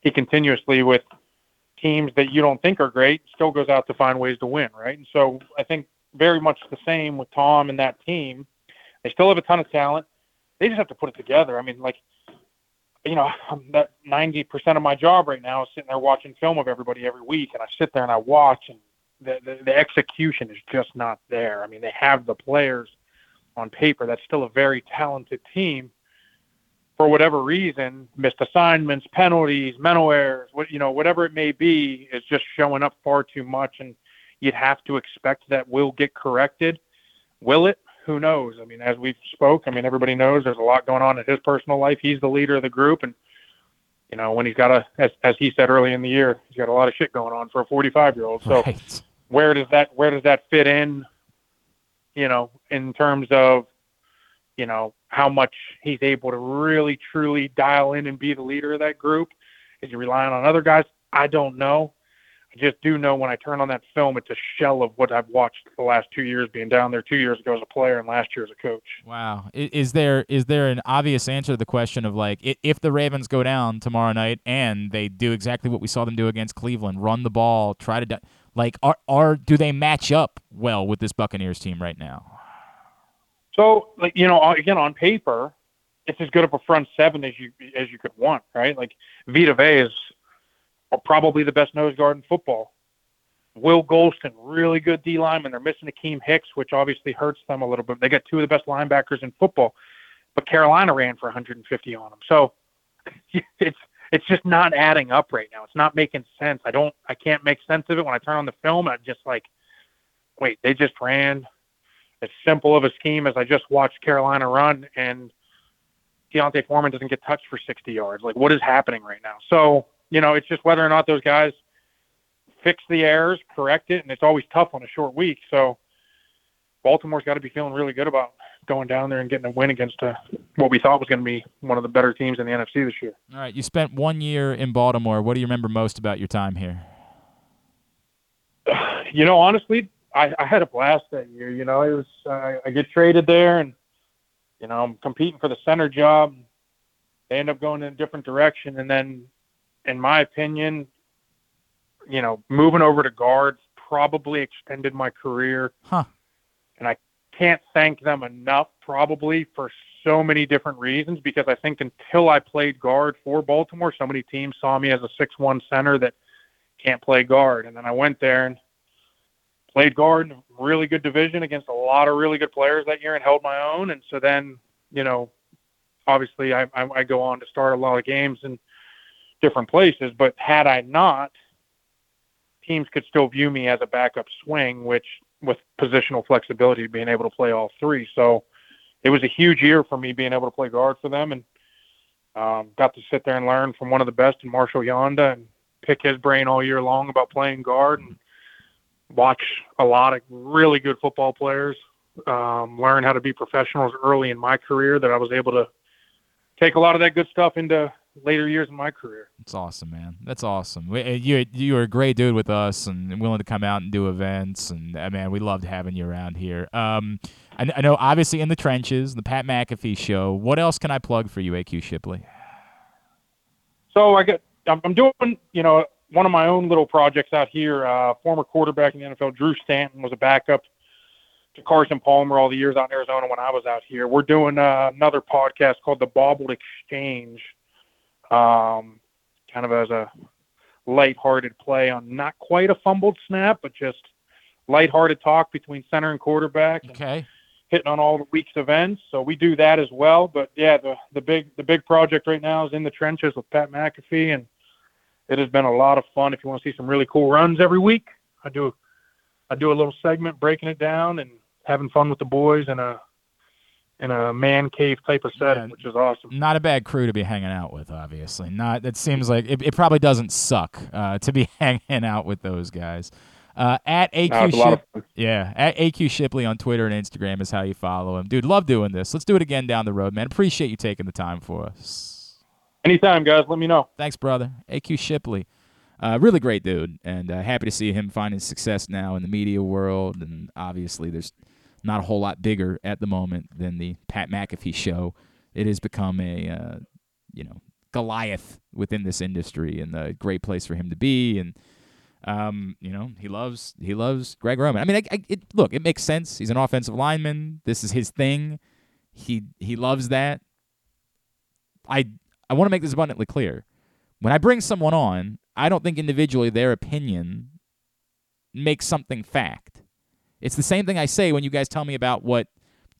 he continuously with teams that you don't think are great still goes out to find ways to win, right? And so I think very much the same with Tom and that team. They still have a ton of talent. They just have to put it together. I mean, like, you know, that 90% of my job right now is sitting there watching film of everybody every week, and I sit there and I watch, and the, the, the execution is just not there. I mean, they have the players on paper. That's still a very talented team. For whatever reason, missed assignments, penalties, mental errors, what you know, whatever it may be, is just showing up far too much, and you'd have to expect that will get corrected. Will it? Who knows? I mean, as we've spoke, I mean, everybody knows there's a lot going on in his personal life. He's the leader of the group, and you know, when he's got a, as, as he said early in the year, he's got a lot of shit going on for a 45 year old. So right. where does that where does that fit in? You know, in terms of you know, how much he's able to really truly dial in and be the leader of that group. Is he relying on other guys? I don't know. I just do know when I turn on that film, it's a shell of what I've watched the last two years, being down there two years ago as a player and last year as a coach. Wow. Is there is there an obvious answer to the question of like if the Ravens go down tomorrow night and they do exactly what we saw them do against Cleveland, run the ball, try to like are are do they match up well with this Buccaneers team right now? So, like you know, uh, again on paper, it's as good of a front seven as you as you could want, right? Like Vita Vea is probably the best nose guard in football. Will Gholston, really good D lineman. They're missing Akiem Hicks, which obviously hurts them a little bit. They got two of the best linebackers in football, but Carolina ran for 150 on them. So it's it's just not adding up right now. It's not making sense. I don't I can't make sense of it when I turn on the film. I'm just like, wait, they just ran as simple of a scheme as I just watched Carolina run, and D'Onta Foreman doesn't get touched for 60 yards. Like, what is happening right now? So, you know, it's just whether or not those guys fix the errors, correct it, and it's always tough on a short week. So, Baltimore's got to be feeling really good about going down there and getting a win against uh, what we thought was going to be one of the better teams in the NFC this year. All right, you spent one year in Baltimore. What do you remember most about your time here? You know, honestly, I, I had a blast that year. You know, it was uh, I get traded there, and you know I'm competing for the center job. They end up going in a different direction, and then, in my opinion, you know, moving over to guards probably extended my career. Huh. And I can't thank them enough, probably for so many different reasons. Because I think until I played guard for Baltimore, so many teams saw me as a six-one center that can't play guard, and then I went there and played guard in a really good division against a lot of really good players that year and held my own. And so then, you know, obviously I, I, I go on to start a lot of games in different places. But had I not, teams could still view me as a backup swing, which with positional flexibility, being able to play all three. So it was a huge year for me being able to play guard for them and um, got to sit there and learn from one of the best in Marshal Yanda and pick his brain all year long about playing guard and watch a lot of really good football players, um, learn how to be professionals early in my career that I was able to take a lot of that good stuff into later years in my career. It's awesome, man. That's awesome. We, uh, you you were a great dude with us and willing to come out and do events, and uh, man, we loved having you around here. Um, I, I know obviously in the trenches, the Pat McAfee show. What else can I plug for you, AQ Shipley? So I get I'm I'm doing you know one of my own little projects out here. Uh, former quarterback in the NFL, Drew Stanton, was a backup to Carson Palmer all the years out in Arizona when I was out here. We're doing uh, another podcast called The Bobbled Exchange, um, kind of as a lighthearted play on not quite a fumbled snap, but just lighthearted talk between center and quarterback. And Okay. hitting on all the week's events. So we do that as well. But yeah, the the big the big project right now is in the trenches with Pat McAfee, and it has been a lot of fun. If you want to see some really cool runs every week, I do I do a little segment breaking it down and having fun with the boys and a in a man cave type of setting, Yeah. which is awesome. Not a bad crew to be hanging out with, obviously. Not. It seems like it, it probably doesn't suck uh, to be hanging out with those guys. Uh, at AQ No, it's a lot of Ship- yeah, at AQ Shipley on Twitter and Instagram is how you follow him, dude. Love doing this. Let's do it again down the road, man. Appreciate you taking the time for us. Anytime, guys, let me know. Thanks, brother. AQ Shipley. Uh, really great dude, and uh, happy to see him finding success now in the media world. And obviously, there's not a whole lot bigger at the moment than the Pat McAfee show. It has become a, uh, you know, Goliath within this industry, and a great place for him to be. And um, you know, he loves he loves Greg Roman. I mean, I, I, it, look, it makes sense. He's an offensive lineman. This is his thing. He he loves that. I I want to make this abundantly clear. When I bring someone on, I don't think individually their opinion makes something fact. It's the same thing I say when you guys tell me about what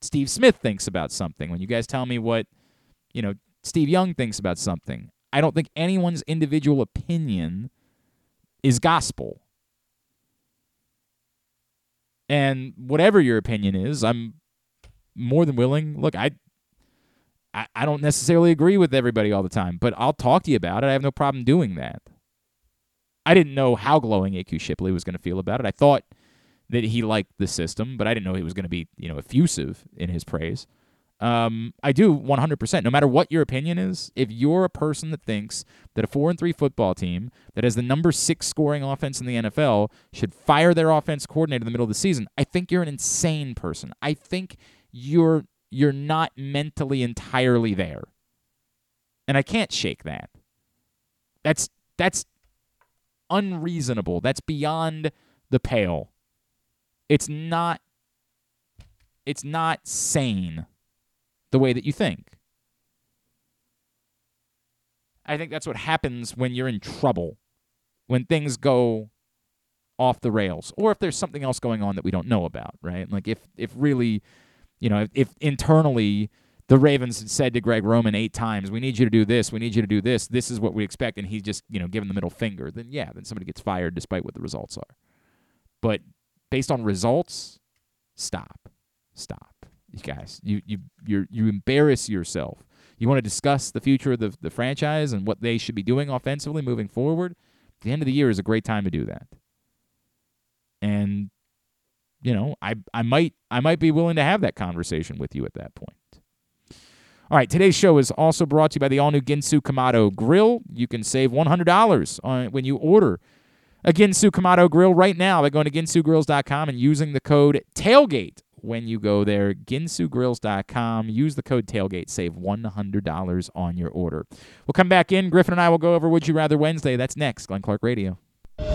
Steve Smith thinks about something. When you guys tell me what, you know, Steve Young thinks about something. I don't think anyone's individual opinion is gospel. And whatever your opinion is, I'm more than willing. Look, I I, I don't necessarily agree with everybody all the time, but I'll talk to you about it. I have no problem doing that. I didn't know how glowing AQ Shipley was going to feel about it. I thought that he liked the system, but I didn't know he was going to be, you know, effusive in his praise. Um, I do 100%. No matter what your opinion is, if you're a person that thinks that a 4 and 3 football team that has the number 6 scoring offense in the NFL should fire their offense coordinator in the middle of the season, I think you're an insane person. I think you're you're not mentally entirely there. And I can't shake that. That's that's unreasonable. That's beyond the pale. It's not it's not sane the way that you think. I think that's what happens when you're in trouble, when things go off the rails, or if there's something else going on that we don't know about, right? Like if if really, you know, if, if internally the Ravens said to Greg Roman eight times, "We need you to do this. We need you to do this. This is what we expect," and he's just you know giving the middle finger. Then yeah, then somebody gets fired despite what the results are. But based on results, stop, stop you guys. You you you you embarrass yourself. You want to discuss the future of the the franchise and what they should be doing offensively moving forward. The end of the year is a great time to do that. And you know, I I might I might be willing to have that conversation with you at that point. All right, today's show is also brought to you by the all-new Ginsu Kamado Grill. You can save $100 on when you order Ginsu Kamado Grill right now by going to ginsugrills.com and using the code TAILGATE when you go there. GinsuGrills.com. Use the code TAILGATE. Save $100 on your order. We'll come back in. Griffin and I will go over Would You Rather Wednesday. That's next. Glenn Clark Radio.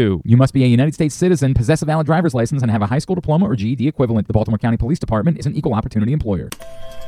410-887-5542. You must be a United States citizen, possess a valid driver's license, and have a high school diploma or GED equivalent. The Baltimore County Police Department is an equal opportunity employer.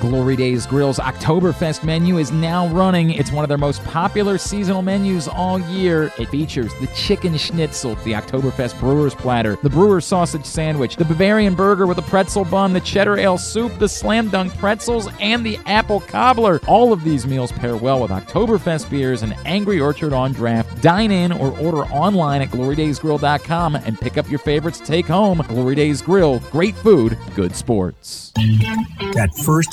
Glory Days Grill's Oktoberfest menu is now running. It's one of their most popular seasonal menus all year. It features the chicken schnitzel, the Oktoberfest brewer's platter, the brewer's sausage sandwich, the Bavarian burger with a pretzel bun, the cheddar ale soup, the slam dunk pretzels, and the apple cobbler. All of these meals pair well with Oktoberfest beers and Angry Orchard on draft. Dine in or order online at glorydaysgrill.com and pick up your favorites to take home. Glory Days Grill, great food, good sports. That first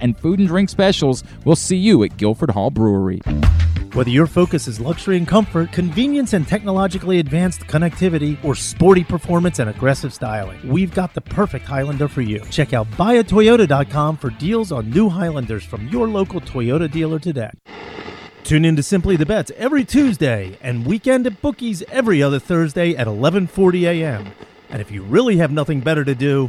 and food and drink specials. We'll see you at Guilford Hall Brewery. Whether your focus is luxury and comfort, convenience and technologically advanced connectivity, or sporty performance and aggressive styling, we've got the perfect Highlander for you. Check out buyatoyota.com for deals on new Highlanders from your local Toyota dealer today. Tune in to Simply the Bets every Tuesday and weekend at Bookies every other Thursday at 11:40 a.m. And if you really have nothing better to do,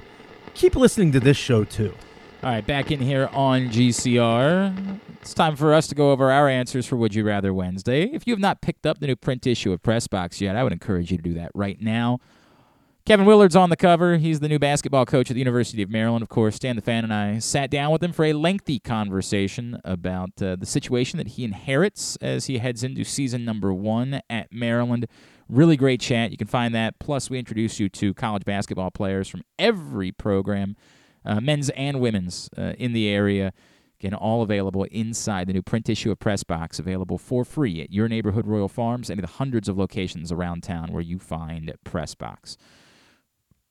keep listening to this show too. All right, back in here on GCR. It's time for us to go over our answers for Would You Rather Wednesday. If you have not picked up the new print issue of Press Box yet, I would encourage you to do that right now. Kevin Willard's on the cover. He's the new basketball coach at the University of Maryland, of course. Stan the fan and I sat down with him for a lengthy conversation about uh, the situation that he inherits as he heads into season number one at Maryland. Really great chat. You can find that. Plus, we introduce you to college basketball players from every program, uh, men's and women's, uh, in the area. Again, all available inside the new print issue of Press Box, available for free at your neighborhood Royal Farms and the hundreds of locations around town where you find Press Box.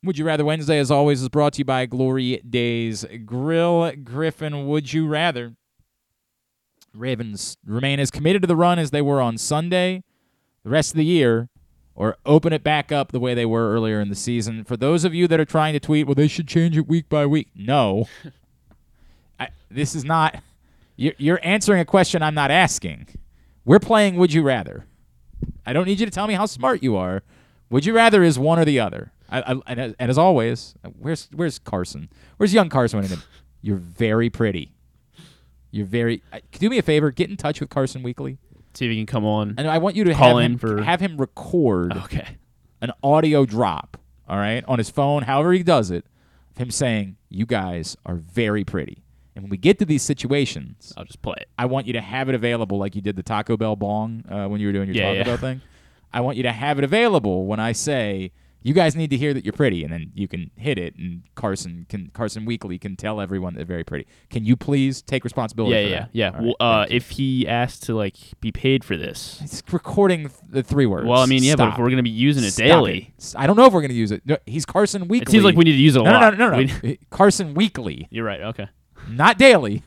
Would You Rather Wednesday, as always, is brought to you by Glory Days Grill. Griffin, would you rather Ravens remain as committed to the run as they were on Sunday the rest of the year, or open it back up the way they were earlier in the season? For those of you that are trying to tweet, well, they should change it week by week. No. I, this is not. You're, you're answering a question I'm not asking. We're playing Would You Rather. I don't need you to tell me how smart you are. Would you rather is one or the other. I, I, and, as, and as always, where's where's Carson? Where's young Carson? You're very pretty. You're very. Uh, do me a favor. Get in touch with Carson Weekly. See if he can come on. And I want you to call have in him, for have him record okay an audio drop. All right, on his phone, however he does it, of him saying, "You guys are very pretty." And when we get to these situations, I'll just play it. I want you to have it available like you did the Taco Bell bong uh, when you were doing your Yeah, Taco yeah. Bell thing. I want you to have it available when I say you guys need to hear that you're pretty, and then you can hit it, and Carson can Carson Weekly can tell everyone they're very pretty. Can you please take responsibility? Yeah, for yeah, that? yeah. Right, well, uh, if he asked to like be paid for this, it's recording the three words. well, I mean, yeah, but if we're gonna be using it Stop daily, it. I don't know if we're gonna use it. No, he's Carson Weekly. it seems like we need to use it a no, lot. No, no, no, no. We- Carson Weekly, You're right. Okay. not daily.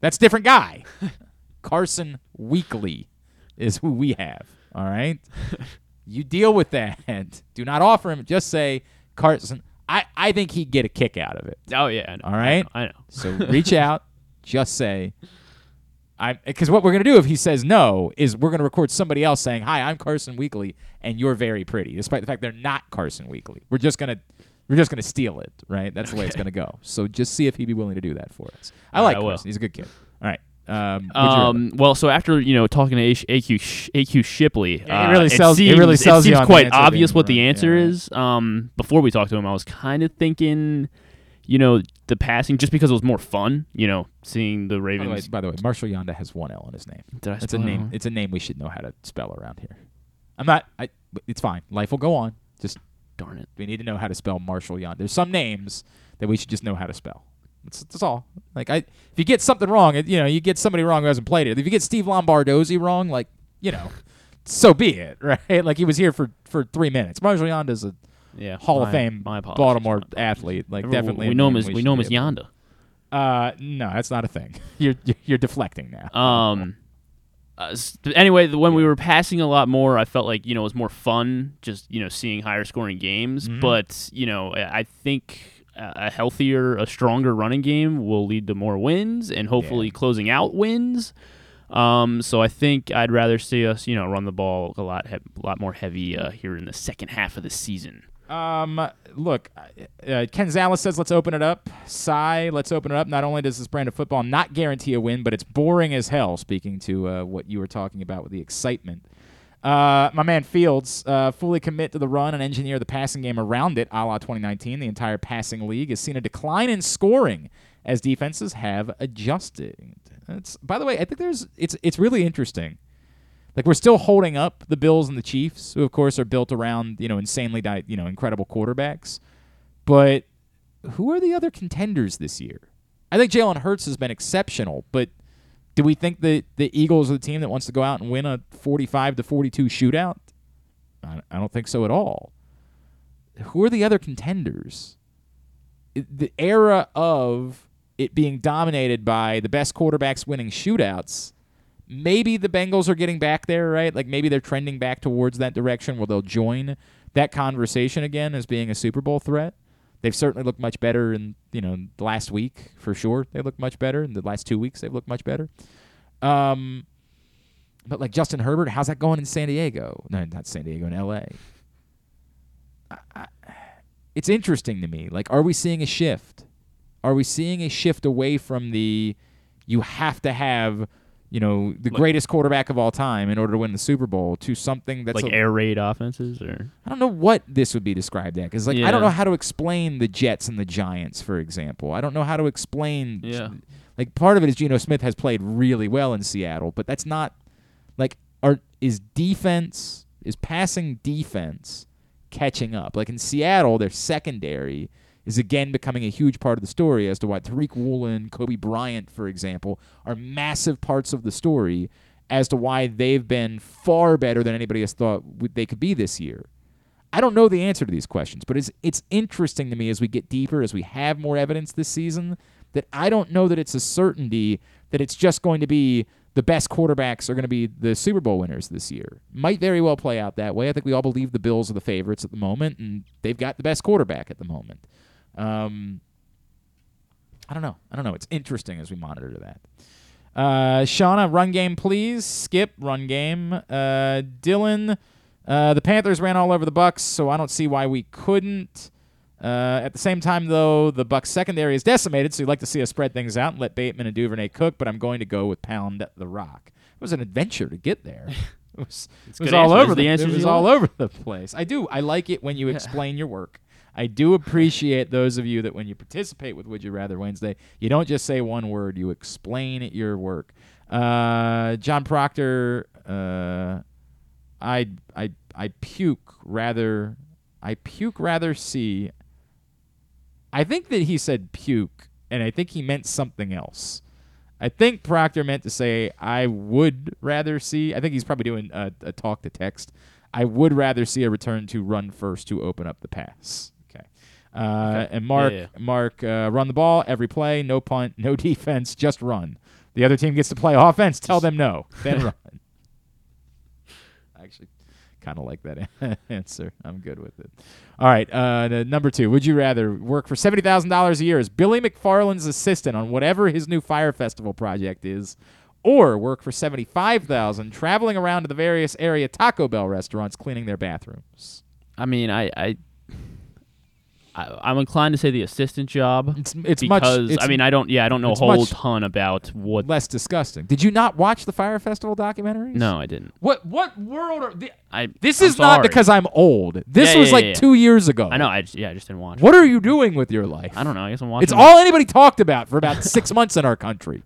That's a different guy. Carson Weekly is who we have. All right. you deal with that. Do not offer him. Just say Carson. I, I think he'd get a kick out of it. Oh yeah. All right. I know. I know. So reach out. Just say. I because what we're gonna do if he says no is we're gonna record somebody else saying hi I'm Carson Weekly and you're very pretty despite the fact they're not Carson Weekly we're just gonna we're just gonna steal it right that's the way it's gonna go so just see if he'd be willing to do that for us I All like right. Carson he's a good kid um, would you rather? Um, well, so after you know talking to AQ AQ Shipley, Yeah, uh, really sells- It seems, really sells it seems quite obvious what the answer yeah. is. Um, before we talked to him, I was kind of thinking, you know, the passing just because it was more fun. You know, seeing the by the, way, Ravens. by the way Marshal Yanda has one L in his name Did I it's a name it's a name we should know how to spell around here I'm not I it's fine life will go on just Darn it. We need to know how to spell Marshal Yanda. There's some names that we should just know how to spell. That's, that's all. Like I, if you get something wrong, you know, you get somebody wrong who hasn't played it. If you get Steve Lombardozzi wrong, like you know, so be it, right? Like he was here for for three minutes. Marshal Yanda's a Yeah. Hall of Fame My. Baltimore My athlete. Like Everyone- definitely, We know him as we should know him as Yanda. Uh, no, that's not a thing. You're you're, deflecting now. Um. Uh, anyway, when we were passing a lot more, I felt like you know it was more fun, just you know seeing higher scoring games. Mhm. But you know, I think a healthier, a stronger running game will lead to more wins and hopefully closing out wins. Um, so I think I'd rather see us, you know, run the ball a lot, he- a lot more heavy uh, here in the second half of the season. Um, look, uh, Ken Zales says let's open it up. Cy, let's open it up. Not only does this brand of football not guarantee a win, but it's boring as hell. Speaking to uh, what you were talking about with the excitement. Uh, my man Fields, uh, fully commit to the run and engineer the passing game around it, a la 2019. The entire passing league has seen a decline in scoring as defenses have adjusted. It's, by the way, I think there's it's it's really interesting. Like we're still holding up the Bills and the Chiefs, who of course are built around you know insanely di- you know incredible quarterbacks. But who are the other contenders this year? I think Jalen Hurts has been exceptional, but do we think that the Eagles are the team that wants to go out and win a 45 to 42 shootout? I I don't think so at all. Who are the other contenders? The era of it being dominated by the best quarterbacks winning shootouts maybe the Bengals are getting back there, right? Like maybe they're trending back towards that direction where they'll join that conversation again as being a Super Bowl threat. They've certainly looked much better in you know the last week for sure. They look much better in the last two weeks. They've looked much better. Um, but like Justin Herbert, how's that going in San Diego? No, not San Diego, in L.A. I, I, it's interesting to me. Like, are we seeing a shift? Are we seeing a shift away from the you have to have you know, the Like- greatest quarterback of all time in order to win the Super Bowl to something that's like a- air raid offenses, or I don't know what this would be described as. Because like I don't know how to explain the Jets and the Giants, for example. I don't know how to explain. Yeah. Like part of it is Geno Smith has played really well in Seattle, but that's not like are is defense is passing defense catching up. Like in Seattle, their secondary is again becoming a huge part of the story as to why Tariq Woolen, Coby Bryant, for example, are massive parts of the story as to why they've been far better than anybody has thought they could be this year. I don't know the answer to these questions, but it's it's interesting to me as we get deeper, as we have more evidence this season, that I don't know that it's a certainty that it's just going to be the best quarterbacks are going to be the Super Bowl winners this year. Might very well play out that way. I think we all believe the Bills are the favorites at the moment, and they've got the best quarterback at the moment. Um, I don't know. I don't know. It's interesting as we monitor that. Uh, Shauna, run game, please. Skip, run game. Uh, Dylan, uh, the Panthers ran all over the Bucks, so I don't see why we couldn't. Uh, at the same time, though, the Bucks secondary is decimated, so you'd like to see us spread things out and let Bateman and Duvernay cook. But I'm going to go with Pound the Rock. It was an adventure to get there. It was, it was all answers. over The the, answers it was all over the place. I do. I like it when you explain your work. I do appreciate those of you that when you participate with Would You Rather Wednesday, you don't just say one word, you explain your work. Uh, John Proctor, uh, I I I puke rather I puke rather see. I think that he said puke, and I think he meant something else. I think Proctor meant to say I would rather see. I think he's probably doing a, a talk to text. I would rather see a return to run first to open up the pass. Uh, Okay. And Mark, Yeah, yeah. Mark, uh, run the ball every play, no punt, no defense, just run. The other team gets to play offense. Tell them no, then run. I actually kind of like that answer. I'm good with it. All right, uh, number two. Would you rather work for seventy thousand dollars a year as Billy McFarland's assistant on whatever his new Fyre Festival project is, or work for seventy-five thousand traveling around to the various area Taco Bell restaurants cleaning their bathrooms? I mean, I, I, I I'm inclined to say the assistant job. It's it's much. because It's I mean, I don't. Yeah, I don't know a whole ton about what. less disgusting. Did you not watch the Fyre Festival documentaries? No, I didn't. What what world are the, I. this I'm is not because I'm old. This Yeah, was yeah, like yeah, two years ago. I know. I just, yeah, I just didn't watch. What are you doing with your life? I don't know. I guess I'm watching. It's all anybody talked about for about six months in our country.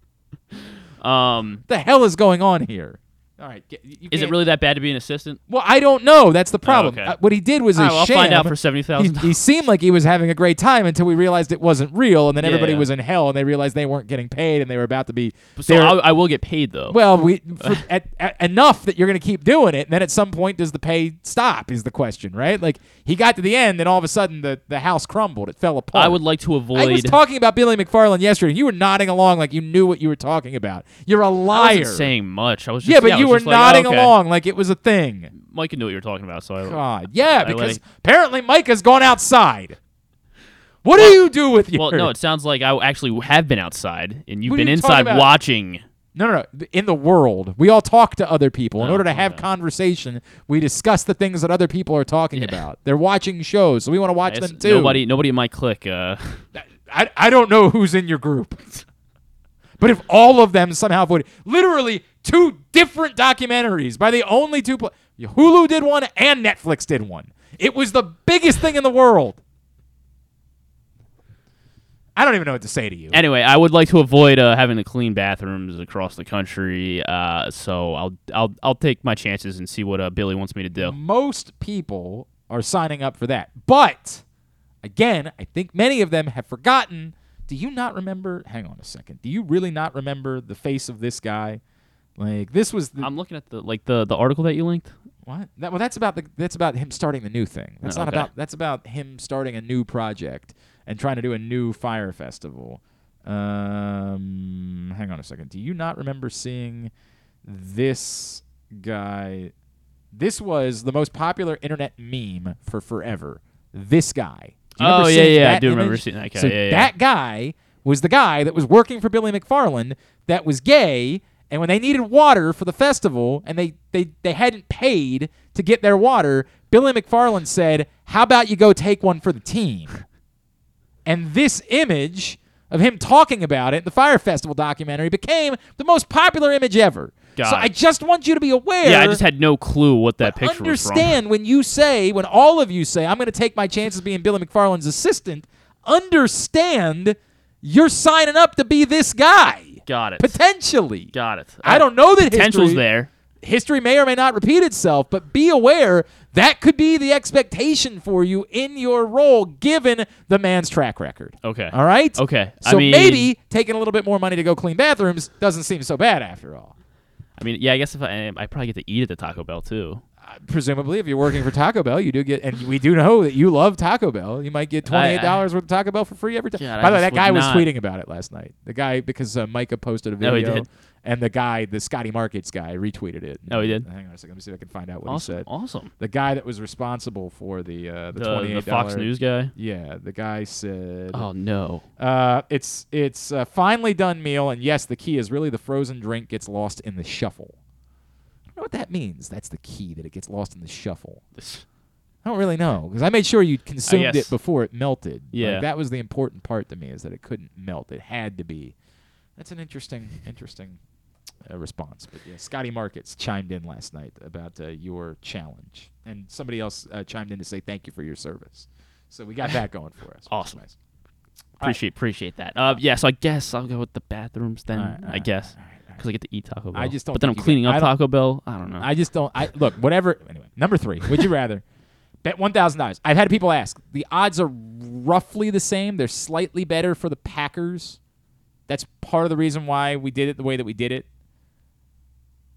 Um, the hell is going on here? All right, get- is it really that bad to be an assistant? Well, I don't know. That's the problem. okay. Uh, what he did was a All right, well, I'll find out for $70,000. He, he seemed like he was having a great time until we realized it wasn't real, and then Yeah, everybody yeah. was in hell, and they realized they weren't getting paid, and they were about to be. So were- I, I will get paid though. well, we for, at, at, enough that you're going to keep doing it, and then at some point, does the pay stop? Is the question, right? Like he got to the end, and all of a sudden, the, the house crumbled. It fell apart. I would like to avoid. I was talking about Billy McFarland yesterday, and you were nodding along like you knew what you were talking about. You're a liar. wasn't saying much. I was just yeah, but I you were like, nodding oh, okay. along like it was a thing. Mike knew what you were talking about, so I. God, yeah, I because apparently Mike has gone outside. What do you do with your? Well, no, it sounds like I actually have been outside, and you've What been you inside watching. no, no, no. In the world, we all talk to other people. In Oh, order to have okay. conversation, we discuss the things that other people are talking Yeah. about. They're watching shows, so we want to watch them too. Nobody, nobody in my clique. Uh, I, I don't know who's in your group. But if all of them somehow voted, literally two different documentaries by the only two, pla Hulu did one and Netflix did one. It was the biggest thing in the world. I don't even know what to say to you. anyway, I would like to avoid uh, having to clean bathrooms across the country. Uh, so I'll, I'll, I'll take my chances and see what uh, Billy wants me to do. Most people are signing up for that. But again, I think many of them have forgotten. Do you not remember? Hang on a second. Do you really not remember the face of this guy? Like this was the I'm looking at the like the, the article that you linked. What? That, well, that's about the that's about him starting the new thing. That's Oh, not okay. about that's about him starting a new project and trying to do a new Fyre Festival. Um, hang on a second. Do you not remember seeing this guy? This was the most popular internet meme for forever. This guy. Oh, yeah, yeah, I do remember seeing that. Okay, So yeah, yeah. that guy was the guy that was working for Billy McFarland that was gay and when they needed water for the festival and they, they, they hadn't paid to get their water, Billy McFarland said, How about you go take one for the team? And this image of him talking about it, the Fyre Festival documentary became the most popular image ever. So. I just want you to be aware. Yeah, I just had no clue what that picture was from. understand when you say, when all of you say, I'm going to take my chances being Billy McFarland's assistant, understand you're signing up to be this guy. Got it. Potentially. Got it. I don't know that Potential's history, there. History may or may not repeat itself, but be aware that could be the expectation for you in your role given the man's track record. Okay. All right? Okay. I So mean- maybe taking a little bit more money to go clean bathrooms doesn't seem so bad after all. I mean, yeah, I guess if I, I probably get to eat at the Taco Bell too. Presumably if you're working for Taco Bell, you do get, and we do know that you love Taco Bell. You might get twenty eight dollars worth of Taco Bell for free every time. God, By the way, that guy was not- tweeting about it last night. The guy because uh, Micah posted a Oh, he video, did? and the guy, the Scotty Markets guy, retweeted it. Oh, he did? Hang on a second. Let me see if I can find out what Awesome, he said. awesome. The guy that was responsible for the uh, the, The- twenty the eight Fox News guy? Yeah, the guy said. Oh no. Uh, it's it's a finely done meal, and yes, the key is really the frozen drink gets lost in the shuffle. Know what that means. That's the key that it gets lost in the shuffle. I don't really know because I made sure you consumed it before it melted. Like, Yeah. that was the important part to me is that it couldn't melt. It had to be. That's an interesting, interesting uh, response. But yeah, Scotty Markets chimed in last night about uh, your challenge, and somebody else uh, chimed in to say thank you for your service. So we got that going for us. Awesome. nice. Appreciate appreciate that. Uh, yeah, so I guess I'll go with the bathrooms then. Right, I right, guess because I get to eat Taco Bell. I just don't. But then I'm cleaning can- up Taco Bell. I don't know. I just don't. I look whatever. Anyway, number three. Would you rather bet one thousand dollars? I've had people ask. The odds are roughly the same. They're slightly better for the Packers. That's part of the reason why we did it the way that we did it.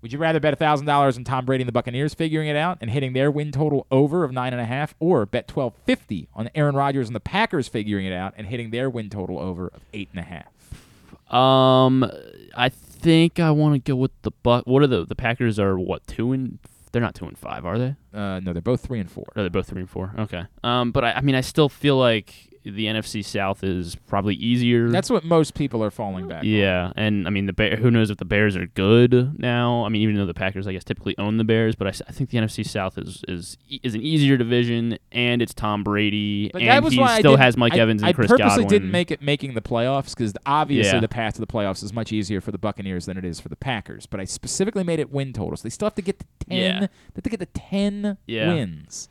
Would you rather bet thousand dollars on Tom Brady and the Buccaneers figuring it out and hitting their win total over of nine and a half, or bet twelve fifty on Aaron Rodgers and the Packers figuring it out and hitting their win total over of eight and a half? Um, I think I want to go with the Buck. What are the the Packers? Are what two and? They're not two and five, are they? Uh, no, they're both three and four. Or they're both three and four. Okay. Um, but I, I mean, I still feel like the NFC South is probably easier. That's what most people are falling back. on. yeah, and I mean the Bear, who knows if the Bears are good now? I mean, even though the Packers, I guess, typically own the Bears, but I think the NFC South is is is an easier division, and it's Tom Brady, But and he still has Mike I- Evans and I Chris Godwin. I purposely didn't make it making the playoffs because obviously Yeah. the path to the playoffs is much easier for the Buccaneers than it is for the Packers. But I specifically made it win totals. They still have to get to ten. Yeah. They have to get to ten Yeah. wins.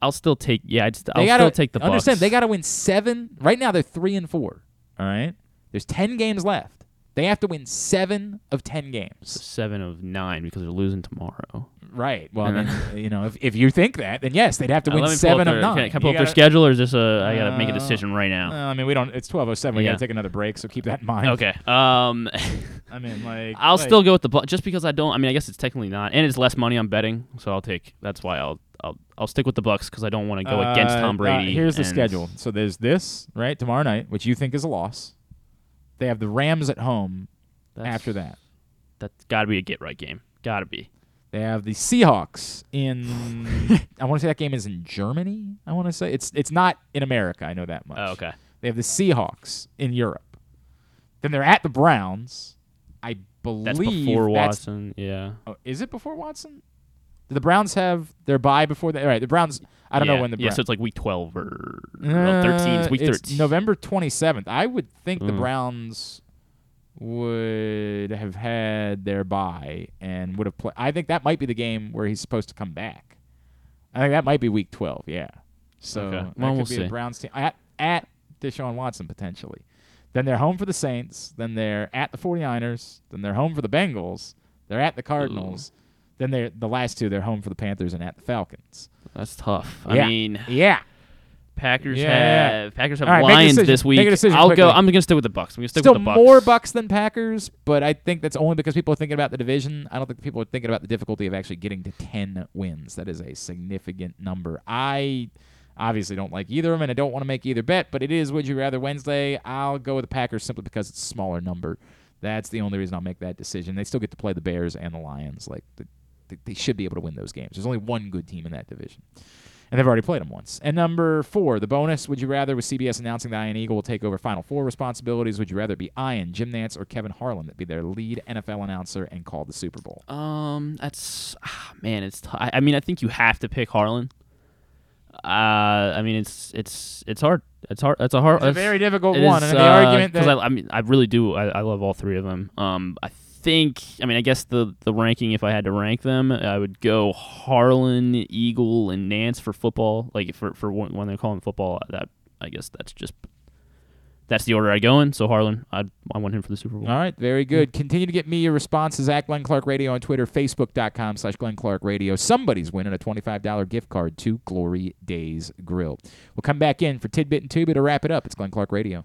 I'll still take. Yeah, I'd st- They I'll gotta still take the. understand. Bucks. They got to win seven. Right now they're three and four. All right. There's ten games left. They have to win seven of ten games. seven of nine because they're losing tomorrow. Right. Well, I And mean, then- you know, if, if you think that, then yes, they'd have to Uh, win let me pull seven of their, nine. Can I, can I You pull up their gotta- schedule, or is this a? I gotta make a Uh, decision right now. Uh, I mean, we don't. It's twelve oh seven. We Yeah. gotta take another break, so keep that in mind. Okay. Um, I mean, like, I'll like- still go with the Buc- just because I don't. I mean, I guess it's technically not, and it's less money I'm betting, so I'll take. That's why I'll I'll I'll stick with the Bucks because I don't want to go against Uh, Tom uh, Brady. here's the and- schedule. So there's this right tomorrow night, which you think is a loss. They have the Rams at home. That's- after that, That's got to be a get right game. Got to be. they have the Seahawks in. I want to say that game is in Germany. I want to say it's it's not in America. I know that much. Oh, okay. They have the Seahawks in Europe. Then they're at the Browns. I believe That's before that's- Watson. Yeah. Oh, is it before Watson? Do the Browns have their bye before they? All right, the Browns. I don't yeah. know when the Yeah, so it's like week twelve or well, thirteen. It's week it's thirteen. November 27th. I would think the Mm. Browns would have had their bye and would have played. I think that might be the game where he's supposed to come back. I think that might be week 12. Yeah. So Okay. that Well, could we'll be see. the Browns team at at Deshaun Watson potentially. Then they're home for the Saints. Then they're at the 49ers. Then they're home for the Bengals. They're at the Cardinals. Then they're the last two. They're home for the Panthers and at the Falcons. That's tough. Yeah. I mean, Yeah. Packers Yeah. have Packers have right, Lions this week. Make a decision I'll quickly. go. I'm gonna stick with the Bucks. I'm gonna stick Still with the Bucks. more Bucks than Packers, but I think that's only because people are thinking about the division. I don't think people are thinking about the difficulty of actually getting to 10 wins. That is a significant number. I obviously don't like either of them, and I don't want to make either bet, but it is Would You Rather Wednesday. I'll go with the Packers simply because it's a smaller number. That's the only reason I'll make that decision. They still get to play the Bears and the Lions. Like the, they- should be able to win those games. There's only one good team in that division. And they've already played them once. And number four, the bonus. Would you rather, with CBS announcing that Ian Eagle will take over Final Four responsibilities, would you rather be Ian, Jim Nantz, or Kevin Harlan that be their lead NFL announcer and call the Super Bowl? Um, that's ah, man. It's. T- I, I mean, I think you have to pick Harlan. Uh, I mean, it's it's it's hard. It's hard. It's a hard. It's a very difficult one, is, and the uh, argument that- I, I mean, I really do. I, I love all three of them. Um, I think. I mean, I guess the the ranking, if I had to rank them, I would go Harlan, Eagle, and Nantz for football. Like for for when when they call them football, that I guess that's just that's the order I go in. So Harlan, I I want him for the Super Bowl. All right, very good. Mm-hmm. Continue to get me your responses at Glenn Clark Radio on Twitter, Facebook.com slash Glenn Clark Radio. Somebody's winning a $25 gift card to Glory Days Grill. We'll come back in for Tidbit and Tuba to wrap it up. It's Glenn Clark Radio.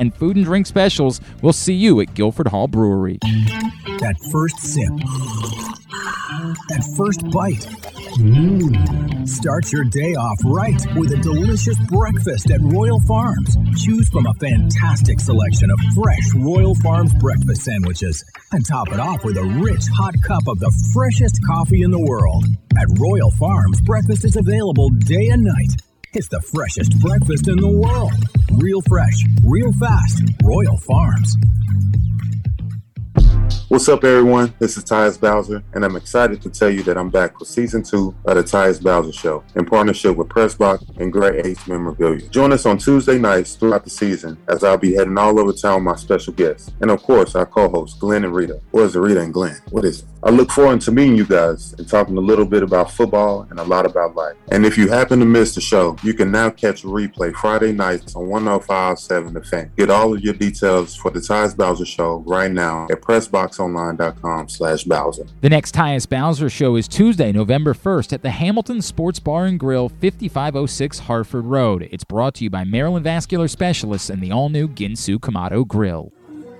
and food and drink specials. We'll see you at Guilford Hall Brewery. That first sip. That first bite. Mmm. Start your day off right with a delicious breakfast at Royal Farms. Choose from a fantastic selection of fresh Royal Farms breakfast sandwiches and top it off with a rich hot cup of the freshest coffee in the world. At Royal Farms, breakfast is available day and night. It's the freshest breakfast in the world. Real fresh, real fast. Royal Farms. What's up, everyone? This is Tyus Bowser, and I'm excited to tell you that I'm back for season two of the Tyus Bowser Show in partnership with Pressbox and Great Eights Memorabilia. Join us on Tuesday nights throughout the season as I'll be heading all over town with my special guests, and of course, our co-hosts Glenn and Rita. Or is it Rita and Glenn? What is it? I look forward to meeting you guys and talking a little bit about football and a lot about life. And if you happen to miss the show, you can now catch a replay Friday nights on 105.7 The Fan. Get all of your details for the Tyus Bowser Show right now at PressBoxOnline.com slash Bowser. The next Tyus Bowser show is Tuesday, November 1st at the Hamilton Sports Bar and Grill, 5506 Hartford Road. It's brought to you by Maryland Vascular Specialists and the all-new Ginsu Kamado Grill.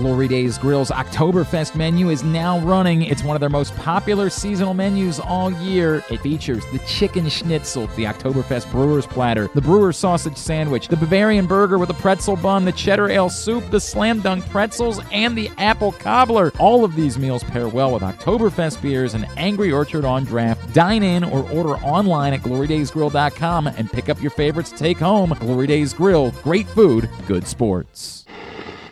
Glory Days Grill's Oktoberfest menu is now running. It's one of their most popular seasonal menus all year. It features the chicken schnitzel, the Oktoberfest brewer's platter, the brewer's sausage sandwich, the Bavarian burger with a pretzel bun, the cheddar ale soup, the slam dunk pretzels, and the apple cobbler. All of these meals pair well with Oktoberfest beers and Angry Orchard on draft. Dine in or order online at glorydaysgrill.com and pick up your favorites to take home. Glory Days Grill, great food, good sports.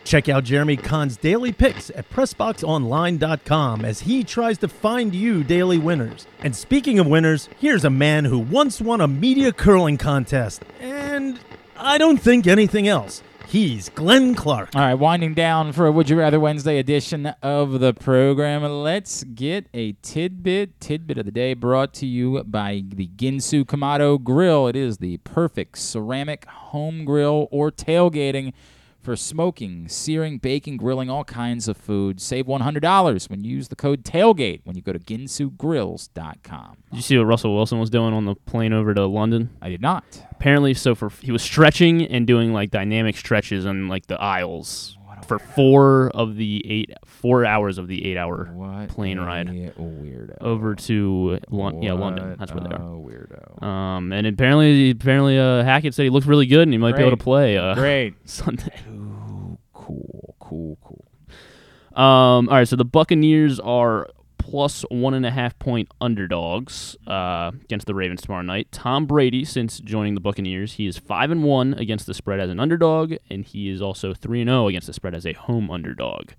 Check out Jeremy Kahn's daily picks at PressBoxOnline.com as he tries to find you daily winners. And speaking of winners, here's a man who once won a media curling contest. And I don't think anything else. He's Glenn Clark. All right, winding down for a Would You Rather Wednesday edition of the program. Let's get a tidbit, tidbit of the day brought to you by the Ginsu Kamado Grill. It is the perfect ceramic home grill or tailgating for smoking, searing, baking, grilling, all kinds of food. Save $100 when you use the code TAILGATE when you go to ginsugrills.com. Did you see what Russell Wilson was doing on the plane over to London? I did not. Apparently, so for he was stretching and doing like dynamic stretches on like the aisles for four of the eight four hours of the eight hour What plane ride weirdo. over to Lon- yeah London. That's where they are. weirdo. Um, and apparently, apparently, uh, Hackett said he looked really good and he might be able to play. Uh, Great. Sunday. Cool, cool, cool. Um, all right, so the Buccaneers are plus one and a half point underdogs uh, against the Ravens tomorrow night. Tom Brady, since joining the Buccaneers, he is five and one against the spread as an underdog, and he is also three and zero against the spread as a home underdog.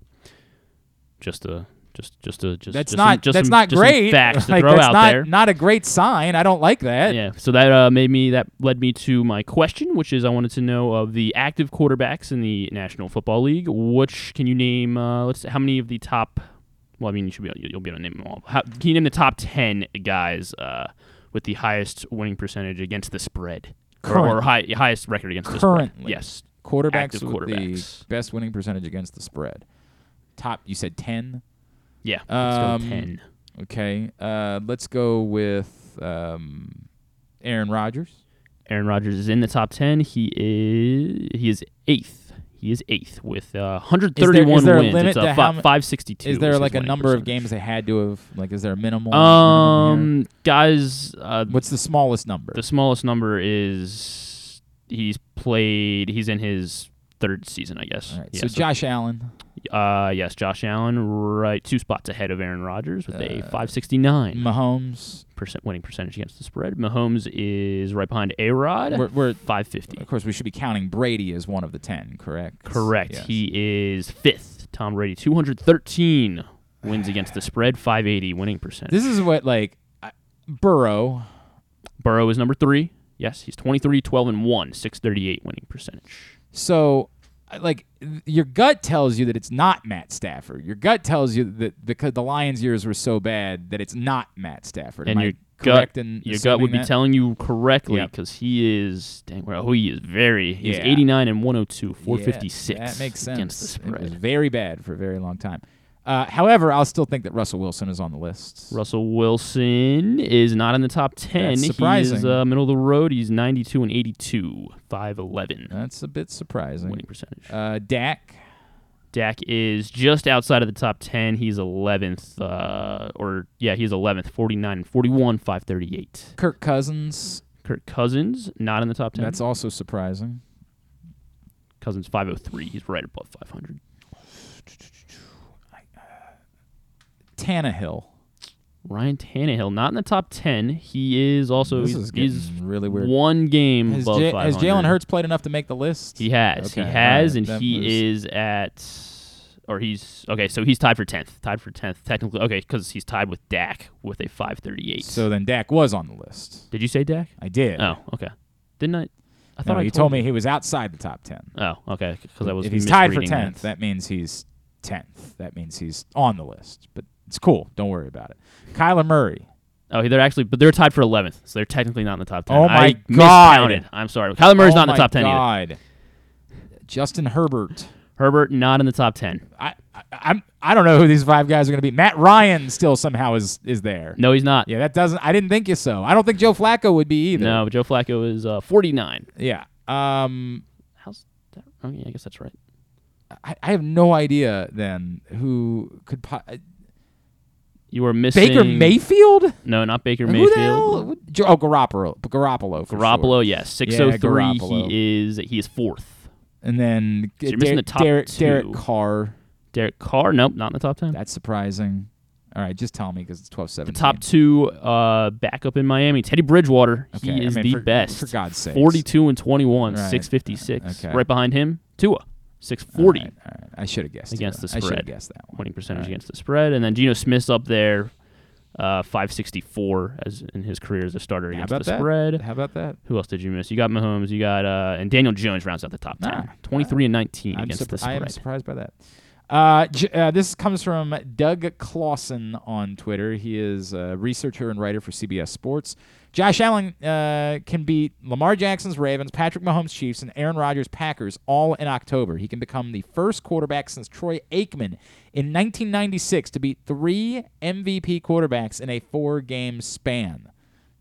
Just a Just just to just That's just not some, just that's some, not great. facts to like, throw that's out not there. not a great sign. I don't like that. Yeah. So that uh, made me that led me to my question, which is I wanted to know of the active quarterbacks in the National Football League. Which can you name? Uh, let's how many of the top? Well, I mean, you should be able, you'll be able to name them all. How, can you name the top ten guys uh, with the highest winning percentage against the spread, or, or high, highest record against the Currently, spread? Yes. quarterbacks Active with quarterbacks. the best winning percentage against the spread. Top, you said ten. Yeah. Let's Um, go ten. Okay, uh, let's go with um, Aaron Rodgers. Aaron Rodgers is in the top ten. He is he is eighth. He is eighth with uh, 131 is there, wins. a it's to uh, how m- 562. Is there like a number of games they had to have? Like, is there a minimal? Um, guys, uh, what's the smallest number? the smallest number is he's played. He's in his third season, I guess. All right, Yeah, so Josh Allen. Uh, yes, Josh Allen, right, two spots ahead of Aaron Rodgers with a Uh, 569 Mahomes. percent winning percentage against the spread. Mahomes is right behind A Rod, We're, we're 550. of course we should be counting Brady as one of the ten, correct? Correct. Yes. He is fifth. Tom Brady, 213 wins against the spread, 580 winning percentage. This is what like I- Burrow. Burrow is number three. Yes, he's 23, 12, and 1, 638 winning percentage. So, like, your gut tells you that it's not Matt Stafford. Your gut tells you that because the Lions' years were so bad that it's not Matt Stafford. and Am your I gut, your gut would be telling you correctly Yep. because he is dang well, oh, he is very he's Yeah. 89 and 102, Yeah, that makes sense. against the It was spread. very bad for a very long time. Uh, however, I'll still think that Russell Wilson is on the list. Russell Wilson is not in the top 10. That's He surprising. is uh, middle of the road. He's 92 and 82, 511 That's a bit surprising. winning percentage. Uh, Dak. Dak is just outside of the top 10. He's 11th, uh, or yeah, he's 11th, 49 and 41, 538. Kirk Cousins. Kirk Cousins, not in the top 10. That's also surprising. Cousins 503. He's right above 500. Tannehill. Ryan Tannehill, not in the top 10. He is also This he's, is he's really weird. one game Has, above Ja- 500. has Jalen Hurts played enough to make the list? He has. Okay, he has, alright, and that he was- is at, or he's okay. So he's tied for 10th. Tied for 10th, technically. Okay, because he's tied with Dak with a 538. So then Dak was on the list. did you say Dak? I did. Oh, okay. Didn't I? I thought No, I you told me he was outside the top ten. Oh, okay. Because I was. if he's tied for tenth, that. that means he's tenth. That means he's on the list. But it's cool. Don't worry about it. Kyler Murray. Oh, they're actually, but they're tied for 11th, so they're technically not in the top 10. Oh, my I God. miscounted. I'm sorry. Kyler Murray's oh not in the top 10 either. God. Justin Herbert. Herbert not in the top 10. I, I I'm I don't know who these five guys are going to be. Matt Ryan still somehow is is there. No, he's not. Yeah, that doesn't. I didn't think you so. I don't think Joe Flacco would be either. No, Joe Flacco is uh, 49. Yeah. Um. How's that? Oh, yeah, I guess that's right. I, I have no idea then who could. Po- You were missing Baker Mayfield. No, not Baker Who Mayfield. the hell? Oh, Garoppolo. Garoppolo. For Garoppolo, sure. yes, 603. He is he is fourth. And then So you're missing the top Derek, two. Derek Carr. Derek Carr, nope, not in the top 10. That's surprising. All right, just tell me because it's 12 the top two uh, backup in Miami, Teddy Bridgewater. Okay, he I is mean, the for- best. for God's sakes. 42 and 21, Right. 656. Okay. Right behind him, Tua, 640 All right, all right. I should have guessed against the I should have spread. guessed that one. Winning percentage right. against the spread. And then Geno Smith's up there, uh, 564 as in his career as a starter How against about the that? spread. How about that? Who else did you miss? You got Mahomes. You got uh, and Daniel Jones rounds out the top ten. Nah, 23 and 19 I'm against surp- the spread. I am surprised by that. Uh, uh, this comes from Doug Clawson on Twitter. He is a researcher and writer for CBS Sports. Josh Allen uh, can beat Lamar Jackson's Ravens, Patrick Mahomes' Chiefs, and Aaron Rodgers' Packers all in October. He can become the first quarterback since Troy Aikman in 1996 to beat three MVP quarterbacks in a four-game span.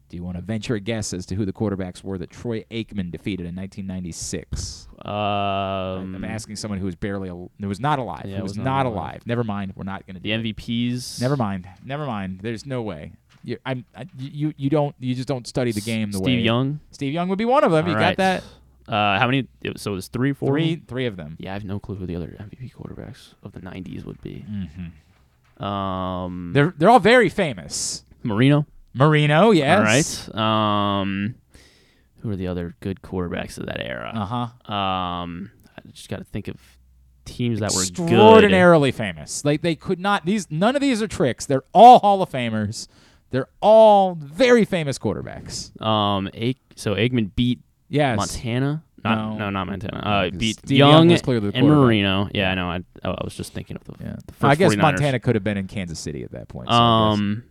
Do you want to venture a guess as to who the quarterbacks were that Troy Aikman defeated in 1996? Um, I'm asking someone who was barely, al- who was not alive. Yeah, who was, was not, alive. alive. Never mind. We're not going to the do it. MVPs. Never mind. Never mind. There's no way. You, I'm, I, you, you don't, you just don't study the game the way. Steve Young. Steve Young would be one of them. All you right. got that? Uh, how many? So it was three, four. Three, three of them. Yeah, I have no clue who the other MVP quarterbacks of the 90s would be. Mm-hmm. Um, They're, they're all very famous. Marino. Marino, yes. All right. Um, who are the other good quarterbacks of that era? Uh huh. Um, I just got to think of teams that were extraordinarily famous. Like they could not these none of these are tricks. They're all Hall of Famers. They're all very famous quarterbacks. Um, so Aikman beat Yes. Montana. Not, No. no, not Montana. Uh, beat Steve Young Young and. Marino. Yeah, I know. I, I was just thinking of the, Yeah. the first I guess 49ers. Montana could have been in Kansas City at that point. so Um,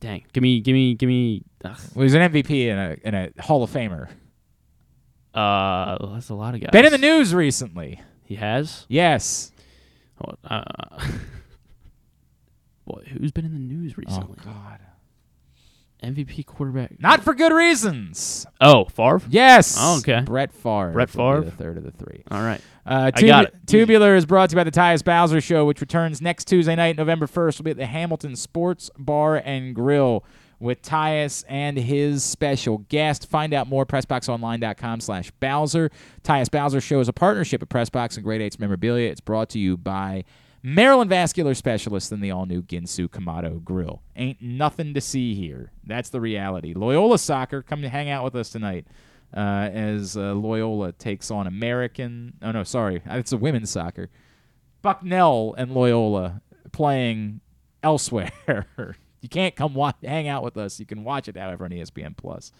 dang, give me, give me, give me. ugh. well, he's an MVP and a and a Hall of Famer. Uh, well, that's a lot of guys. Been in the news recently. He has. Yes. Oh, uh, boy, who's been in the news recently? Oh God. MVP quarterback. Not for good reasons. Oh, Favre. Yes. Oh, okay. Brett Favre. Brett Favre? The third of the three. All right. Uh, I got it. Tubular is brought to you by the Tyus Bowser Show, which returns next Tuesday night, November 1st. Will be at the Hamilton Sports Bar and Grill with Tyus and his special guest. Find out more, PressBoxOnline.com slash Bowser. Tyus Bowser Show is a partnership of PressBox and Great Eights Memorabilia. It's brought to you by Maryland Vascular specialist in the all-new Ginsu Kamado Grill. Ain't nothing to see here. That's the reality. Loyola Soccer, come to hang out with us tonight uh, as uh, Loyola takes on American. Oh no, sorry, it's a women's soccer. Bucknell and Loyola playing elsewhere. you can't come wa- hang out with us. You can watch it, however, on ESPN Plus.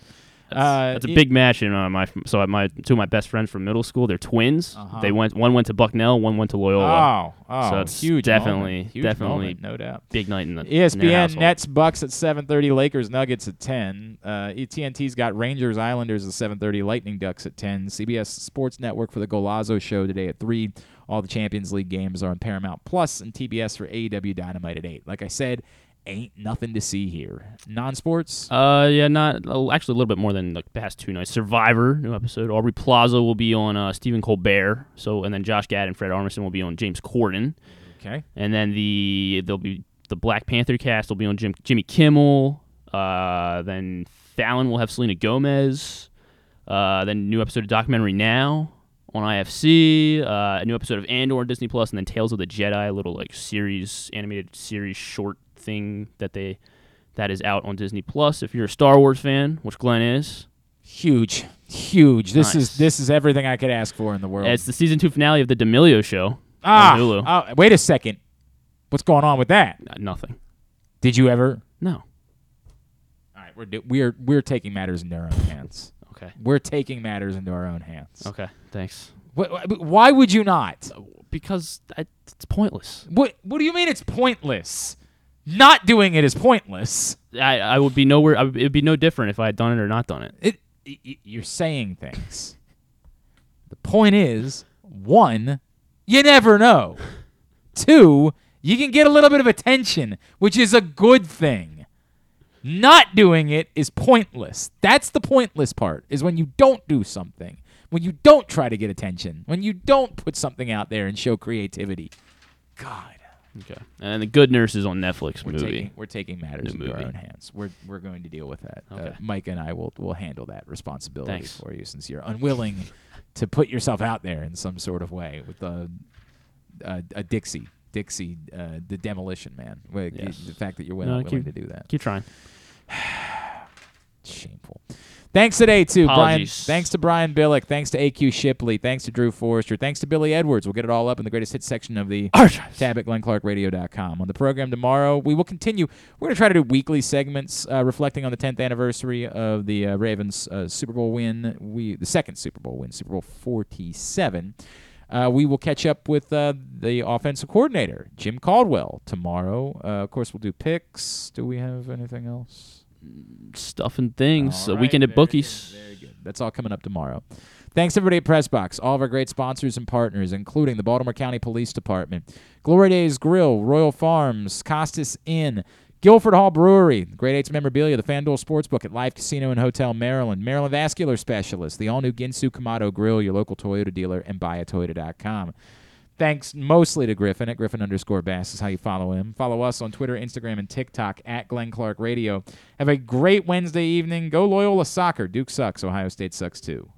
Uh, That's a it- big match in uh, my. So my two of my best friends from middle school, they're twins. Uh-huh. They went. One went to Bucknell. One went to Loyola. Oh, oh, so it's huge definitely. Huge definitely, moment, no doubt. big night in the in ESPN household. Nets Bucks at 7:30, Lakers Nuggets at 10. Uh, TNT's got Rangers Islanders at 7:30, Lightning Ducks at 10. CBS Sports Network for the Golazo show today at 3. All the Champions League games are on Paramount Plus and TBS for AEW Dynamite at 8. Like I said, ain't nothing to see here. Non-sports? Uh, yeah, not uh, actually a little bit more than the past two nights. Survivor, new episode. Aubrey Plaza will be on uh, Stephen Colbert. So, and then Josh Gad and Fred Armisen will be on James Corden. Okay. And then the there'll be the Black Panther cast will be on Jim, Jimmy Kimmel. Uh, then Fallon will have Selena Gomez. Uh, then new episode of documentary now on IFC. Uh, a new episode of Andor on Disney Plus, and then Tales of the Jedi, a little like series animated series short thing that they that is out on Disney Plus. If you're a Star Wars fan, which Glenn is, Huge. Huge. This Nice. is this is everything I could ask for in the world. it's the season two finale of the D'Amelio Show ah, oh, wait a second. What's going on with that? Uh, nothing. Did you ever? No. All right, we're do- we're we're taking matters into our own hands. Okay. We're taking matters into our own hands. Okay. Thanks. Wh- wh- why would you not? Because I, it's pointless. What What do you mean it's pointless? Not doing it is pointless. I, I would be nowhere. I would, it would be no different if I had done it or not done it. It, y- you're saying things. The point is, one, you never know. Two, you can get a little bit of attention, which is a good thing. Not doing it is pointless. That's the pointless part, is when you don't do something, when you don't try to get attention, when you don't put something out there and show creativity. God. Okay. And the Good Nurse is on Netflix We're movie. taking we're taking matters New into our movie. own hands. We're we're going to deal with that. Uh, Okay. Mike and I will will handle that responsibility Thanks. for you since you're unwilling to put yourself out there in some sort of way with a a, a Dixie Dixie uh, the demolition man. Yes. The fact that you're No, willing, willing keep- to do that. Keep trying. Shameful. Thanks today to Brian. Thanks to Brian Billick. Thanks to AQ Shipley. Thanks to Drew Forrester. Thanks to Billy Edwards. We'll get it all up in the greatest hits section of the tab at glennclarkradio.com. On the program tomorrow, we will continue. We're going to try to do weekly segments uh, reflecting on the 10th anniversary of the uh, Ravens uh, Super Bowl win. We the second Super Bowl win, Super Bowl 47. Uh, we will catch up with uh, the offensive coordinator, Jim Caldwell, tomorrow. Uh, of course, we'll do picks. Do we have anything else? Stuff and things. All a weekend at bookies. Very good. That's all coming up tomorrow. Thanks everybody at Pressbox, all of our great sponsors and partners, including the Baltimore County Police Department, Glory Days Grill, Royal Farms, Costas Inn, Guilford Hall Brewery, Great Eights Memorabilia, the FanDuel Sportsbook at Live Casino and Hotel Maryland, Maryland Vascular Specialist, the all-new Ginsu Kamado Grill, your local Toyota dealer, and buyatoyota.com. Thanks mostly to Griffin at Griffin underscore Bass is how you follow him. Follow us on Twitter, Instagram, and TikTok at Glenn Clark Radio. Have a great Wednesday evening. Go Loyola Soccer. Duke sucks. Ohio State sucks too.